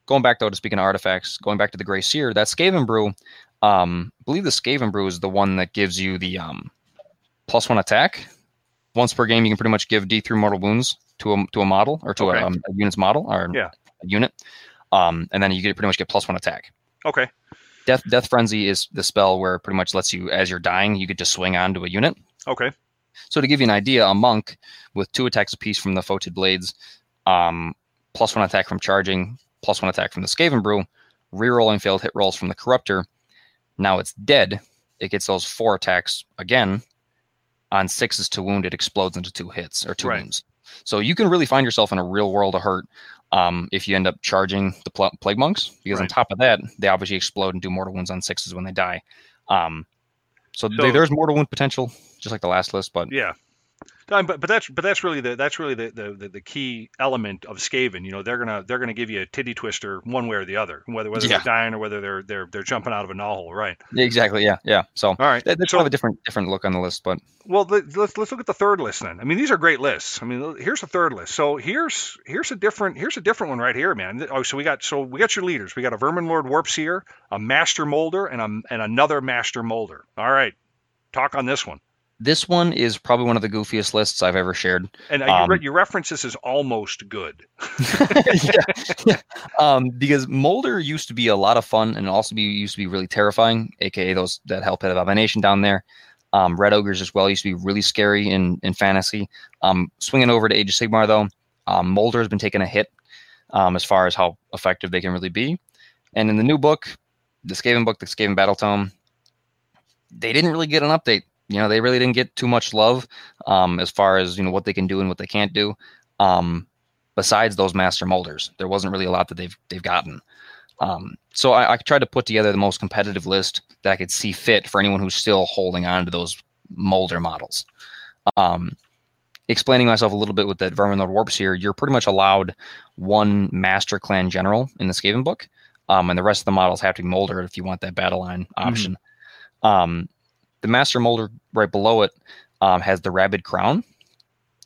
[SPEAKER 5] going back though to speaking of artifacts, going back to the Grey Seer, that Skaven Brew, um, I believe the Skaven Brew is the one that gives you the um, plus one attack. Once per game, you can pretty much give D3 mortal wounds to a to a model or to
[SPEAKER 4] Okay.
[SPEAKER 5] a, um, a unit's model or
[SPEAKER 4] Yeah.
[SPEAKER 5] a unit, um, and then you get pretty much get plus one attack.
[SPEAKER 4] Okay.
[SPEAKER 5] Death Death Frenzy is the spell where it pretty much lets you, as you're dying, you get to swing onto a unit.
[SPEAKER 4] Okay.
[SPEAKER 5] So to give you an idea, a monk with two attacks apiece from the Foetid Blades, um, plus one attack from charging, plus one attack from the Skaven Brew, rerolling failed hit rolls from the Corruptor. Now it's dead. It gets those four attacks again. On sixes to wound, it explodes into two hits or two
[SPEAKER 4] Right.
[SPEAKER 5] wounds. So you can really find yourself in a real world of hurt um, if you end up charging the pl- plague monks, because on top of that, they obviously explode and do mortal wounds on sixes when they die. Um, so,
[SPEAKER 4] So-
[SPEAKER 5] there- there's mortal wound potential, just like the last list, but
[SPEAKER 4] Yeah. Um, but but that's but that's really the that's really the, the, the, key element of Skaven. You know, they're gonna they're gonna give you a titty twister one way or the other, whether whether
[SPEAKER 5] Yeah.
[SPEAKER 4] they're dying or whether they're they're they're jumping out of a null, right?
[SPEAKER 5] Exactly. Yeah, yeah. So
[SPEAKER 4] All right.
[SPEAKER 5] that, that's
[SPEAKER 4] so,
[SPEAKER 5] kind of a different different look on the list, but
[SPEAKER 4] well, let- let's let's look at the third list then. I mean, these are great lists. I mean, here's the third list. So here's here's a different here's a different one right here, man. Oh, so we got so we got your leaders. We got a Vermin Lord Warp Seer, a Master Molder, and a and another Master Molder. All right, talk on this one.
[SPEAKER 5] This one is probably one of the goofiest lists I've ever shared.
[SPEAKER 4] And uh, you,
[SPEAKER 5] Um,
[SPEAKER 4] re- you reference this as almost good.
[SPEAKER 5] yeah, <laughs> <laughs> yeah. Um, because Molder used to be a lot of fun and also be used to be really terrifying, aka those that Hell Pit Abomination down there. Um, Rat Ogres as well used to be really scary in in fantasy. Um, swinging over to Age of Sigmar though, um, Molder has been taking a hit um, as far as how effective they can really be. And in the new book, the Skaven book, the Skaven Battle Tome, they didn't really get an update. You know, they really didn't get too much love um, as far as you know what they can do and what they can't do. Um, besides those master molders, there wasn't really a lot that they've they've gotten. Um, so I, I tried to put together the most competitive list that I could see fit for anyone who's still holding on to those molder models. Um, explaining myself a little bit with the Vermin Lord Warp Seer, you're pretty much allowed one Master Clan General in the Skaven book, um, and the rest of the models have to be molder if you want that battle line option. Um, the Master Molder right below it um, has the Rabid Crown,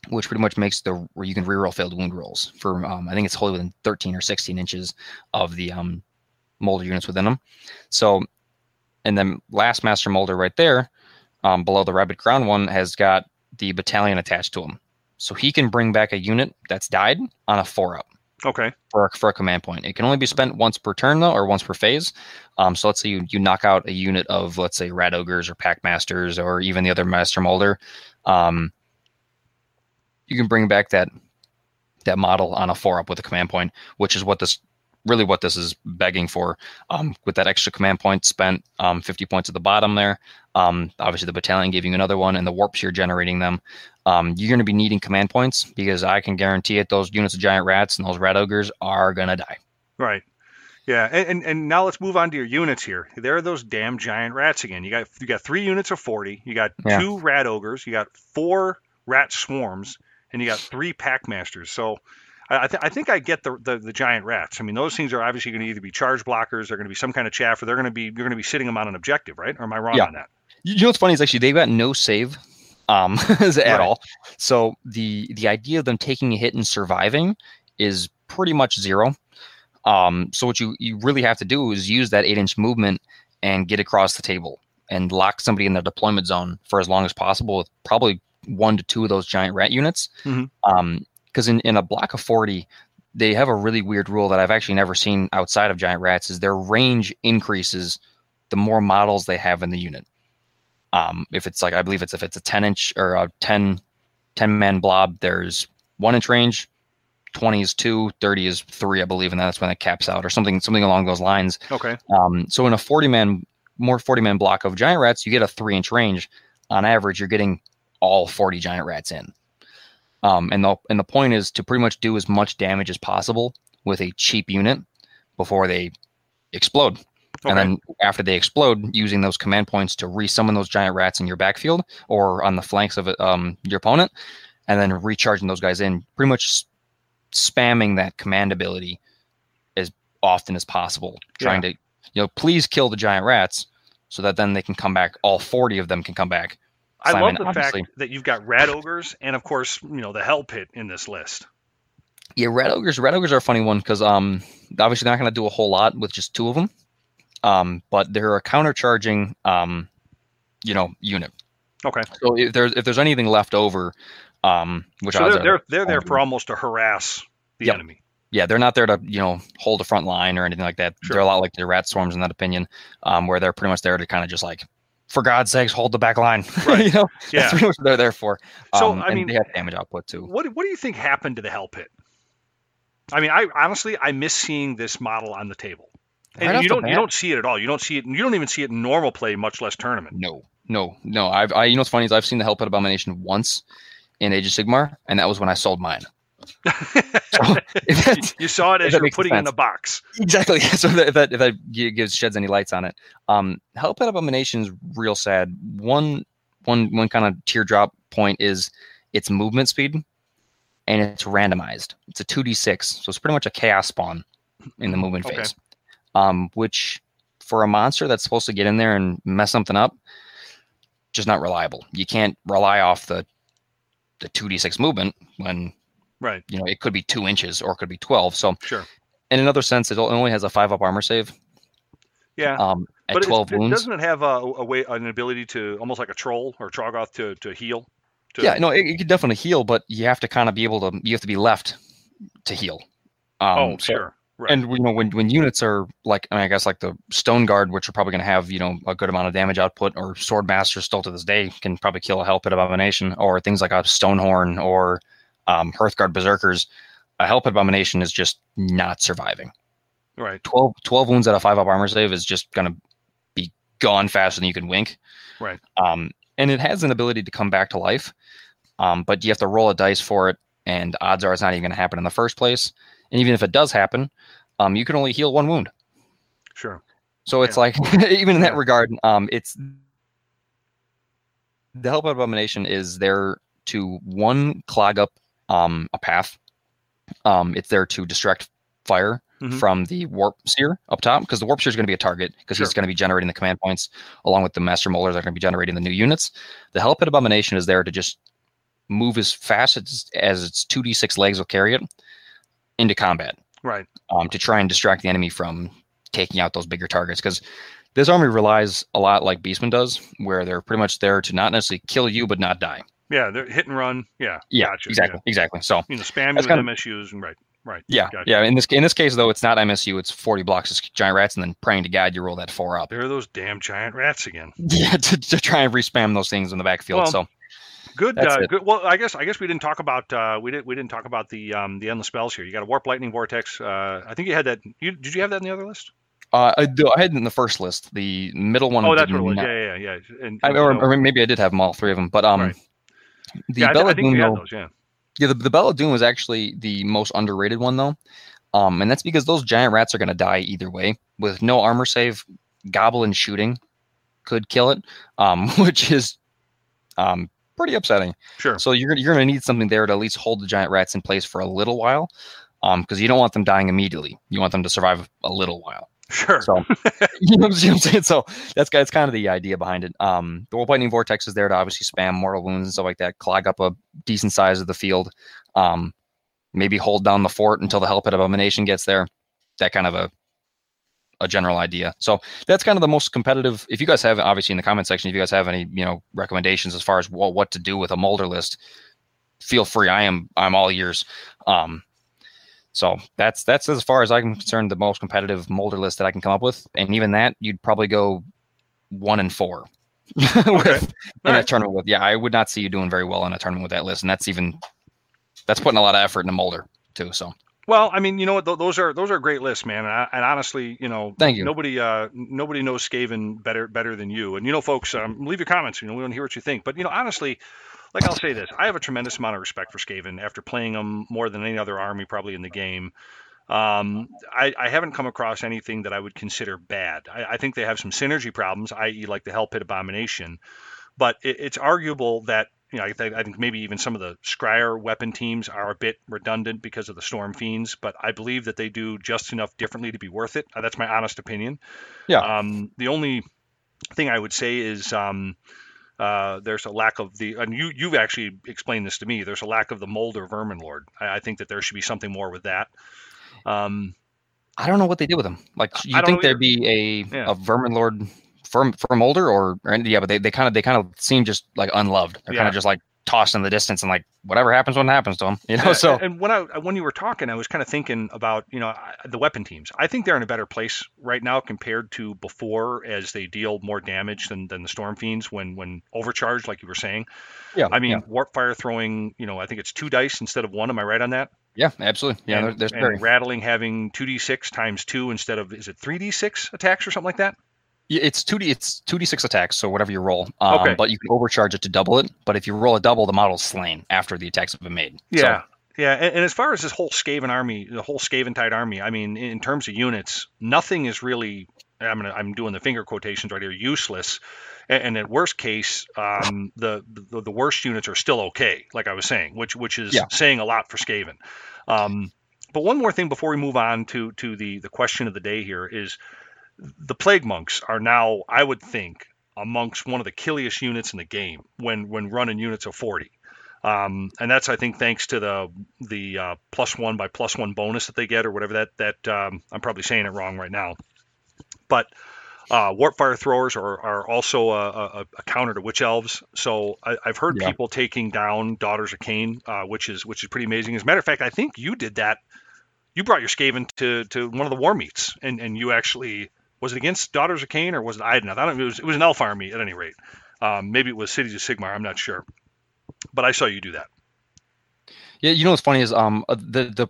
[SPEAKER 5] which pretty much makes the where you can reroll failed wound rolls for um, I think it's wholly within 13 or 16 inches of the um, molder units within them. So, and then last Master Molder right there, um, below the Rabid Crown one, has got the battalion attached to him, so he can bring back a unit that's died on a four up
[SPEAKER 4] Okay.
[SPEAKER 5] for, for a command point. It can only be spent once per turn though, or once per phase. Um, so let's say you, you knock out a unit of let's say Rat Ogres or Pack Masters or even the other Master Molder. Um, you can bring back that that model on a four up with a command point, which is what this really what this is begging for. Um, with that extra command point spent, um, 50 points at the bottom there. Um, obviously, the battalion gave you another one, and the warps you're generating them. Um, you're going to be needing command points because I can guarantee it. Those units of giant rats and those rat ogres are going to die.
[SPEAKER 4] Right. Yeah, and, and and now let's move on to your units here. There are those damn giant rats again. You got you got three units of forty. You got
[SPEAKER 5] Yeah.
[SPEAKER 4] two rat ogres. You got four rat swarms, and you got three pack masters. So. I, I, th- I think I get the, the the giant rats. I mean, those things are obviously going to either be charge blockers, they're going to be some kind of chaff, or they're going to be you're going to be sitting them on an objective, right? Or am I wrong
[SPEAKER 5] Yeah.
[SPEAKER 4] on that?
[SPEAKER 5] You know what's funny is actually they've got no save um, <laughs> at
[SPEAKER 4] Right.
[SPEAKER 5] all. So the the idea of them taking a hit and surviving is pretty much zero. Um, so what you you really have to do is use that eight inch movement and get across the table and lock somebody in their deployment zone for as long as possible with probably one to two of those giant rat units.
[SPEAKER 4] Mhm.
[SPEAKER 5] Um, because in, in a block of 40 they have a really weird rule that i've actually never seen outside of giant rats is their range increases the more models they have in the unit um, if it's like i believe it's if it's a 10 inch or a 10 10 man blob there's one inch range 20 is two 30 is three i believe and that's when it caps out or something something along those lines
[SPEAKER 4] Okay.
[SPEAKER 5] um, so in a 40 man, more 40 man block of giant rats, you get a three inch range. On average, you're getting all 40 giant rats in. Um, and the and the point is to pretty much do as much damage as possible with a cheap unit before they explode.
[SPEAKER 4] Okay.
[SPEAKER 5] And then after they explode, using those command points to resummon those giant rats in your backfield or on the flanks of um, your opponent, and then recharging those guys in, pretty much spamming that command ability as often as possible, trying to, you know, please kill the giant rats so that then they can come back. All 40 of them can come back.
[SPEAKER 4] I love the
[SPEAKER 5] obviously-
[SPEAKER 4] fact that you've got rat ogres and of course you know the hell pit in this list.
[SPEAKER 5] Yeah, rat ogres. Rat ogres are a funny one because um, obviously they're not going to do a whole lot with just two of them. Um, but they're a countercharging um, you know, unit.
[SPEAKER 4] Okay.
[SPEAKER 5] So if there's if there's anything left over, um, which
[SPEAKER 4] So they're, they're they're there for almost to harass the
[SPEAKER 5] Yep.
[SPEAKER 4] enemy.
[SPEAKER 5] yeah, they're not there to you know hold the front line or anything like that.
[SPEAKER 4] Sure.
[SPEAKER 5] They're a lot like the rat swarms in that opinion, um, where they're pretty much there to kind of just like, for God's sakes, hold the back line. <laughs>
[SPEAKER 4] Right.
[SPEAKER 5] you know,
[SPEAKER 4] Yeah.
[SPEAKER 5] that's pretty much what they're there for.
[SPEAKER 4] So,
[SPEAKER 5] Um,
[SPEAKER 4] I
[SPEAKER 5] and
[SPEAKER 4] mean-
[SPEAKER 5] they have damage output too.
[SPEAKER 4] What what do you think happened to the hell pit? I mean, I honestly I miss seeing this model on the table. And
[SPEAKER 5] Right
[SPEAKER 4] you don't you don't see it at all. You don't see it. You don't even see it in normal play, much less tournament.
[SPEAKER 5] No, no, no. I've I you know what's funny is I've seen the Hellpit Abomination once in Age of Sigmar, and that was when I sold mine. <laughs> So, <laughs>
[SPEAKER 4] you saw it as you're putting it in
[SPEAKER 5] sense.
[SPEAKER 4] the box.
[SPEAKER 5] exactly. <laughs> So that, if that if that gives sheds any lights on it, um, Hellpit Abomination is real sad. One one one kind of teardrop point is its movement speed, and it's randomized. It's a two d six, so it's pretty much a chaos spawn in the movement
[SPEAKER 4] Okay.
[SPEAKER 5] phase. Um, which for a monster that's supposed to get in there and mess something up, just not reliable. You can't rely off the the two d six movement when
[SPEAKER 4] Right.
[SPEAKER 5] you know it could be two inches or it could be twelve. So
[SPEAKER 4] Sure.
[SPEAKER 5] in another sense, it only has a five up armor save.
[SPEAKER 4] Yeah.
[SPEAKER 5] Um, at
[SPEAKER 4] but it-
[SPEAKER 5] twelve
[SPEAKER 4] it,
[SPEAKER 5] wounds.
[SPEAKER 4] doesn't it have a, a way an ability to almost like a troll or Troggoth to to heal? To,
[SPEAKER 5] Yeah, no, it, it could definitely heal, but you have to kind of be able to. You have to be left to heal. Um,
[SPEAKER 4] Oh,
[SPEAKER 5] so-
[SPEAKER 4] sure. Right.
[SPEAKER 5] And you know when when units are like I, mean, I guess like the Stone Guard, which are probably going to have you know a good amount of damage output, or Sword Master still to this day can probably kill a Hell Pit Abomination, or things like a Stonehorn or um, Hearthguard Berserkers. A Hell Pit Abomination is just not surviving.
[SPEAKER 4] right.
[SPEAKER 5] 12, 12 wounds out of five up armor save is just going to be gone faster than you can wink.
[SPEAKER 4] Right.
[SPEAKER 5] Um, and it has an ability to come back to life, um, but you have to roll a dice for it, and odds are it's not even going to happen in the first place. And even if it does happen, um, you can only heal one wound.
[SPEAKER 4] Sure.
[SPEAKER 5] So it's
[SPEAKER 4] Yeah.
[SPEAKER 5] like, <laughs> even in that regard, um, it's the hell pit abomination is there to one clog up um, a path. Um, it's there to distract fire
[SPEAKER 4] Mhm.
[SPEAKER 5] from the warp seer up top because the warp seer is going to be a target because he's going to be generating the command points along with the master moulders that are going to be generating the new units. The hell pit abomination is there to just move as fast as, as its 2d6 legs will carry it into combat
[SPEAKER 4] Right.
[SPEAKER 5] um, to try and distract the enemy from taking out those bigger targets. Because this army relies a lot like Beastman does, where they're pretty much there to not necessarily kill you but not die.
[SPEAKER 4] Yeah. They're hit and run. Yeah.
[SPEAKER 5] Yeah,
[SPEAKER 4] Gotcha.
[SPEAKER 5] exactly, exactly. So
[SPEAKER 4] You know, spam with
[SPEAKER 5] kind of-
[SPEAKER 4] MSUs and right. Right.
[SPEAKER 5] yeah,
[SPEAKER 4] Gotcha.
[SPEAKER 5] yeah. In this in this case though, it's not MSU. It's forty blocks of giant rats, and then praying to God you roll that four up.
[SPEAKER 4] There are those damn giant rats again. <laughs>
[SPEAKER 5] Yeah, to, to try and respam those things in the backfield.
[SPEAKER 4] Well,
[SPEAKER 5] so
[SPEAKER 4] Good, uh, good. Well, I guess I guess we didn't talk about uh, we didn't we didn't talk about the um, the endless spells here. You got a warp lightning vortex. Uh, I think you had that. You did you have that in the other list?
[SPEAKER 5] Uh, I, do, I had it in the first list. The middle one.
[SPEAKER 4] Oh, that's what it was.
[SPEAKER 5] not-
[SPEAKER 4] Yeah, yeah, yeah. And,
[SPEAKER 5] I, or,
[SPEAKER 4] you know-
[SPEAKER 5] or maybe I did have them all three of them, but um,
[SPEAKER 4] Right.
[SPEAKER 5] the
[SPEAKER 4] yeah, Bell of
[SPEAKER 5] Doom,
[SPEAKER 4] had those. Yeah.
[SPEAKER 5] Yeah, the, the Bell of Doom was actually the most underrated one though. Um, and that's because those giant rats are gonna die either way. With no armor save, goblin shooting could kill it. Um, <laughs> which is um pretty upsetting.
[SPEAKER 4] Sure.
[SPEAKER 5] So you're you're gonna need something there to at least hold the giant rats in place for a little while. Um, because you don't want them dying immediately. You want them to survive a little while.
[SPEAKER 4] Sure.
[SPEAKER 5] So <laughs> <laughs> you know what I'm saying? So that's that's kind of the idea behind it. Um, the warp lightning vortex is there to obviously spam mortal wounds and stuff like that, clog up a decent size of the field. Um, maybe hold down the fort until the Hellpit Abomination gets there. That kind of a a general idea. So that's kind of the most competitive. If you guys have obviously in the comment section, if you guys have any you know recommendations as far as what what to do with a moulder list, feel free. I am I'm all ears. Um, so that's that's as far as I'm concerned, the most competitive moulder list that I can come up with. And even that, you'd probably go one and four <laughs> with,
[SPEAKER 4] Okay.
[SPEAKER 5] in a tournament with. Yeah, I would not see you doing very well in a tournament with that list, and that's even that's putting a lot of effort in a moulder too. So
[SPEAKER 4] Well, I mean, you know what? Th- those are those are great lists, man. And, I, and honestly, you know,
[SPEAKER 5] Thank you.
[SPEAKER 4] Nobody, uh, nobody knows Skaven better better than you. And you know, folks, um, leave your comments. You know, we want to hear what you think. But you know, honestly, like I'll say this: I have a tremendous amount of respect for Skaven after playing them more than any other army probably in the game. Um, I, I haven't come across anything that I would consider bad. I, I think they have some synergy problems, i.e., like the Hell Pit Abomination. But it, it's arguable that you know I think, I think maybe even some of the Skryre weapon teams are a bit redundant because of the Storm Fiends. But I believe that they do just enough differently to be worth it. Uh, That's my honest opinion.
[SPEAKER 5] Yeah.
[SPEAKER 4] Um, the only thing I would say is um, uh, there's a lack of the, and you you've actually explained this to me. There's a lack of the Moulder Vermin Lord. I, I think that there should be something more with that. Um,
[SPEAKER 5] I don't know what they did with them. Like you think there'd be a
[SPEAKER 4] Yeah.
[SPEAKER 5] a vermin lord firm for moulder or, or yeah, but they, they kind of they kind of seem just like unloved. They're kind of just like tossed in the distance and like whatever happens, what happens to them. You know,
[SPEAKER 4] Yeah,
[SPEAKER 5] so
[SPEAKER 4] and when I when you were talking, I was kind of thinking about you know the weapon teams. I think they're in a better place right now compared to before, as they deal more damage than, than the storm fiends when when overcharged, like you were saying.
[SPEAKER 5] yeah,
[SPEAKER 4] I mean,
[SPEAKER 5] yeah,
[SPEAKER 4] warp fire throwing, you know, I think it's two dice instead of one. Am I right on that?
[SPEAKER 5] yeah, absolutely. Yeah,
[SPEAKER 4] and,
[SPEAKER 5] there- there's
[SPEAKER 4] and ratling having two d six times two instead of is it three d six attacks or something like that?
[SPEAKER 5] Yeah, it's two d it's two d six attacks, so whatever you roll. Um,
[SPEAKER 4] Okay.
[SPEAKER 5] But you can overcharge it to double it. But if you roll a double, the model's slain after the attacks have been made. So,
[SPEAKER 4] Yeah. Yeah, and, and as far as this whole Skaven army, the whole Skaventide army, I mean, in terms of units, nothing is really. I'm gonna, I'm doing the finger quotations right here. Useless, and, and at worst case, um, the, the the worst units are still okay. Like I was saying, which which is
[SPEAKER 5] Yeah.
[SPEAKER 4] saying a lot for Skaven. Um, but one more thing before we move on to to the the question of the day here is the plague monks are now, I would think, amongst one of the killiest units in the game when when running units of 40. Um, and that's I think thanks to the the uh, plus one by plus one bonus that they get or whatever that that um, I'm probably saying it wrong right now, but uh, warp fire throwers are, are also a, a, a counter to witch elves. So I, I've heard
[SPEAKER 5] Yeah.
[SPEAKER 4] people taking down daughters of Khaine, uh, which is which is pretty amazing. As a matter of fact, I think you did that. You brought your Skaven to to one of the war meets, and and you actually was it against daughters of Khaine or was it Idoneth? I don't. It was it was an elf army at any rate. Um, maybe it was Cities of Sigmar. I'm not sure, but I saw you do that.
[SPEAKER 5] Yeah, you know what's funny is um uh, the the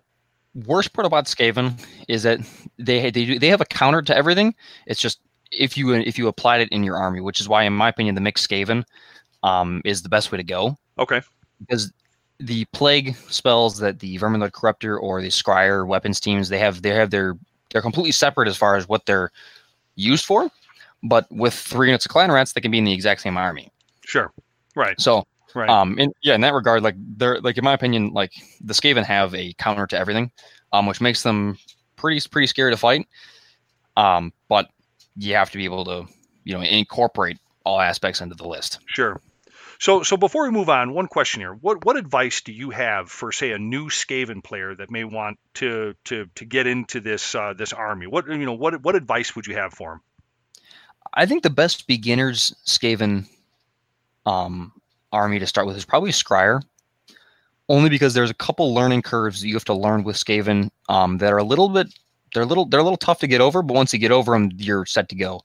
[SPEAKER 5] worst part about Skaven is that they they do, they have a counter to everything. It's just if you if you applied it in your army, which is why in my opinion the mixed Skaven um is the best way to go
[SPEAKER 4] Okay.
[SPEAKER 5] because the plague spells that the Verminlord Corruptor or the Skryre weapons teams they have they have their they're completely separate as far as what they're used for. But with three units of clan rats, they can be in the exact same army.
[SPEAKER 4] Sure. Right.
[SPEAKER 5] So
[SPEAKER 4] Right.
[SPEAKER 5] um, and yeah, in that regard, like they're like in my opinion, like the Skaven have a counter to everything, um, which makes them pretty pretty scary to fight. Um, but you have to be able to, you know, incorporate all aspects into the list.
[SPEAKER 4] Sure. So, so before we move on, one question here: what what advice do you have for, say, a new Skaven player that may want to to to get into this uh, this army? What you know, what what advice would you have for him?
[SPEAKER 5] I think the best beginners Skaven um, army to start with is probably Skryre, only because there's a couple learning curves that you have to learn with Skaven um, that are a little bit they're a little they're a little tough to get over, but once you get over them, you're set to go.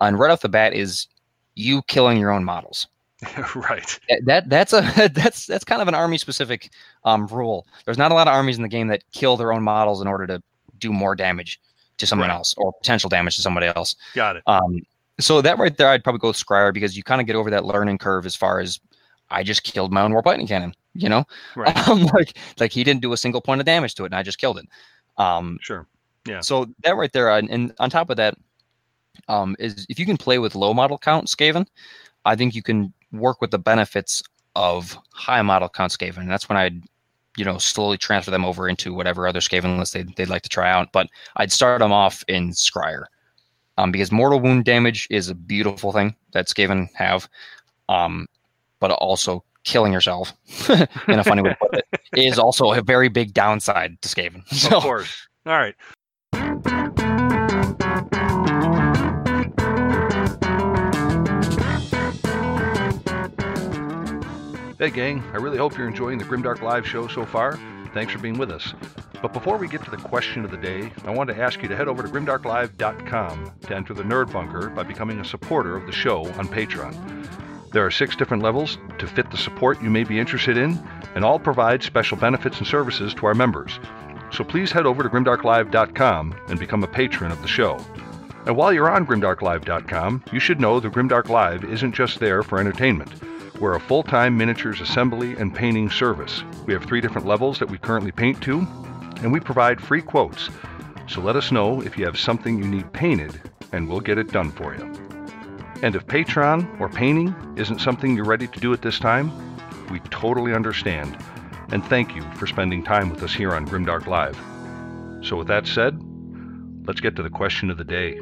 [SPEAKER 5] And right off the bat is you killing your own models. <laughs>
[SPEAKER 4] right.
[SPEAKER 5] That that's a <laughs> that's that's kind of an army specific um, rule. There's not a lot of armies in the game that kill their own models in order to do more damage to someone
[SPEAKER 4] Right.
[SPEAKER 5] else or potential damage to somebody else.
[SPEAKER 4] Got it.
[SPEAKER 5] Um, so that right there, I'd probably go with Skryre because you kind of get over that learning curve as far as I just killed my own warp lightning cannon. You know,
[SPEAKER 4] Right. <laughs>
[SPEAKER 5] um, like like he didn't do a single point of damage to it, and I just killed it. Um,
[SPEAKER 4] Sure. Yeah.
[SPEAKER 5] So that right there, and, and on top of that, um, is if you can play with low model count Skaven, I think you can work with the benefits of high model count Skaven. And that's when I'd, you know, slowly transfer them over into whatever other Skaven list they'd, they'd like to try out. But I'd start them off in Skryre. Um, because mortal wound damage is a beautiful thing that Skaven have. Um, but also killing yourself <laughs> in a funny way to put it <laughs> is also a very big downside to Skaven. So,
[SPEAKER 4] Of course. All right. Hey, gang. I really hope you're enjoying the Grimdark Live show so far. Thanks for being with us. But before we get to the question of the day, I want to ask you to head over to grimdarklive.com to enter the Nerd Bunker by becoming a supporter of the show on Patreon. There are six different levels to fit the support you may be interested in, and all provide special benefits and services to our members. So please head over to grimdarklive.com and become a patron of the show. And while you're on grimdarklive.com, you should know the Grimdark Live isn't just there for entertainment. We're a full time miniatures assembly and painting service. We have three different levels that we currently paint to, and we provide free quotes. So let us know if you have something you need painted, and we'll get it done for you. And if Patreon or painting isn't something you're ready to do at this time, we totally understand. And thank you for spending time with us here on Grimdark Live. So, with that said, let's get to the question of the day.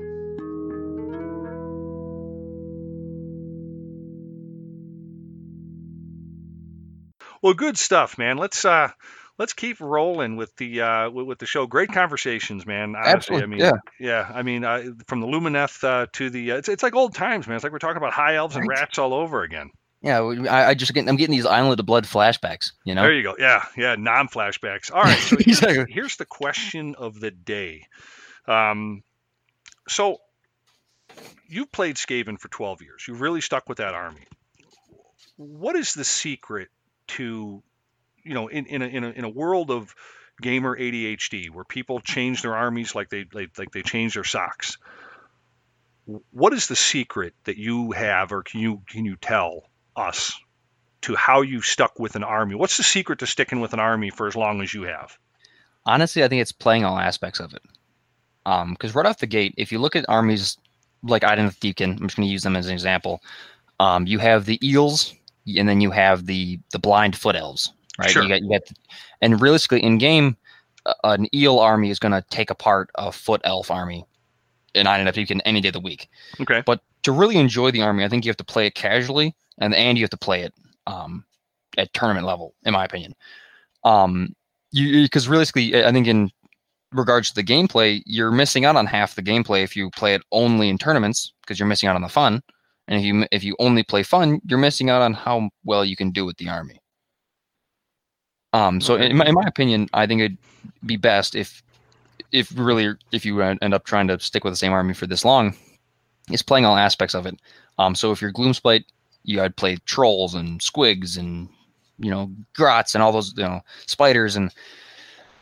[SPEAKER 4] Well, good stuff, man. Let's uh let's keep rolling with the uh with, the show. Great conversations, man. Honestly,
[SPEAKER 5] Absolutely,
[SPEAKER 4] I mean,
[SPEAKER 5] yeah.
[SPEAKER 4] yeah. I mean, uh, from the Lumineth uh, to the uh, it's it's like old times, man. It's like we're talking about high elves and rats all over again.
[SPEAKER 5] Yeah, I, I just get I'm getting these Island of Blood flashbacks. You know,
[SPEAKER 4] There you go. Yeah, yeah. Non flashbacks. All right. So <laughs> here's,
[SPEAKER 5] Exactly.
[SPEAKER 4] here's the question of the day. Um, so you've played Skaven for 12 years. You've really stuck with that army. What is the secret to, you know, in, in, a, in, a, in a world of gamer ADHD where people change their armies like they like, they change their socks? What is the secret that you have, or can you can you tell us to how you stuck with an army? What's the secret to sticking with an army for as long as you have?
[SPEAKER 5] honestly, I think it's playing all aspects of it. Um, because right off the gate, if you look at armies like Idoneth Deepkin, I'm just going to use them as an example. Um, you have the eels, and then you have the the blind foot elves, right?
[SPEAKER 4] Sure.
[SPEAKER 5] You got you got, and realistically, in game, uh, an eel army is going to take apart a foot elf army in Idoneth Deepkin any day of the week.
[SPEAKER 4] Okay.
[SPEAKER 5] But to really enjoy the army, I think you have to play it casually, and and you have to play it um, at tournament level, in my opinion. Um, you because realistically, I think in regards to the gameplay, you're missing out on half the gameplay if you play it only in tournaments because you're missing out on the fun. And if you if you only play fun, you're missing out on how well you can do with the army. Um, so in my, in my opinion, I think it'd be best if if really if you end up trying to stick with the same army for this long, is playing all aspects of it. Um, so if you're Gloomspite, you I'd play trolls and squigs and you know grots and all those you know spiders and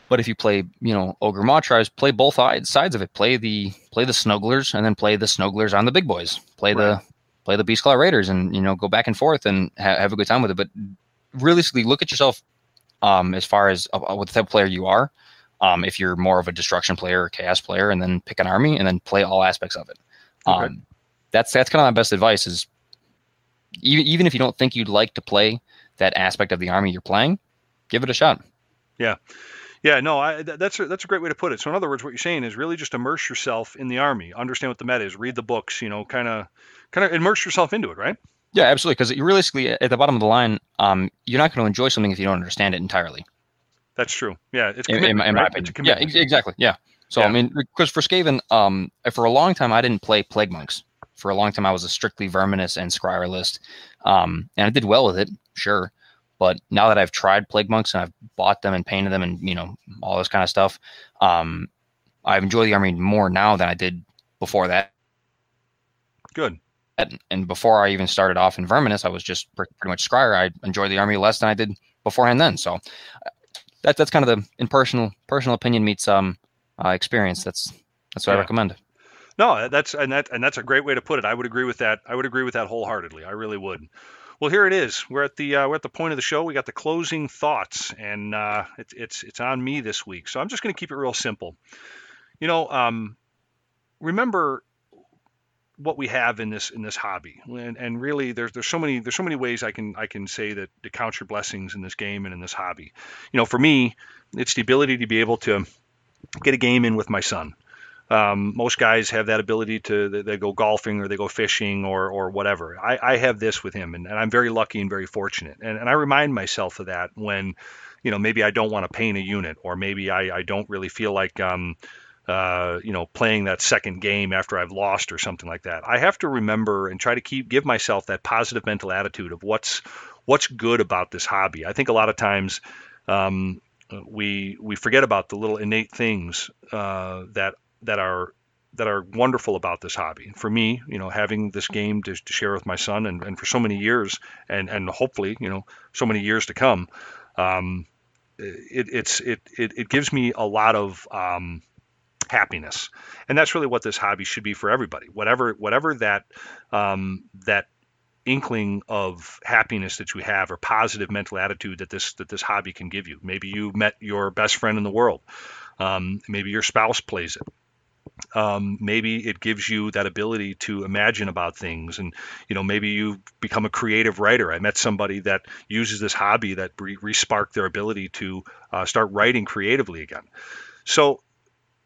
[SPEAKER 5] but if you play you know ogre Maw-Tribes, play both sides sides of it play the play the snugglers and then play the snugglers on the big boys play
[SPEAKER 4] Right.
[SPEAKER 5] the play the beast claw raiders and you know go back and forth and ha- have a good time with it but realistically look at yourself um as far as uh, what type of player you are um if you're more of a destruction player or chaos player and then pick an army and then play all aspects of it
[SPEAKER 4] Okay.
[SPEAKER 5] um that's that's kind of my best advice is even, even if you don't think you'd like to play that aspect of the army you're playing give it a shot
[SPEAKER 4] Yeah, Yeah, no, I, th- that's a, that's a great way to put it. So in other words, what you're saying is really just immerse yourself in the army, understand what the meta is, read the books, you know, kind of kind of immerse yourself into it, right?
[SPEAKER 5] Yeah, absolutely. Because realistically, at the bottom of the line, um, you're not going to enjoy something if you don't understand it entirely.
[SPEAKER 4] That's true. Yeah, it's
[SPEAKER 5] In, in, my- in my
[SPEAKER 4] right? It's a
[SPEAKER 5] opinion. Yeah, exactly. Yeah. So
[SPEAKER 4] Yeah.
[SPEAKER 5] I mean, because for Skaven, um, for a long time I didn't play Plague Monks. For a long time I was a strictly Verminus and Skryre list, um, and I did well with it, sure. But now that I've tried Plague Monks and I've bought them and painted them and you know all this kind of stuff, um, I've enjoyed the army more now than I did before that.
[SPEAKER 4] Good.
[SPEAKER 5] And before I even started off in Verminus, I was just pretty much Skryre. I enjoyed the army less than I did beforehand then. So that, that's kind of the in personal personal opinion meets um uh, experience. That's that's what yeah. I recommend.
[SPEAKER 4] No, that's and that and that's a great way to put it. I would agree with that. I would agree with that wholeheartedly. I really would. Well, here it is. We're at the uh, we're at the point of the show. We got the closing thoughts, and uh, it's it's it's on me this week. So I'm just going to keep it real simple. You know, um, remember what we have in this in this hobby. And, and really there's there's so many there's so many ways I can I can say that to count your blessings in this game and in this hobby. You know for me it's the ability to be able to get a game in with my son. Um, most guys have that ability to they, they, go golfing or they go fishing or or whatever. I, I have this with him and, and I'm very lucky and very fortunate. And, and I remind myself of that when you know maybe I don't want to paint a unit or maybe I, I don't really feel like um, uh, you know, playing that second game after I've lost or something like that. I have to remember and try to keep give myself that positive mental attitude of what's what's good about this hobby. I think a lot of times um, we we forget about the little innate things uh, that that are that are wonderful about this hobby. For me, you know, having this game to, to share with my son and, and for so many years and, and hopefully, you know, so many years to come, um, it, it's, it, it, it gives me a lot of, um, happiness, and that's really what this hobby should be for everybody. Whatever whatever that um, that inkling of happiness that you have or positive mental attitude that this that this hobby can give you. Maybe you met your best friend in the world. Um, maybe your spouse plays it. Um, maybe it gives you that ability to imagine about things and you know maybe you become a creative writer i met somebody that uses this hobby that re- sparked their ability to uh, start writing creatively again so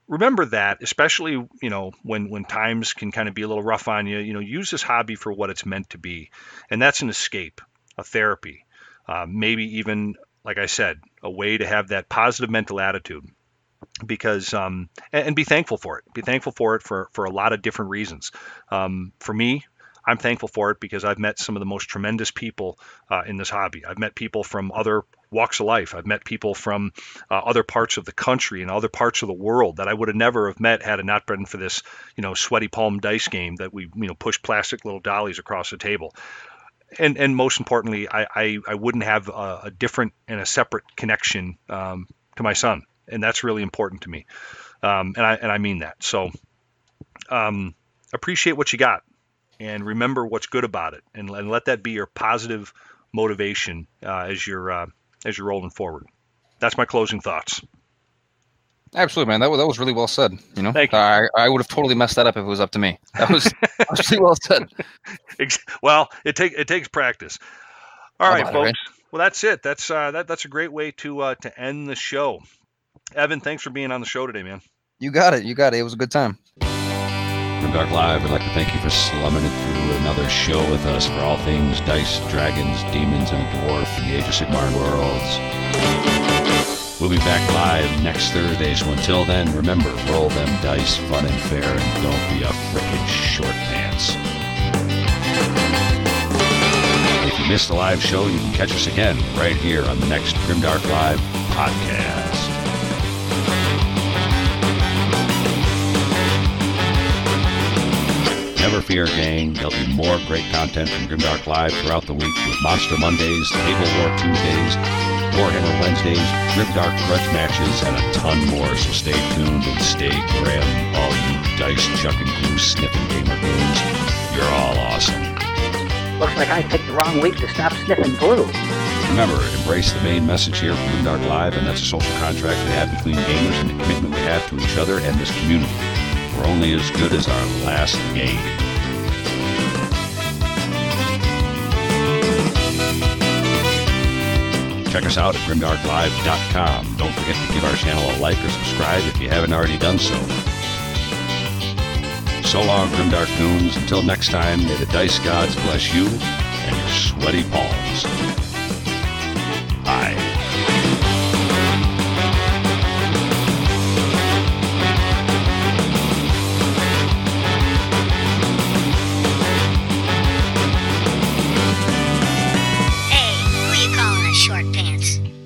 [SPEAKER 4] remember that, especially you know when when times can kind of be a little rough on you. You know, use this hobby for what it's meant to be, and that's an escape, a therapy, uh, maybe even like I said, a way to have that positive mental attitude. Because um, and, and, be thankful for it. Be thankful for it for for a lot of different reasons. Um, for me, I'm thankful for it because I've met some of the most tremendous people uh, in this hobby. I've met people from other walks of life. I've met people from uh, other parts of the country and other parts of the world that I would have never have met had it not been for this, you know, sweaty palm dice game that we, you know, push plastic little dollies across the table. And, and most importantly, I, I, I wouldn't have a, a, different and a separate connection um, to my son, and that's really important to me, um, and I and I mean that. So, um, appreciate what you got and remember what's good about it, and, and let that be your positive motivation uh, as you're uh, as you're rolling forward. That's my closing thoughts.
[SPEAKER 5] Absolutely, man. That was, that was really well said. You know,
[SPEAKER 4] Thank you.
[SPEAKER 5] I, I would have totally messed that up if it was up to me. That was <laughs> really well said.
[SPEAKER 4] well, it take it takes practice. All right, folks. It, well, that's it. That's uh, that that's a great way to uh, to end the show. Evan, thanks for being on the show today, man.
[SPEAKER 5] You got it. You got it. It was a good time.
[SPEAKER 3] Dark Live, I'd like to thank you for slumming it through another show with us for all things dice, dragons, demons, and a dwarf in the Age of Sigmar worlds. We'll be back live next Thursday, so until then, remember, roll them dice fun and fair, and don't be a frickin' short pants. If you missed the live show, you can catch us again right here on the next Grimdark Live podcast. Never fear, gang. There'll be more great content from Grimdark Live throughout the week with Monster Mondays, Table War Tuesdays, Warhammer Wednesdays, Grimdark Grudge matches, and a ton more. So stay tuned and stay grim, all you dice chucking, glue sniffing gamer goons. You're all awesome.
[SPEAKER 6] Looks like I picked the wrong week to stop sniffing glue.
[SPEAKER 3] Remember, embrace the main message here from Grimdark Live, and that's a social contract we have between gamers and the commitment we have to each other and this community. We're only as good as our last game. Check us out at grimdarklive.com. Don't forget to give our channel a like or subscribe if you haven't already done so. So long, Grimdark Goons. Until next time, may the dice gods bless you and your sweaty palms. Bye.